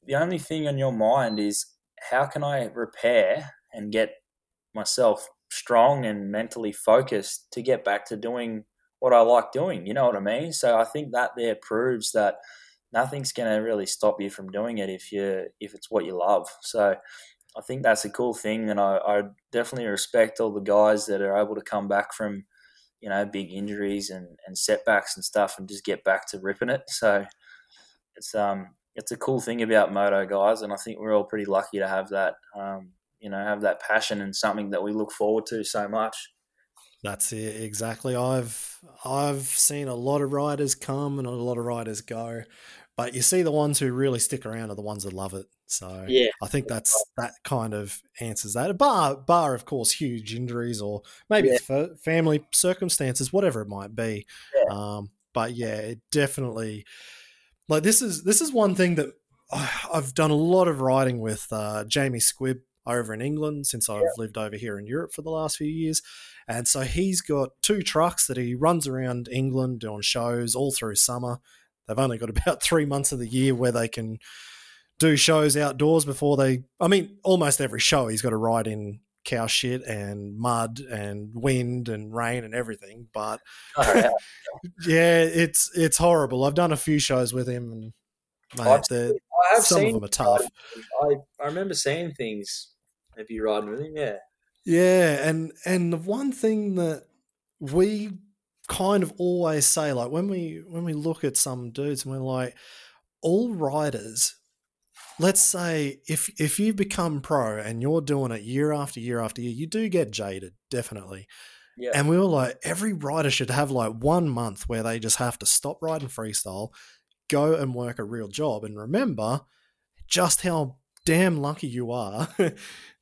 Speaker 1: the only thing on your mind is how can I repair and get myself strong and mentally focused to get back to doing what I like doing. You know what I mean? So I think that there proves that nothing's going to really stop you from doing it if you if it's what you love. So I think that's a cool thing, and I, I definitely respect all the guys that are able to come back from you know big injuries and, and setbacks and stuff, and just get back to ripping it. So it's um it's a cool thing about moto guys, and I think we're all pretty lucky to have that um, you know have that passion and something that we look forward to so much.
Speaker 2: That's it exactly. I've I've seen a lot of riders come and a lot of riders go, but you see the ones who really stick around are the ones that love it. So
Speaker 1: Yeah,
Speaker 2: I think that's that kind of answers that. Bar bar of course huge injuries or maybe it's for family circumstances, whatever it might be.
Speaker 1: Yeah.
Speaker 2: Um, but yeah, it definitely like this is this is one thing that (sighs) I've done a lot of riding with uh, Jamie Squibb over in England since I've lived over here in Europe for the last few years. And so he's got two trucks that he runs around England doing shows all through summer. They've only got (laughs) about three months of the year where they can do shows outdoors before they. I mean, almost every show he's got to ride in cow shit and mud and wind and rain and everything. But (laughs)
Speaker 1: oh, out. (laughs)
Speaker 2: yeah, it's it's horrible. I've done a few shows with him, and mate,
Speaker 1: I've
Speaker 2: they're-
Speaker 1: I have
Speaker 2: some
Speaker 1: seen
Speaker 2: of them are tough.
Speaker 1: I, I remember seeing things if you riding with him. Yeah,
Speaker 2: Yeah, and and the one thing that we kind of always say, like when we when we look at some dudes and we're like, all riders, let's say if if you become pro and you're doing it year after year after year, you do get jaded, definitely.
Speaker 1: yeah,
Speaker 2: And we were like, every rider should have like one month where they just have to stop riding freestyle, go and work a real job, and remember just how damn lucky you are (laughs)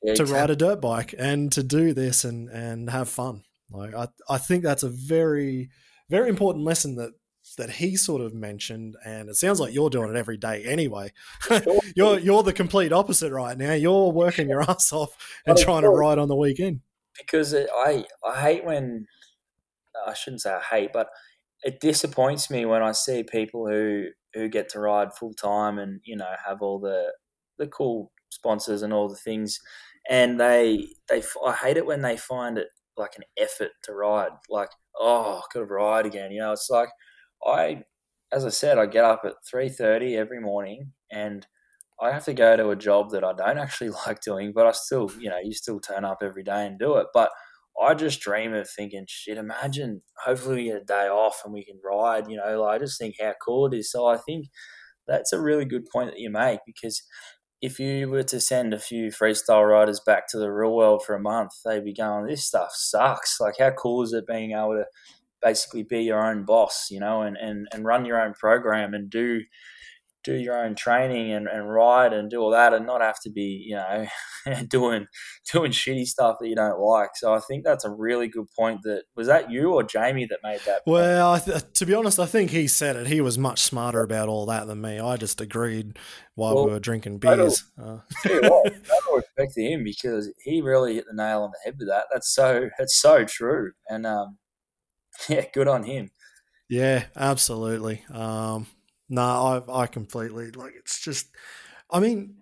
Speaker 1: yeah
Speaker 2: to
Speaker 1: exactly.
Speaker 2: ride a dirt bike and to do this and and have fun. Like I, I think that's a very very important lesson that that he sort of mentioned, and it sounds like you're doing it every day anyway. (laughs) you're you're the complete opposite right now. You're working your ass off and
Speaker 1: Oh,
Speaker 2: trying to ride on the weekend.
Speaker 1: because it, I I hate when I shouldn't say I hate, but it disappoints me when I see people who who get to ride full time and you know have all the the cool sponsors and all the things, and they they I hate it when they find it like an effort to ride. Like oh, I to ride again. You know, it's like I as I said, I get up at three thirty every morning and. I have to go to a job that I don't actually (laughs) like doing, but I still, you know, you still turn up every day and do it. But I just dream of thinking, shit, imagine, hopefully we get a day off and we can ride, you know, like, I just think how cool it is. So I think that's a really good point that you make because if you were to send a few freestyle riders back to the real world for a month, they'd be going, this stuff sucks. Like, how cool is it being able to basically be your own boss, you know, and, and, and run your own program and do do your own training and, and ride and do all that and not have to be you know (laughs) doing doing shitty stuff that you don't like. So i think that's a really good point that was that you or jamie that made that
Speaker 2: point? well th- to be honest i think he said it. He was much smarter about all that than me. I just agreed while well, we were drinking beers. Uh. (laughs)
Speaker 1: what, respect (laughs) to him because he really hit the nail on the head with that. That's so that's so true. And um yeah good on him.
Speaker 2: Yeah absolutely. Um no, I I completely like it's just. I mean,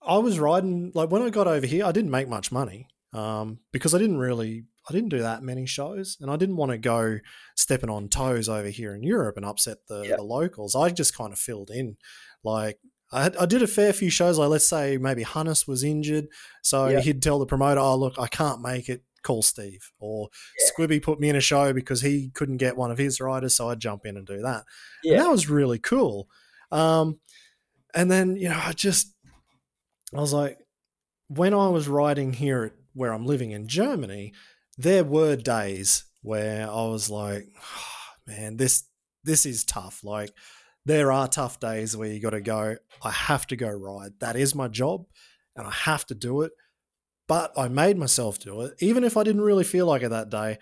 Speaker 2: I was riding like when I got over here, I didn't make much money um, because I didn't really I didn't do that many shows, and I didn't want to go stepping on toes over here in Europe and upset the, the locals. I just kind of filled in, like. I, I did a fair few shows. Like, let's say maybe Hunnis was injured, so he'd tell the promoter, "Oh, look, I can't make it call Steve. Or yeah. Squibby put me in a show because he couldn't get one of his riders, so I'd jump in and do that. Yeah. And that was really cool. Um, and then, you know, I just, I was like, when I was riding here at where I'm living in Germany, there were days where I was like, oh, man, this this is tough. Like there are tough days where you got to go. I have to go ride. That is my job, and I have to do it but I made myself do it, even if I didn't really feel like it that day.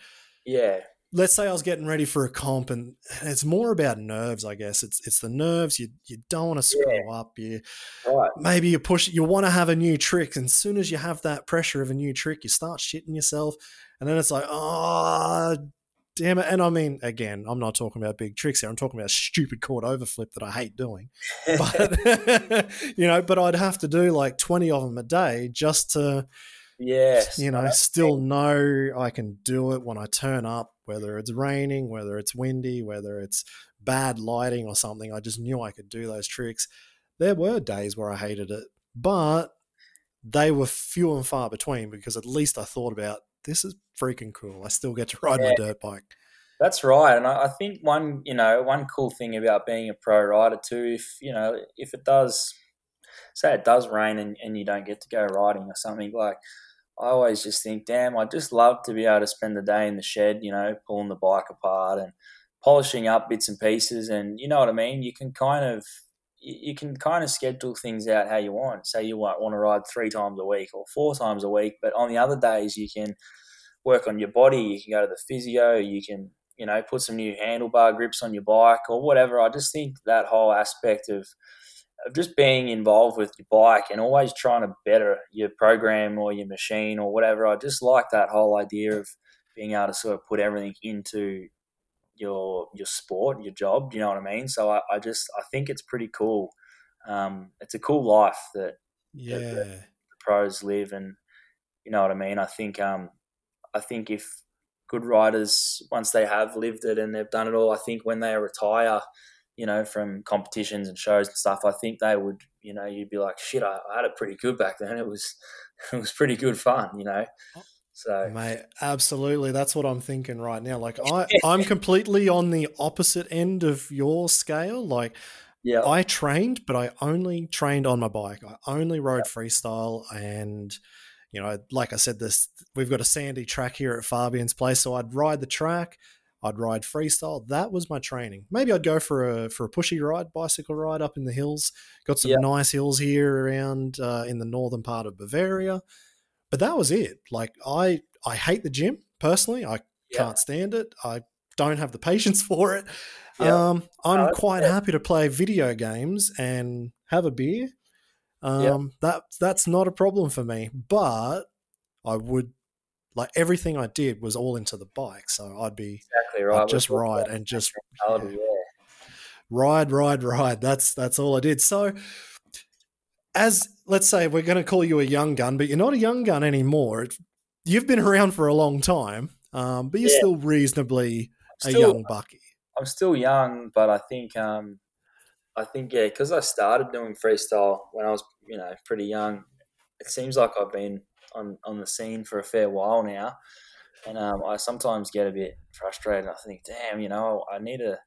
Speaker 1: Yeah.
Speaker 2: Let's say I was getting ready for a comp, and it's more about nerves, I guess. It's it's the nerves. You you don't want to screw yeah. up. You right. maybe you push. You want to have a new trick, and as soon as you have that pressure of a new trick, you start shitting yourself, and then it's like, oh, damn it. And I mean, again, I'm not talking about big tricks here. I'm talking about stupid Cordova flip that I hate doing. But, (laughs) (laughs) you know, but I'd have to do like 20 of them a day just to,
Speaker 1: yes,
Speaker 2: you know, still know I can do it when I turn up, whether it's raining, whether it's windy, whether it's bad lighting or something. I just knew I could do those tricks. There were days where I hated it, but they were few and far between because at least I thought about this is freaking cool. I still get to (laughs) ride yeah. my dirt bike.
Speaker 1: That's right, and I, think one you know one cool thing about being a pro rider too, if you know if it does, say it does rain and, and you don't get to go riding or something like. I always just think, damn, I'd just love to be able to spend the day in the shed, you know, pulling the bike apart and polishing up bits and pieces. And you know what I mean? You can kind of you can kind of schedule things out how you want. Say you want, want to ride three times a week or four times a week, but on the other days you can work on your body. You can go to the physio. You can you know put some new handlebar grips on your bike or whatever. I just think that whole aspect of of just being involved with your bike and always trying to better your program or your machine or whatever. I just like that whole idea of being able to sort of put everything into your your sport, your job. You know what I mean? So I, I just I think it's pretty cool. Um, it's a cool life that
Speaker 2: yeah that the
Speaker 1: pros live, and you know what I mean. I think um, I think if good riders once they have lived it and they've done it all, I think when they retire, you know, from competitions and shows and stuff, I think they would, you know, you'd be like, shit, I, I had it pretty good back then. It was (laughs) it was pretty good fun, you know. So,
Speaker 2: mate, absolutely, that's what I'm thinking right now. Like, I (laughs) I'm completely on the opposite end of your scale. Like, yeah, I trained, but I only trained on my bike. I only rode yeah. freestyle, and you know, like I said, this we've got a sandy track here at Fabian's place, so I'd ride the track. I'd ride freestyle. That was my training. Maybe I'd go for a for a pushy ride, bicycle ride up in the hills. Got some nice hills here around uh, in the northern part of Bavaria but that was it. Like I I hate the gym personally. I yeah. can't stand it. I don't have the (laughs) patience for it. Yeah. Um, I'm no, quite happy to play video games and have a beer. Um, yeah. that that's not a problem for me. But I would like everything I did was all into the bike, so I'd be
Speaker 1: exactly right.
Speaker 2: I'd just ride and just yeah. ride, ride, ride. That's that's all I did. So as let's say we're going to call you a young gun, but you're not a young gun anymore. You've been around for a long time, um, but you're yeah. still reasonably still, a young bucky.
Speaker 1: I'm still young, but I think um, I think yeah, because I started doing freestyle when I was you know pretty young. It seems like I've been on on the scene for a fair while now, and um, I sometimes get a bit frustrated. I think, damn, you know, I need to.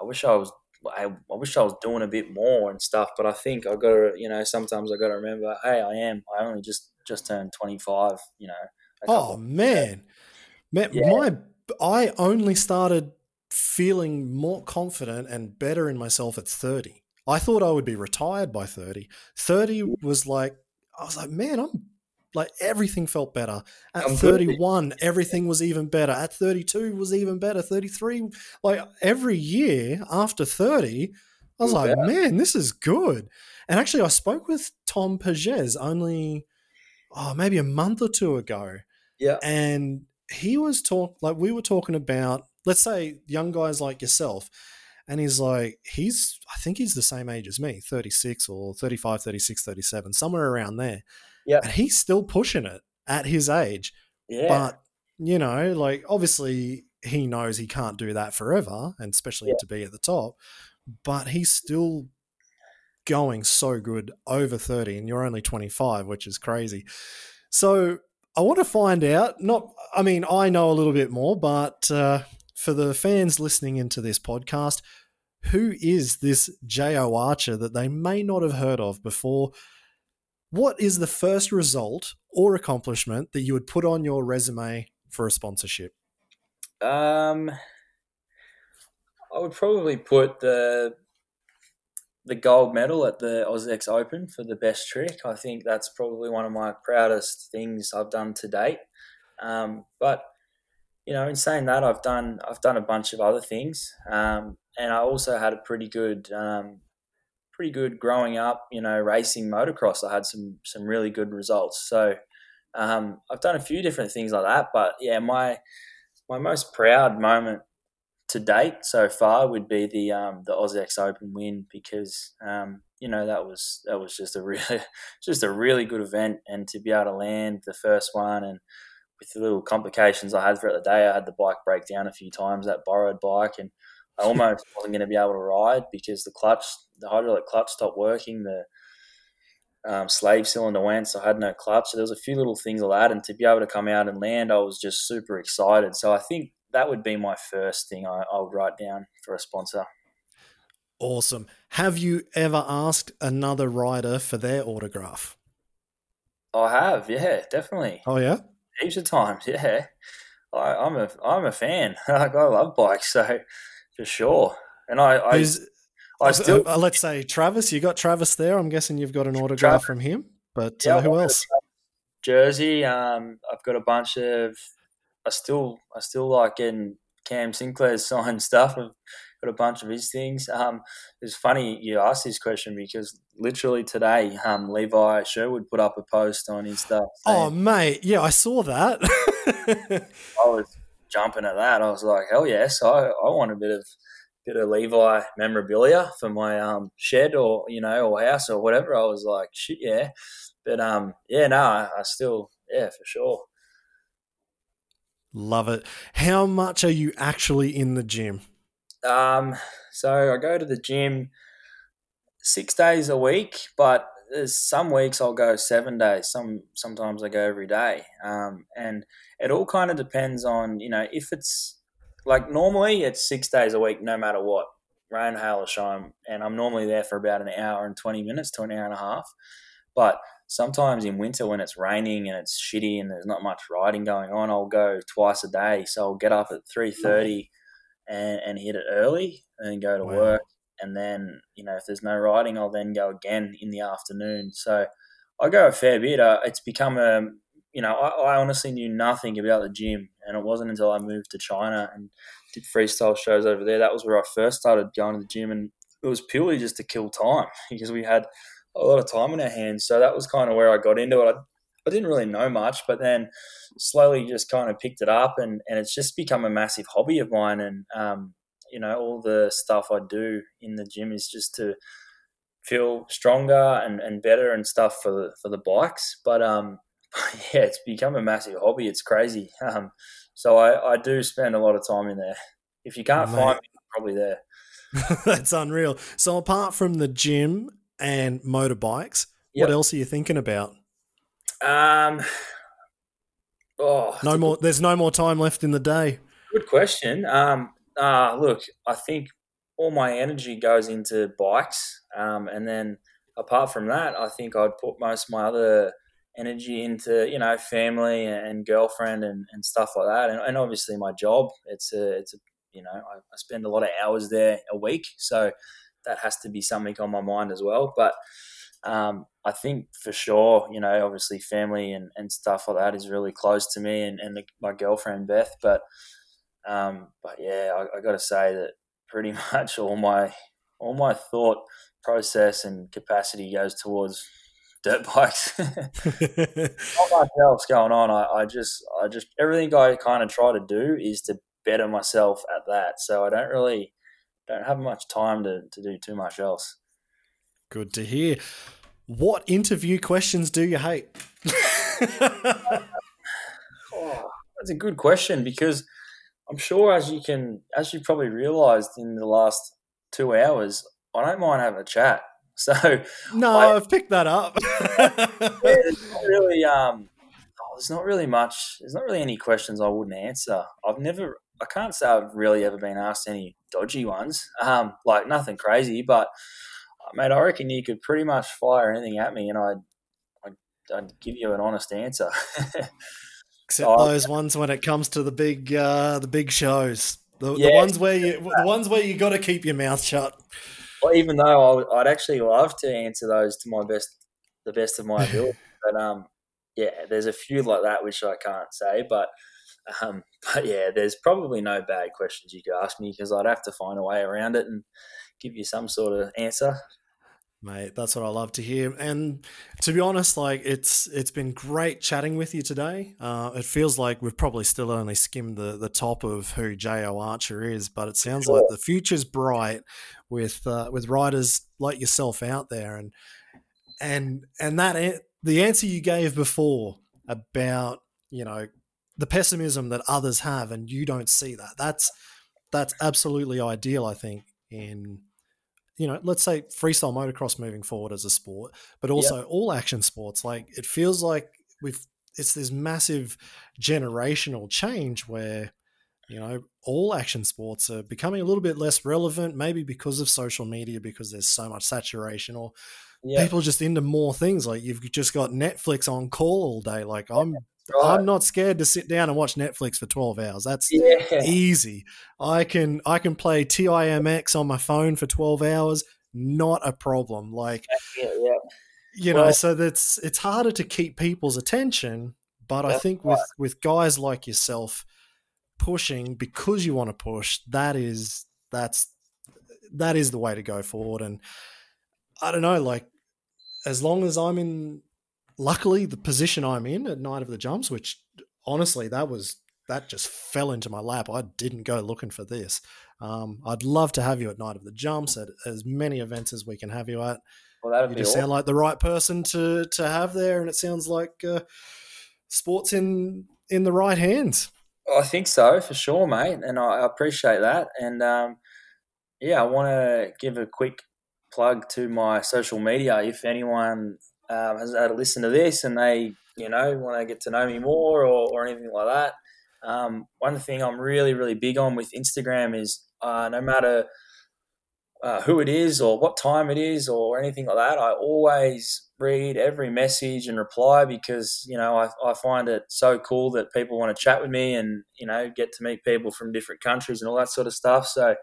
Speaker 1: I wish I was I, I wish I was doing a bit more and stuff, but I think I got to, you know, sometimes I got to remember, hey, I am. I only just just turned twenty five. You know.
Speaker 2: Oh man, man, yeah. my I only started feeling more confident and better in myself at thirty. I thought I would be retired by 30. 30 was like, I was like, man, I'm like everything felt better. At I'm 31, good. everything was even better. At 32 was even better. 33, like every year after 30, I was like, better. man, this is good. And actually, I spoke with Tom Pages only, oh, maybe a month or two ago.
Speaker 1: Yeah.
Speaker 2: And he was talk like we were talking about, let's say young guys like yourself. And he's like, he's, I think he's the same age as me, 36 or 35, 36, 37, somewhere around there.
Speaker 1: Yeah.
Speaker 2: And he's still pushing it at his age.
Speaker 1: Yeah.
Speaker 2: But, you know, like obviously he knows he can't do that forever, and especially yeah. to be at the top, but he's still going so good over 30 and you're only 25 which is crazy so i want to find out not i mean i know a little bit more but uh, for the fans listening into this podcast who is this Jayo Archer that they may not have heard of before what is the first result or accomplishment that you would put on your resume for a sponsorship?
Speaker 1: Um, I would probably put the the gold medal at the AusX Open for the best trick. I think that's probably one of my proudest things I've done to date. Um, but you know, in saying that, I've done I've done a bunch of other things, um, and I also had a pretty good um, pretty good growing up. You know, racing motocross, I had some some really good results. So um, I've done a few different things like that. But yeah, my my most proud moment to date so far would be the um, the AusX Open win because um, you know that was that was just a (laughs) really just a really good event, and to be able to land the first one and with the little complications I had throughout the day, I had the bike break down a few times, that borrowed bike, and I almost wasn't going to be able to ride because the clutch, the hydraulic clutch stopped working. The um, slave cylinder went, so I had no clutch. So there was a few little things like that, and to be able to come out and land, I was just super excited. So I think that would be my first thing I, I would write down for a sponsor.
Speaker 2: Awesome. Have you ever asked another rider for their autograph?
Speaker 1: I have, yeah, definitely.
Speaker 2: Oh yeah,
Speaker 1: heaps of times, (laughs) yeah. I, am a I'm a fan. (laughs) like I love bikes, (laughs) so for sure. And I, I,
Speaker 2: I still uh, let's say Travis. You got Travis there. I'm guessing you've got an autograph Travis. from him. But yeah, uh, who else?
Speaker 1: Jersey. Um, I've got a bunch of. I still I still like getting Cam Sinclair's (laughs) signed stuff. I've got a bunch of his things. Um, it's funny you asked this question because literally today, um, Levi Sherwood put up a post on his stuff.
Speaker 2: oh, mate, yeah, I saw that.
Speaker 1: I was jumping at that. I was like, hell yes, I, I want a bit of bit of Levi memorabilia for my um, shed or you know or house or whatever. I was like, shit, yeah. But um, yeah, no, I, I still, yeah, for sure.
Speaker 2: Love it. How much are you actually in the gym?
Speaker 1: Um, so I go to the gym six days a week, but there's some weeks I'll go seven days. Some sometimes I go every day. Um, and it all kind of depends on you know if it's like normally it's six days a week, no matter what, rain, hail, or shine, and I'm normally there for about an hour and twenty minutes to an hour and a half. But sometimes in winter when it's raining and it's shitty and there's not much riding going on, I'll go twice a day. So I'll get up at three thirty and, and hit it early and go to wow. work. And then you know if there's no riding, I'll then go again in the afternoon. So I go a fair bit. Uh, it's become a you know, I, I, honestly knew nothing about the gym, and it wasn't until I moved to China and did freestyle shows over there that was where I first started going to the gym, and it was purely just to kill time (laughs) because we had a lot of time in our hands. So that was kind of where I got into it. I, I didn't really know much, but then slowly just kind of picked it up, and, and it's just become a massive hobby of mine. And um, you know, all the stuff I do in the gym is just to feel stronger and, and better and stuff for the, for the bikes. But um, (laughs) yeah, it's become a massive hobby. It's crazy. Um, so I, I do spend a lot of time in there. If you can't oh, find me, I'm probably there. (laughs)
Speaker 2: That's unreal. So apart from the gym and motorbikes, yep. what else are you thinking about?
Speaker 1: Um, oh,
Speaker 2: no more. Good, there's no more time left in the day.
Speaker 1: Good question. Um, uh, look, I think all my energy goes into bikes, um, and then apart from that, I think I'd put most of my other energy into you know family and girlfriend and, and stuff like that and, and obviously my job it's a it's a you know I, I, spend a lot of hours there a week so that has to be something on my mind as well. But um, I think for sure, you know, obviously family and, and stuff like that is really close to me and, and the, my girlfriend Beth. But um, but yeah, I, I got to say that pretty (laughs) much all my all my thought process and capacity goes towards dirt bikes. (laughs) (laughs) Not much else going on. I, I just I just everything I kind of try to do is to better myself at that. So I don't really don't have much time to, to do too much else.
Speaker 2: Good to hear. What interview questions do you hate? (laughs)
Speaker 1: oh, that's a good question because I'm sure as you can as you probably realised in the last two hours, I don't mind having a chat. (laughs) So
Speaker 2: no, I, have picked that up. (laughs)
Speaker 1: there's not (laughs) really um, oh, there's not really much. There's not really any questions I wouldn't answer. I've never. I can't say I've really ever been asked any dodgy ones. Um, like nothing crazy, but mate, I reckon you could pretty much fire anything at me, and I'd I'd, I'd give you an honest answer.
Speaker 2: Except those ones when it comes to the big uh, the big shows, the, yeah, the ones where you the ones where you got to keep your mouth shut.
Speaker 1: Well, even though I, would actually love to answer those to my best the best of my ability, (laughs) but um, yeah, there's a few like that which I can't say, but. Um, (laughs) but yeah, there's probably no bad questions you could ask me because I'd have to find a way around it and give you some sort of answer
Speaker 2: mate. That's what i love to hear. And to be honest like it's it's been great chatting with you today. Uh, it feels like we've probably still only skimmed the, the top of who Jayo Archer is but it sounds sure. like the future's bright with uh, with riders like yourself out there. And and and that the answer you gave before about you know the pessimism that others have and you don't see that that's that's absolutely ideal i think in you know, let's say freestyle motocross moving forward as a sport, but also yep. all action sports. Like it feels like we've it's this massive generational change where you know all action sports are becoming a little bit less relevant maybe because of social media because there's so much saturation or yep. people just into more things like you've just got netflix on call all day like i'm Right. I'm not scared to sit down and watch Netflix for 12 hours. That's yeah. easy. I can I can play TIMX on my phone for 12 hours, not a problem. Like
Speaker 1: yeah, yeah.
Speaker 2: you well, know, so that's it's harder to keep people's attention, but I think with right. with guys like yourself pushing because you want to push, that is that's that is the way to go forward and I don't know like as long as I'm in luckily the position I'm in at Night of the Jumps, which honestly that was that just fell into my lap. I didn't go looking for this. Um, I'd love to have you at Night of the Jumps at as many events as we can have you at.
Speaker 1: Well,
Speaker 2: you
Speaker 1: just
Speaker 2: awesome. sound like the right person to to have there, and it sounds like uh, sports in in the right hands.
Speaker 1: I think so for sure, mate, and I appreciate that. And um, yeah, I want to give a quick plug to my social media. If anyone um, has had a listen to this and they, you know, want to get to know me more or, or anything like that. Um, one thing I'm really, really big on with Instagram is uh, no matter uh, who it is or what time it is or anything like that, I always read every message and reply because, you know, I, I find it so cool that people want to chat with me and, you know, get to meet people from different countries and all that sort of stuff. So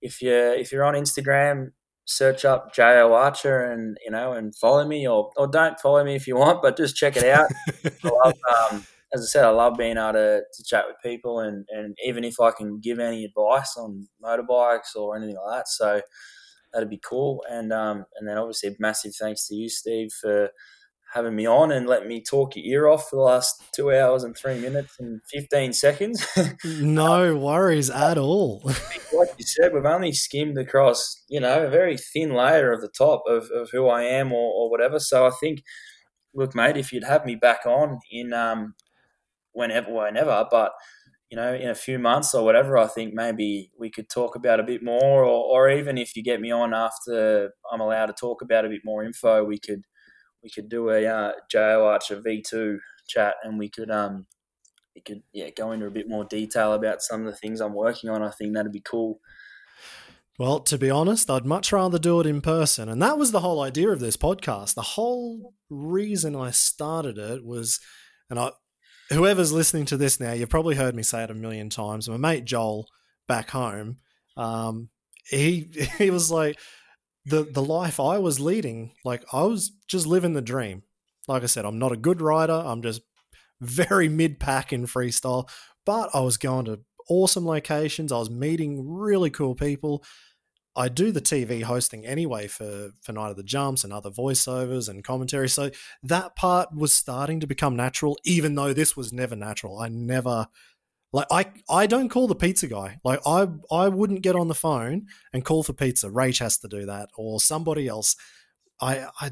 Speaker 1: if you're, if you're on Instagram, search up Jayo Archer and you know and follow me or or don't follow me if you want, but just check it out. (laughs) I love, um, as I said, I love being able to, to chat with people and, and even if I can give any advice on motorbikes or anything like that. So that'd be cool. And um, and then obviously massive thanks to you, Steve, for having me on and letting me talk your ear off for the last two hours and three minutes and 15 seconds. (laughs)
Speaker 2: no worries at all.
Speaker 1: like you said, we've only skimmed across, you know, a very thin layer of the top of, of who I am or, or whatever. So I think, look, mate, if you'd have me back on in um, whenever, whenever, but you know, in a few months or whatever, I think maybe we could talk about a bit more, or, or even if you get me on after I'm allowed to talk about a bit more info, we could we could do a uh, Jayo Archer V two chat, and we could um we could yeah go into a bit more detail about some of the things I'm working on. I think that'd be cool.
Speaker 2: Well, to be honest, I'd much rather do it in person. And that was the whole idea of this podcast. The whole reason I started it was, and I, whoever's listening to this now, you've probably heard me say it a million times. My mate Joel back home, um, he (laughs) he was like, the the life I was leading, like I was just living the dream. Like I said, I'm not a good rider. I'm just very mid pack in freestyle, but I was going to awesome locations. I was meeting really cool people. I do the TV hosting anyway for for Night of the Jumps and other voiceovers and commentary. So that part was starting to become natural, even though this was never natural. I never like I I don't call the pizza guy. Like I I wouldn't get on the phone and call for pizza. Rach has to do that or somebody else. I I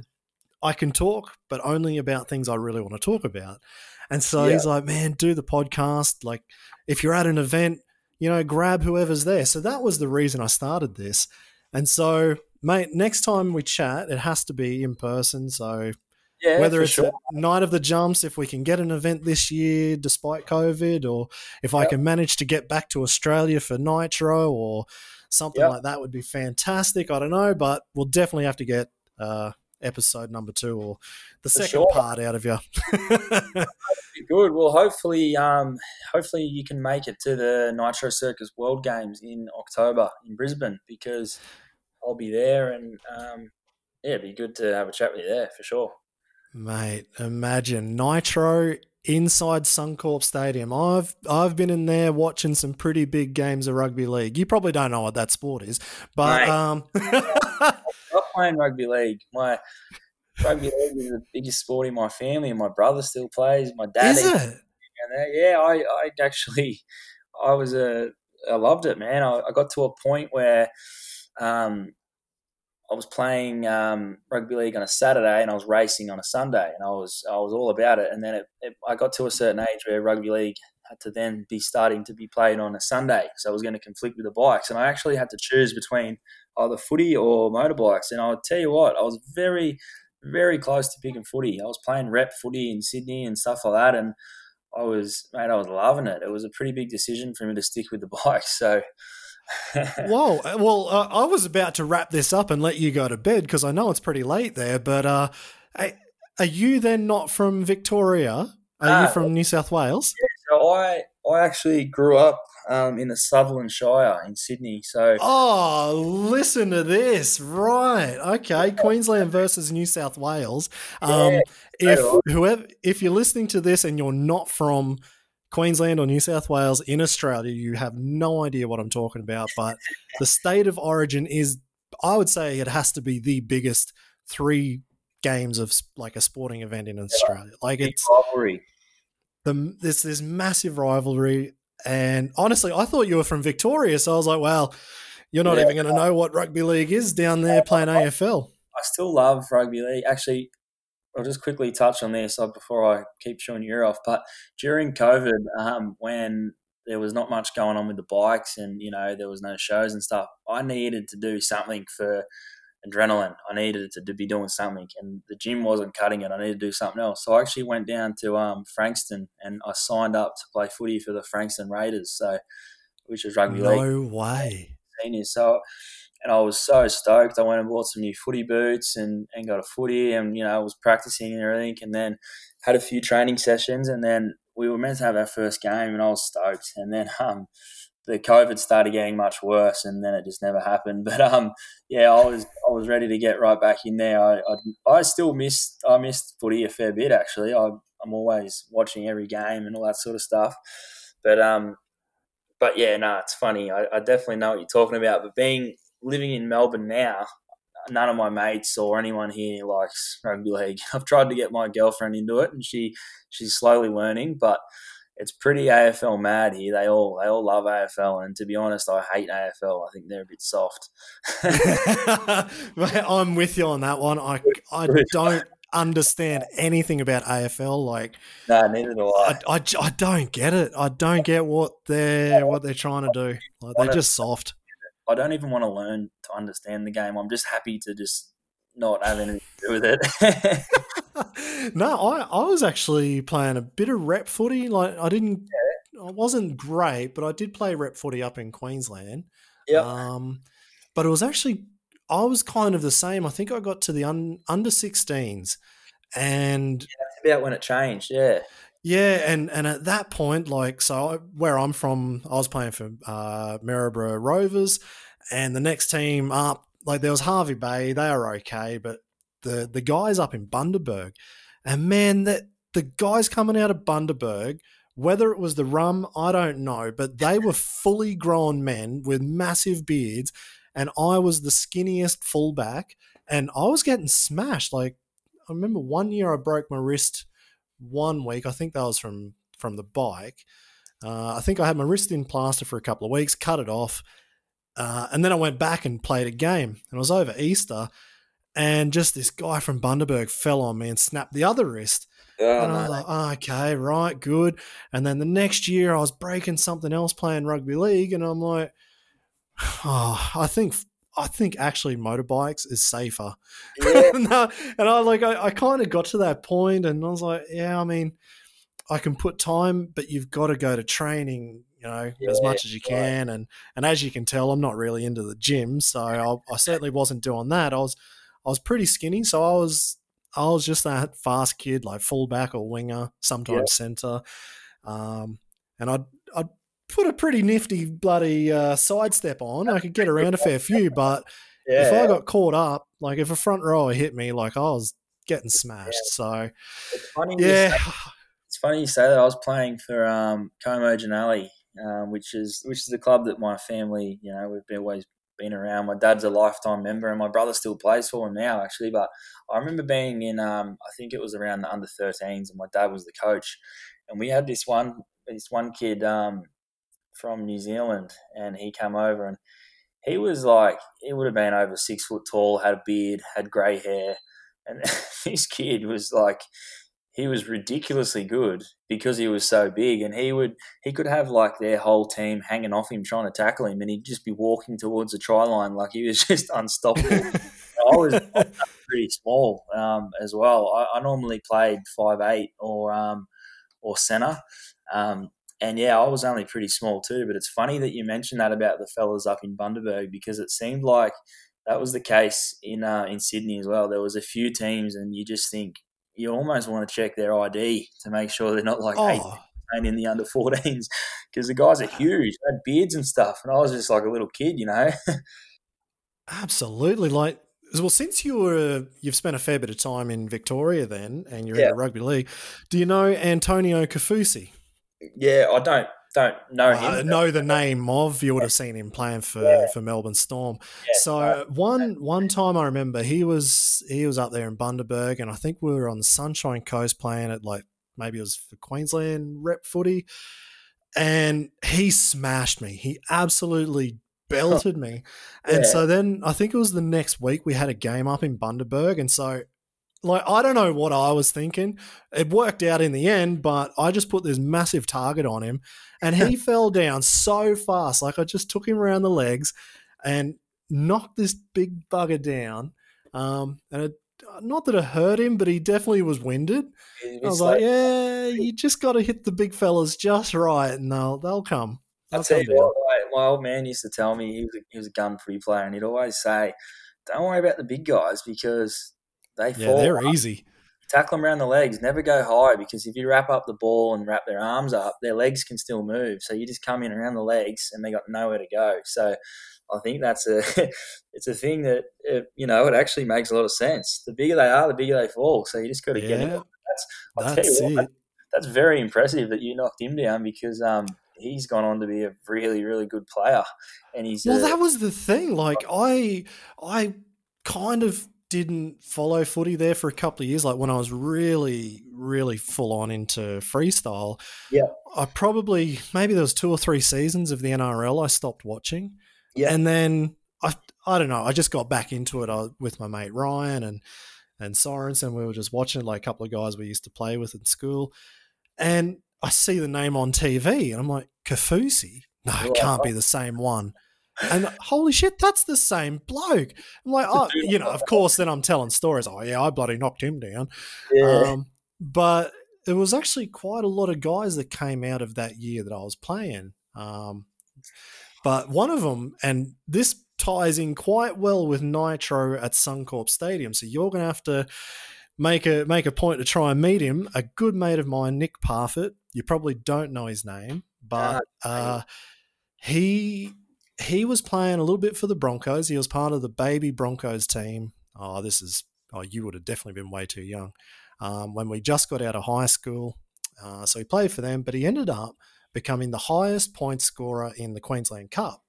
Speaker 2: I can talk, but only about things I really want to talk about. And so yeah. he's like, "Man, do the podcast. Like if you're at an event, you know, grab whoever's there." So that was the reason I started this. And so, mate, next time we chat, it has to be in person. So
Speaker 1: yeah,
Speaker 2: whether it's
Speaker 1: sure.
Speaker 2: night of the jumps, if we can get an event this year despite COVID, or if I can manage to get back to Australia for Nitro or something yep. like that would be fantastic. I don't know, but we'll definitely have to get uh, episode number two or the for second sure. part out of you.
Speaker 1: good. Well, hopefully, um, hopefully you can make it to the Nitro Circus World Games in October in Brisbane because I'll be there, and um, yeah, it'd be good to have a chat with you there for sure.
Speaker 2: Mate, imagine Nitro inside Suncorp Stadium. I've I've been in there watching some pretty big games of rugby league. You probably don't know what that sport is, but Mate, um, (laughs)
Speaker 1: I'm playing rugby league. My rugby league is the biggest sport in my family, and my brother still plays. My dad
Speaker 2: is it?
Speaker 1: Yeah, I, I actually, I was a, I loved it, man. I, I got to a point where, um, I was playing um, rugby league on a Saturday and I was racing on a Sunday, and I was I was all about it. And then it, it, I got to a certain age where rugby league had to then be starting to be played on a Sunday, so I was going to conflict with the bikes, and I actually had to choose between either footy or motorbikes. And I'll tell you what, I was very very close to picking footy. I was playing rep footy in Sydney and stuff like that, and I was mate, I was loving it. It was a pretty big decision for me to stick with the (laughs) bikes, so. (laughs)
Speaker 2: Whoa. Uh, well, uh, I was about to wrap this up and let you go to bed because I know it's pretty late there. But uh, are you then not from Victoria? Are you from New South Wales?
Speaker 1: Yeah, so I I actually grew up um, in the Sutherland Shire in Sydney. So
Speaker 2: oh, listen to this, right? Okay, Queensland versus New South Wales. Um, yeah, if whoever, if you're listening to this and you're not from Queensland or New South Wales in Australia, you have no idea what I'm talking about. But the state of origin is, I would say, it has to be the biggest three games of like a sporting event in Australia. Like it's
Speaker 1: rivalry.
Speaker 2: The there's this massive rivalry, and honestly, I thought you were from Victoria, so I was like, well, you're not yeah. even going to know what rugby league is down there playing AFL.
Speaker 1: I still love rugby league. Actually, I'll just quickly touch on this uh, before I keep showing you off. But during COVID, um, when there was not much going on with the bikes and you know there was no shows and stuff, I needed to do something for adrenaline. I needed to, to be doing something, and the gym wasn't cutting it. I needed to do something else. So I actually went down to um, Frankston and I signed up to play footy for the Frankston Raiders. So, which was rugby
Speaker 2: no
Speaker 1: league.
Speaker 2: No way.
Speaker 1: Seniors. So and I was so stoked. I went and bought some new footy boots and, and got a footy and, you know, I was practicing and everything and then had a few training sessions and then we were meant to have our first game and I was stoked. And then (laughs) um, the COVID started getting much worse and then it just never happened. (laughs) But um, yeah, I was I was ready to get right back in there. I, I, I still missed I missed footy a fair bit actually. I, I'm always watching every game and all that sort of stuff. But um, but yeah, no, it's funny. I, I definitely know what you're talking about. But being living in Melbourne now, none of my mates or anyone here likes rugby league. (laughs) I've tried to get my girlfriend into it, and she she's slowly learning, but it's pretty AFL mad here. They all they all love AFL, and to be honest, I hate AFL. I think they're a bit soft. (laughs)
Speaker 2: I'm with you on that one. I I (laughs) don't understand anything about AFL. Like,
Speaker 1: no, neither do I.
Speaker 2: I, I, I don't get it. I don't get what they're what they're trying to do. Like, they're just soft.
Speaker 1: I don't even want to learn to understand the game. I'm just happy to just not have anything to do with
Speaker 2: it. (laughs) no, I, I was actually playing a bit of rep footy. Like I didn't, yeah. I wasn't great, but I did play rep footy up in Queensland.
Speaker 1: Yeah.
Speaker 2: Um, but it was actually I was kind of the same. I think I got to the un, under 16s, and
Speaker 1: yeah, that's about when it changed. Yeah.
Speaker 2: Yeah, and and at that point, like, so where I'm from, I was playing for uh, Maryborough Rovers, and the next team up like there was Hervey Bay, they were okay, but the the guys up in Bundaberg, and man, that the guys coming out of Bundaberg, whether it was the rum, I don't know, but they were fully grown men with massive beards, and I was the skinniest fullback, and I was getting smashed. Like I remember one year I broke my wrist one week. I think that was from from the bike. Uh, I think I had my wrist in plaster for a couple of weeks, cut it off, uh, and then I went back and played a game. And it was over Easter, and just this guy from Bundaberg fell on me and snapped the other wrist.
Speaker 1: Oh,
Speaker 2: and I was like, oh, okay, right, good. And then the next year, I was breaking something else playing rugby league, and I'm like, (sighs) oh, I think I think actually motorbikes is safer.
Speaker 1: Yeah. (laughs)
Speaker 2: and, I, and I like I, I kind of got to that point, and I was like, yeah, I mean, I can put time, but you've got to go to training, you know,
Speaker 1: Yeah,
Speaker 2: as much as you
Speaker 1: right.
Speaker 2: can. And and as you can tell, I'm not really into the gym, so (laughs) I, I certainly wasn't doing that. I was I was pretty skinny, so I was I was just that fast kid, like fullback or winger, sometimes center. Um, and I'd put a pretty nifty bloody uh, sidestep on. I could get (laughs) around a fair few, but
Speaker 1: yeah.
Speaker 2: if I got caught up, like if a front rower hit me, like I was getting smashed. So
Speaker 1: it's funny. you
Speaker 2: yeah,
Speaker 1: say- it's funny you say that. I was playing for um, Como Jannali, um, which is which is a club that my family, you know, we've been, always been around. My dad's a lifetime member, and my brother still plays for him now, actually. But I remember being in, um, I think it was around the under 13s, and my dad was the coach, and we had this one this one kid um, from New Zealand, and he came over and. He was like, he would have been over six foot tall, had a beard, had grey hair. And (laughs) this kid was like, he was ridiculously good because he was so big and he would he could have like their whole team hanging off him trying to tackle him and he'd just be walking towards the try line like he was (laughs) just unstoppable (laughs) i was pretty small um, as well I, I normally played five eight or um, or center um, and yeah i was only pretty small too but it's funny that you mentioned that about the fellas up in bundaberg because it seemed like that was the case in uh, in sydney as well there was a few teams and you just think you almost want to check their ID to make sure they're not like eight
Speaker 2: oh,
Speaker 1: playing in the under 14s because the guys are huge, they had beards and stuff, and I was just like a little kid, you know. (laughs)
Speaker 2: absolutely. Like, well, since you were you've spent a fair bit of time in Victoria, then, and you're
Speaker 1: Yeah.
Speaker 2: in the rugby league, do you know Antonio Kaufusi?
Speaker 1: Yeah, I don't don't know
Speaker 2: I
Speaker 1: him.
Speaker 2: know the name of. You would have seen him playing for,
Speaker 1: Yeah.
Speaker 2: for Melbourne Storm.
Speaker 1: Yeah,
Speaker 2: So
Speaker 1: I-
Speaker 2: one one time I remember he was he was up there in Bundaberg, and I think we were on the Sunshine Coast playing at like maybe it was for Queensland rep footy, and he smashed me. He absolutely belted me, (laughs) and
Speaker 1: Yeah.
Speaker 2: so then I think it was the next week we had a game up in Bundaberg, and so. Like I don't know what I was thinking. It worked out in the end, but I just put this massive target on him, and he (laughs) fell down so fast. Like I just took him around the legs, and knocked this big bugger down. Um, and it, not that it hurt him, but he definitely was winded. I was like, yeah, you just got to hit the big fellas just right, and they'll they'll come.
Speaker 1: I'll tell you what, like, my old man used to tell me he was a, he was a gun free player, and he'd always say, "Don't worry about the big guys because they
Speaker 2: Yeah,
Speaker 1: fall.
Speaker 2: they're easy.
Speaker 1: tackle them around the legs. Never go high because if you wrap up the ball and wrap their arms up, their legs can still move. So you just come in around the legs and they got nowhere to go. So I think that's a (laughs) it's a thing that uh, you know it actually makes a lot of sense. The bigger they are, the bigger they fall. So you just got to get it.
Speaker 2: Yeah,
Speaker 1: That's I'll tell
Speaker 2: that's
Speaker 1: you what,
Speaker 2: it.
Speaker 1: that's very impressive that you knocked him down because um he's gone on to be a really really good player and he's
Speaker 2: Well,
Speaker 1: uh,
Speaker 2: that was the thing. Like I, I kind of didn't follow footy there for a couple of years. Like when I was really, really full on into freestyle.
Speaker 1: Yeah.
Speaker 2: I probably maybe there was two or three seasons of the NRL I stopped watching.
Speaker 1: Yeah.
Speaker 2: And then I, I don't know. I just got back into it uh, with my mate Ryan and and Sorensen. We were just watching like a couple of guys we used to play with in school, and I see the name on TV, and I'm like Kaufusi. No, it can't be the same one. And holy shit, that's the same bloke. I'm like, oh, you know, of course. Then I'm telling stories. Oh yeah, I bloody knocked him down.
Speaker 1: yeah.
Speaker 2: Um, but it was actually quite a lot of guys that came out of that year that I was playing. Um, but one of them, and this ties in quite well with Nitro at Suncorp Stadium. So you're going to have to make a make a point to try and meet him. A good mate of mine, Nick Parfitt. You probably don't know his name, but uh, he he was playing a little bit for the Broncos. He was part of the baby Broncos team. Oh, this is oh, you would have definitely been way too young um, when we just got out of high school. Uh, so he played for them, but he ended up becoming the highest point scorer in the Queensland Cup.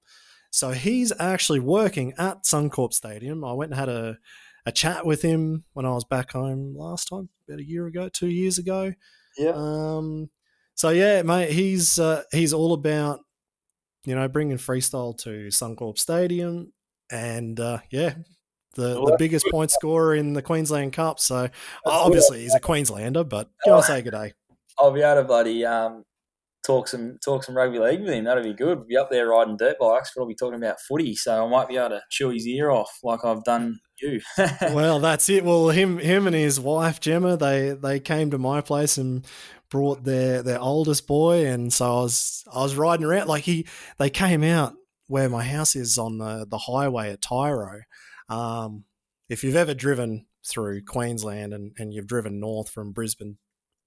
Speaker 2: So he's actually working at Suncorp Stadium. I went and had a, a chat with him when I was back home last time, about a year ago, two years ago.
Speaker 1: Yeah.
Speaker 2: Um, so yeah, mate, he's uh, he's all about you know bringing freestyle to Suncorp Stadium, and uh, yeah, the, the biggest point scorer in the Queensland Cup. So obviously he's a Queenslander, but go and say good day.
Speaker 1: I'll be able to bloody um, talk some talk some rugby league with him. That'd be good. Be up there riding dirt bikes, but I'll be talking about footy, so I might be able to chew his ear off like I've done you. (laughs)
Speaker 2: well, that's it. Well, him him and his wife Gemma, they they came to my place and brought their their oldest boy, and so I was I was riding around like he they came out where my house is on the the highway at Tyro. Um, if you've ever driven through Queensland and, and you've driven north from Brisbane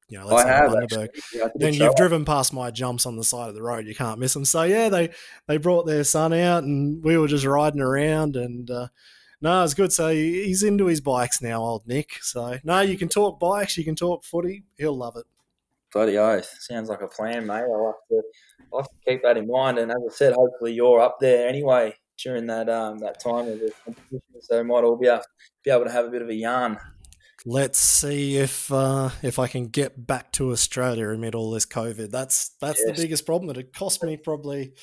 Speaker 2: you know, let's
Speaker 1: I
Speaker 2: say
Speaker 1: have,
Speaker 2: Bundaberg,
Speaker 1: Yeah,
Speaker 2: then you've driven past my jumps on the side of the road. You can't miss them. So yeah, they they brought their son out, and we were just riding around, and uh, no, it's good. So he- he's into his bikes now, old Nick. So no, you can talk bikes, you can talk footy. He'll love it.
Speaker 1: Bloody oath. Sounds like a plan, mate. I'll have to, I'll have to keep that in mind. And as I said, hopefully you're up there anyway during that um, that time of the competition. So we might all be, able- be able to have a bit of a yarn.
Speaker 2: Let's see if uh, if I can get back to Australia amid all this COVID. That's that's
Speaker 1: Yes.
Speaker 2: the biggest problem. It'd cost me probably.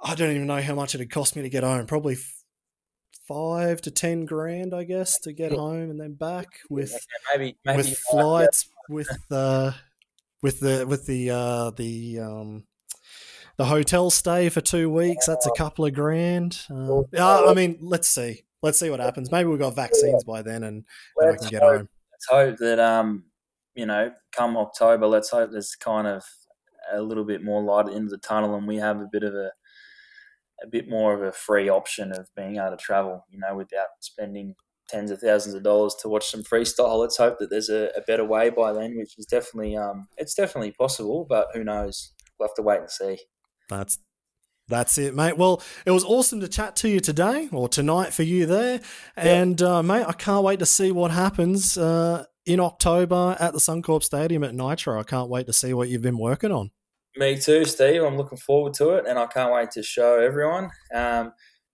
Speaker 2: I don't even know how much it had cost me to get home. Probably five to ten grand, I guess, to get home and then back with
Speaker 1: Okay, maybe maybe
Speaker 2: with
Speaker 1: you might have
Speaker 2: flights with uh with the with the uh the um the hotel stay for two weeks that's a couple of grand. Um, yeah i mean let's see. Let's see what happens. Maybe we've got vaccines by then and, and i
Speaker 1: let's
Speaker 2: can get
Speaker 1: hope-
Speaker 2: home.
Speaker 1: let's hope that um you know come October, let's hope there's kind of a little bit more light at the end of the tunnel, and we have a bit of a a bit more of a free option of being able to travel, you know, without spending tens of thousands of dollars to watch some freestyle. Let's hope that there's a, a better way by then, which is definitely um it's definitely possible, but who knows? We'll have to wait and see.
Speaker 2: that's that's it, mate. Well, it was awesome to chat to you today or tonight for you there. And, uh, mate, I can't wait to see what happens uh, in October at the Suncorp Stadium at Nitro. I can't wait to see what you've been working on.
Speaker 1: Me too, Steve. I'm looking forward to it, and I can't wait to show everyone. Um,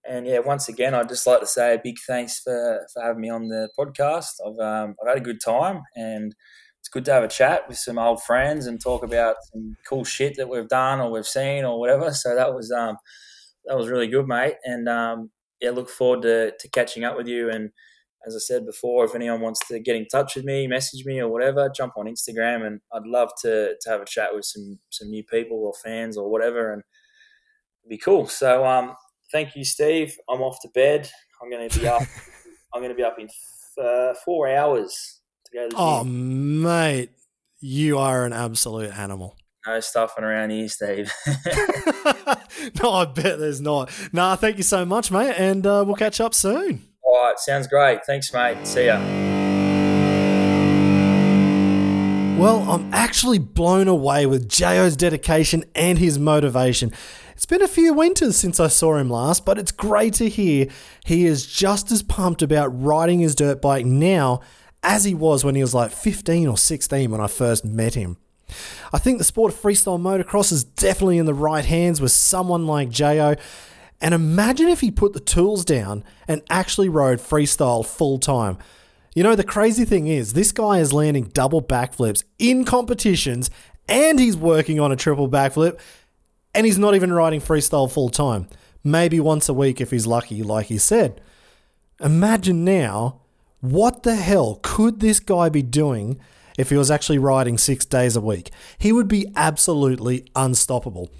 Speaker 1: and yeah, once again, I'd just like to say a big thanks for, for having me on the podcast. I've um, I've had a good time, and it's good to have a chat with some old friends and talk about some cool shit that we've done or we've seen or whatever. So that was um, that was really good, mate. And um, yeah, look forward to, to catching up with you. And as I said before, if anyone wants to get in touch with me, message me or whatever, jump on Instagram, and I'd love to to have a chat with some some new people or fans or whatever, and be cool. So um, thank you, Steve. I'm off to bed. I'm going to be up. (laughs) I'm going to be up in uh, four hours to go to the
Speaker 2: Oh,
Speaker 1: gym.
Speaker 2: mate, you are an absolute animal.
Speaker 1: No stuffing around here, Steve. (laughs) (laughs)
Speaker 2: no, I bet there's not. Nah, thank you so much, mate, and uh, we'll catch up soon.
Speaker 1: All right, sounds great. Thanks, mate. See ya.
Speaker 2: Well, I'm actually blown away with Jayo's dedication and his motivation. It's been a few winters since I saw him last, but it's great to hear he is just as pumped about riding his dirt bike now as he was when he was like 15 or 16 when I first met him. I think the sport of freestyle motocross is definitely in the right hands with someone like Jayo. And imagine if he put the tools down and actually rode freestyle full time. You know, the crazy thing is, this guy is landing double backflips in competitions and he's working on a triple backflip and he's not even riding freestyle full time. Maybe once a week if he's lucky, like he said. Imagine now, what the hell could this guy be doing if he was actually riding six days a week? He would be absolutely unstoppable.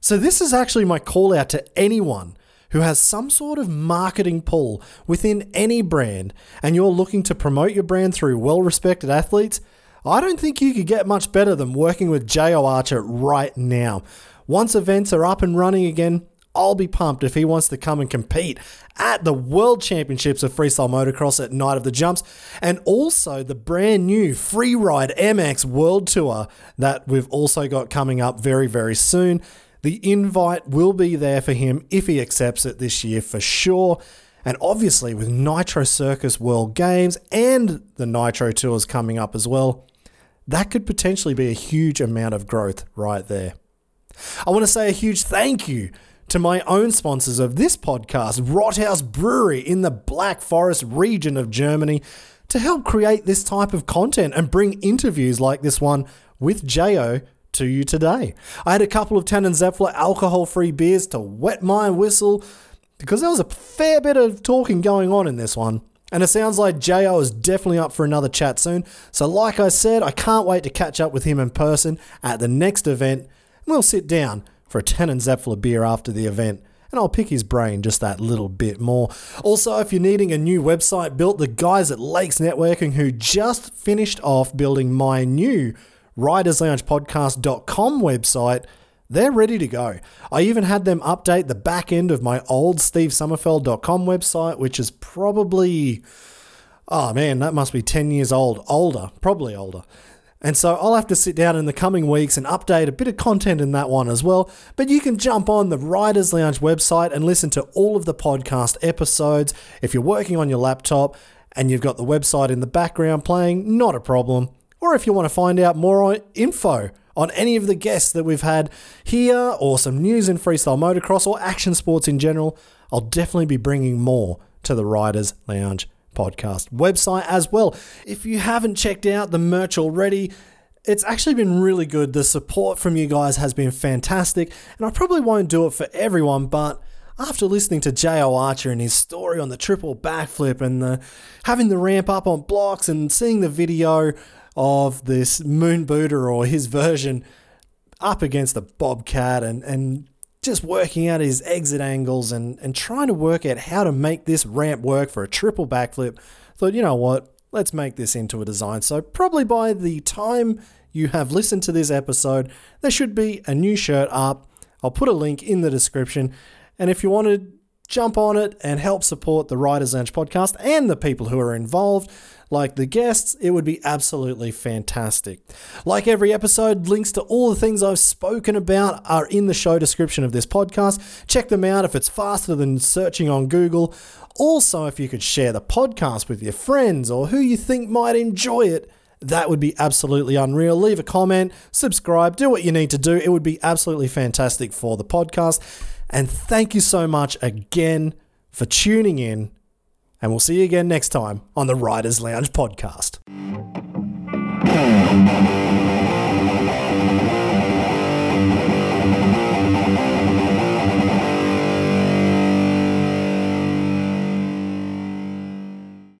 Speaker 2: So, this is actually my call out to anyone who has some sort of marketing pull within any brand and you're looking to promote your brand through well respected athletes. I don't think you could get much better than working with Jayo Archer right now. Once events are up and running again, I'll be pumped if he wants to come and compete at the World Championships of Freestyle Motocross at Night of the Jumps and also the brand new Freeride MX World Tour that we've also got coming up very, very soon. The invite will be there for him if he accepts it this year for sure. And obviously, with Nitro Circus World Games and the Nitro Tours coming up as well, that could potentially be a huge amount of growth right there. I want to say a huge thank you to my own sponsors of this podcast, Rothaus Brewery in the Black Forest region of Germany, to help create this type of content and bring interviews like this one with Jo to you today. I had a couple of Tannenzäpfle alcohol free beers to wet my whistle because there was a fair bit of talking going on in this one. And it sounds like Jo is definitely up for another chat soon. So, like I said, I can't wait to catch up with him in person at the next event. We'll sit down for a Tannenzäpfle beer after the event and I'll pick his brain just that little bit more. Also, if you're needing a new website built, the guys at Lakes Networking who just finished off building my new ridersloungepodcast.com website, they're ready to go. I even had them update the back end of my old stevesummerfeld.com website, which is probably, oh man, that must be 10 years old, older, probably older. And so I'll have to sit down in the coming weeks and update a bit of content in that one as well. But you can jump on the Riders Lounge website and listen to all of the podcast episodes. If you're working on your laptop and you've got the website in the background playing, not a problem. Or if you want to find out more info on any of the guests that we've had here, or some news in freestyle motocross or action sports in general, I'll definitely be bringing more to the Riders Lounge podcast website as well. If you haven't checked out the merch already, it's actually been really good. The support from you guys has been fantastic, and I probably won't do it for everyone, but after listening to Jayo Archer and his story on the triple backflip and the having the ramp up on blocks and seeing the video of this moon booter or his version up against the bobcat and, and just working out his exit angles and, and trying to work out how to make this ramp work for a triple backflip. Thought, you know what, let's make this into a design. So, probably by the time you have listened to this episode, there should be a new shirt up. I'll put a link in the description. And if you want to jump on it and help support the Riders Lounge podcast and the people who are involved, like the guests, it would be absolutely fantastic. Like every episode, links to all the things I've spoken about are in the show description of this podcast. Check them out if it's faster than searching on Google. Also, if you could share the podcast with your friends or who you think might enjoy it, that would be absolutely unreal. Leave a comment, subscribe, do what you need to do. It would be absolutely fantastic for the podcast. And thank you so much again for tuning in and we'll see you again next time on the Riders Lounge podcast.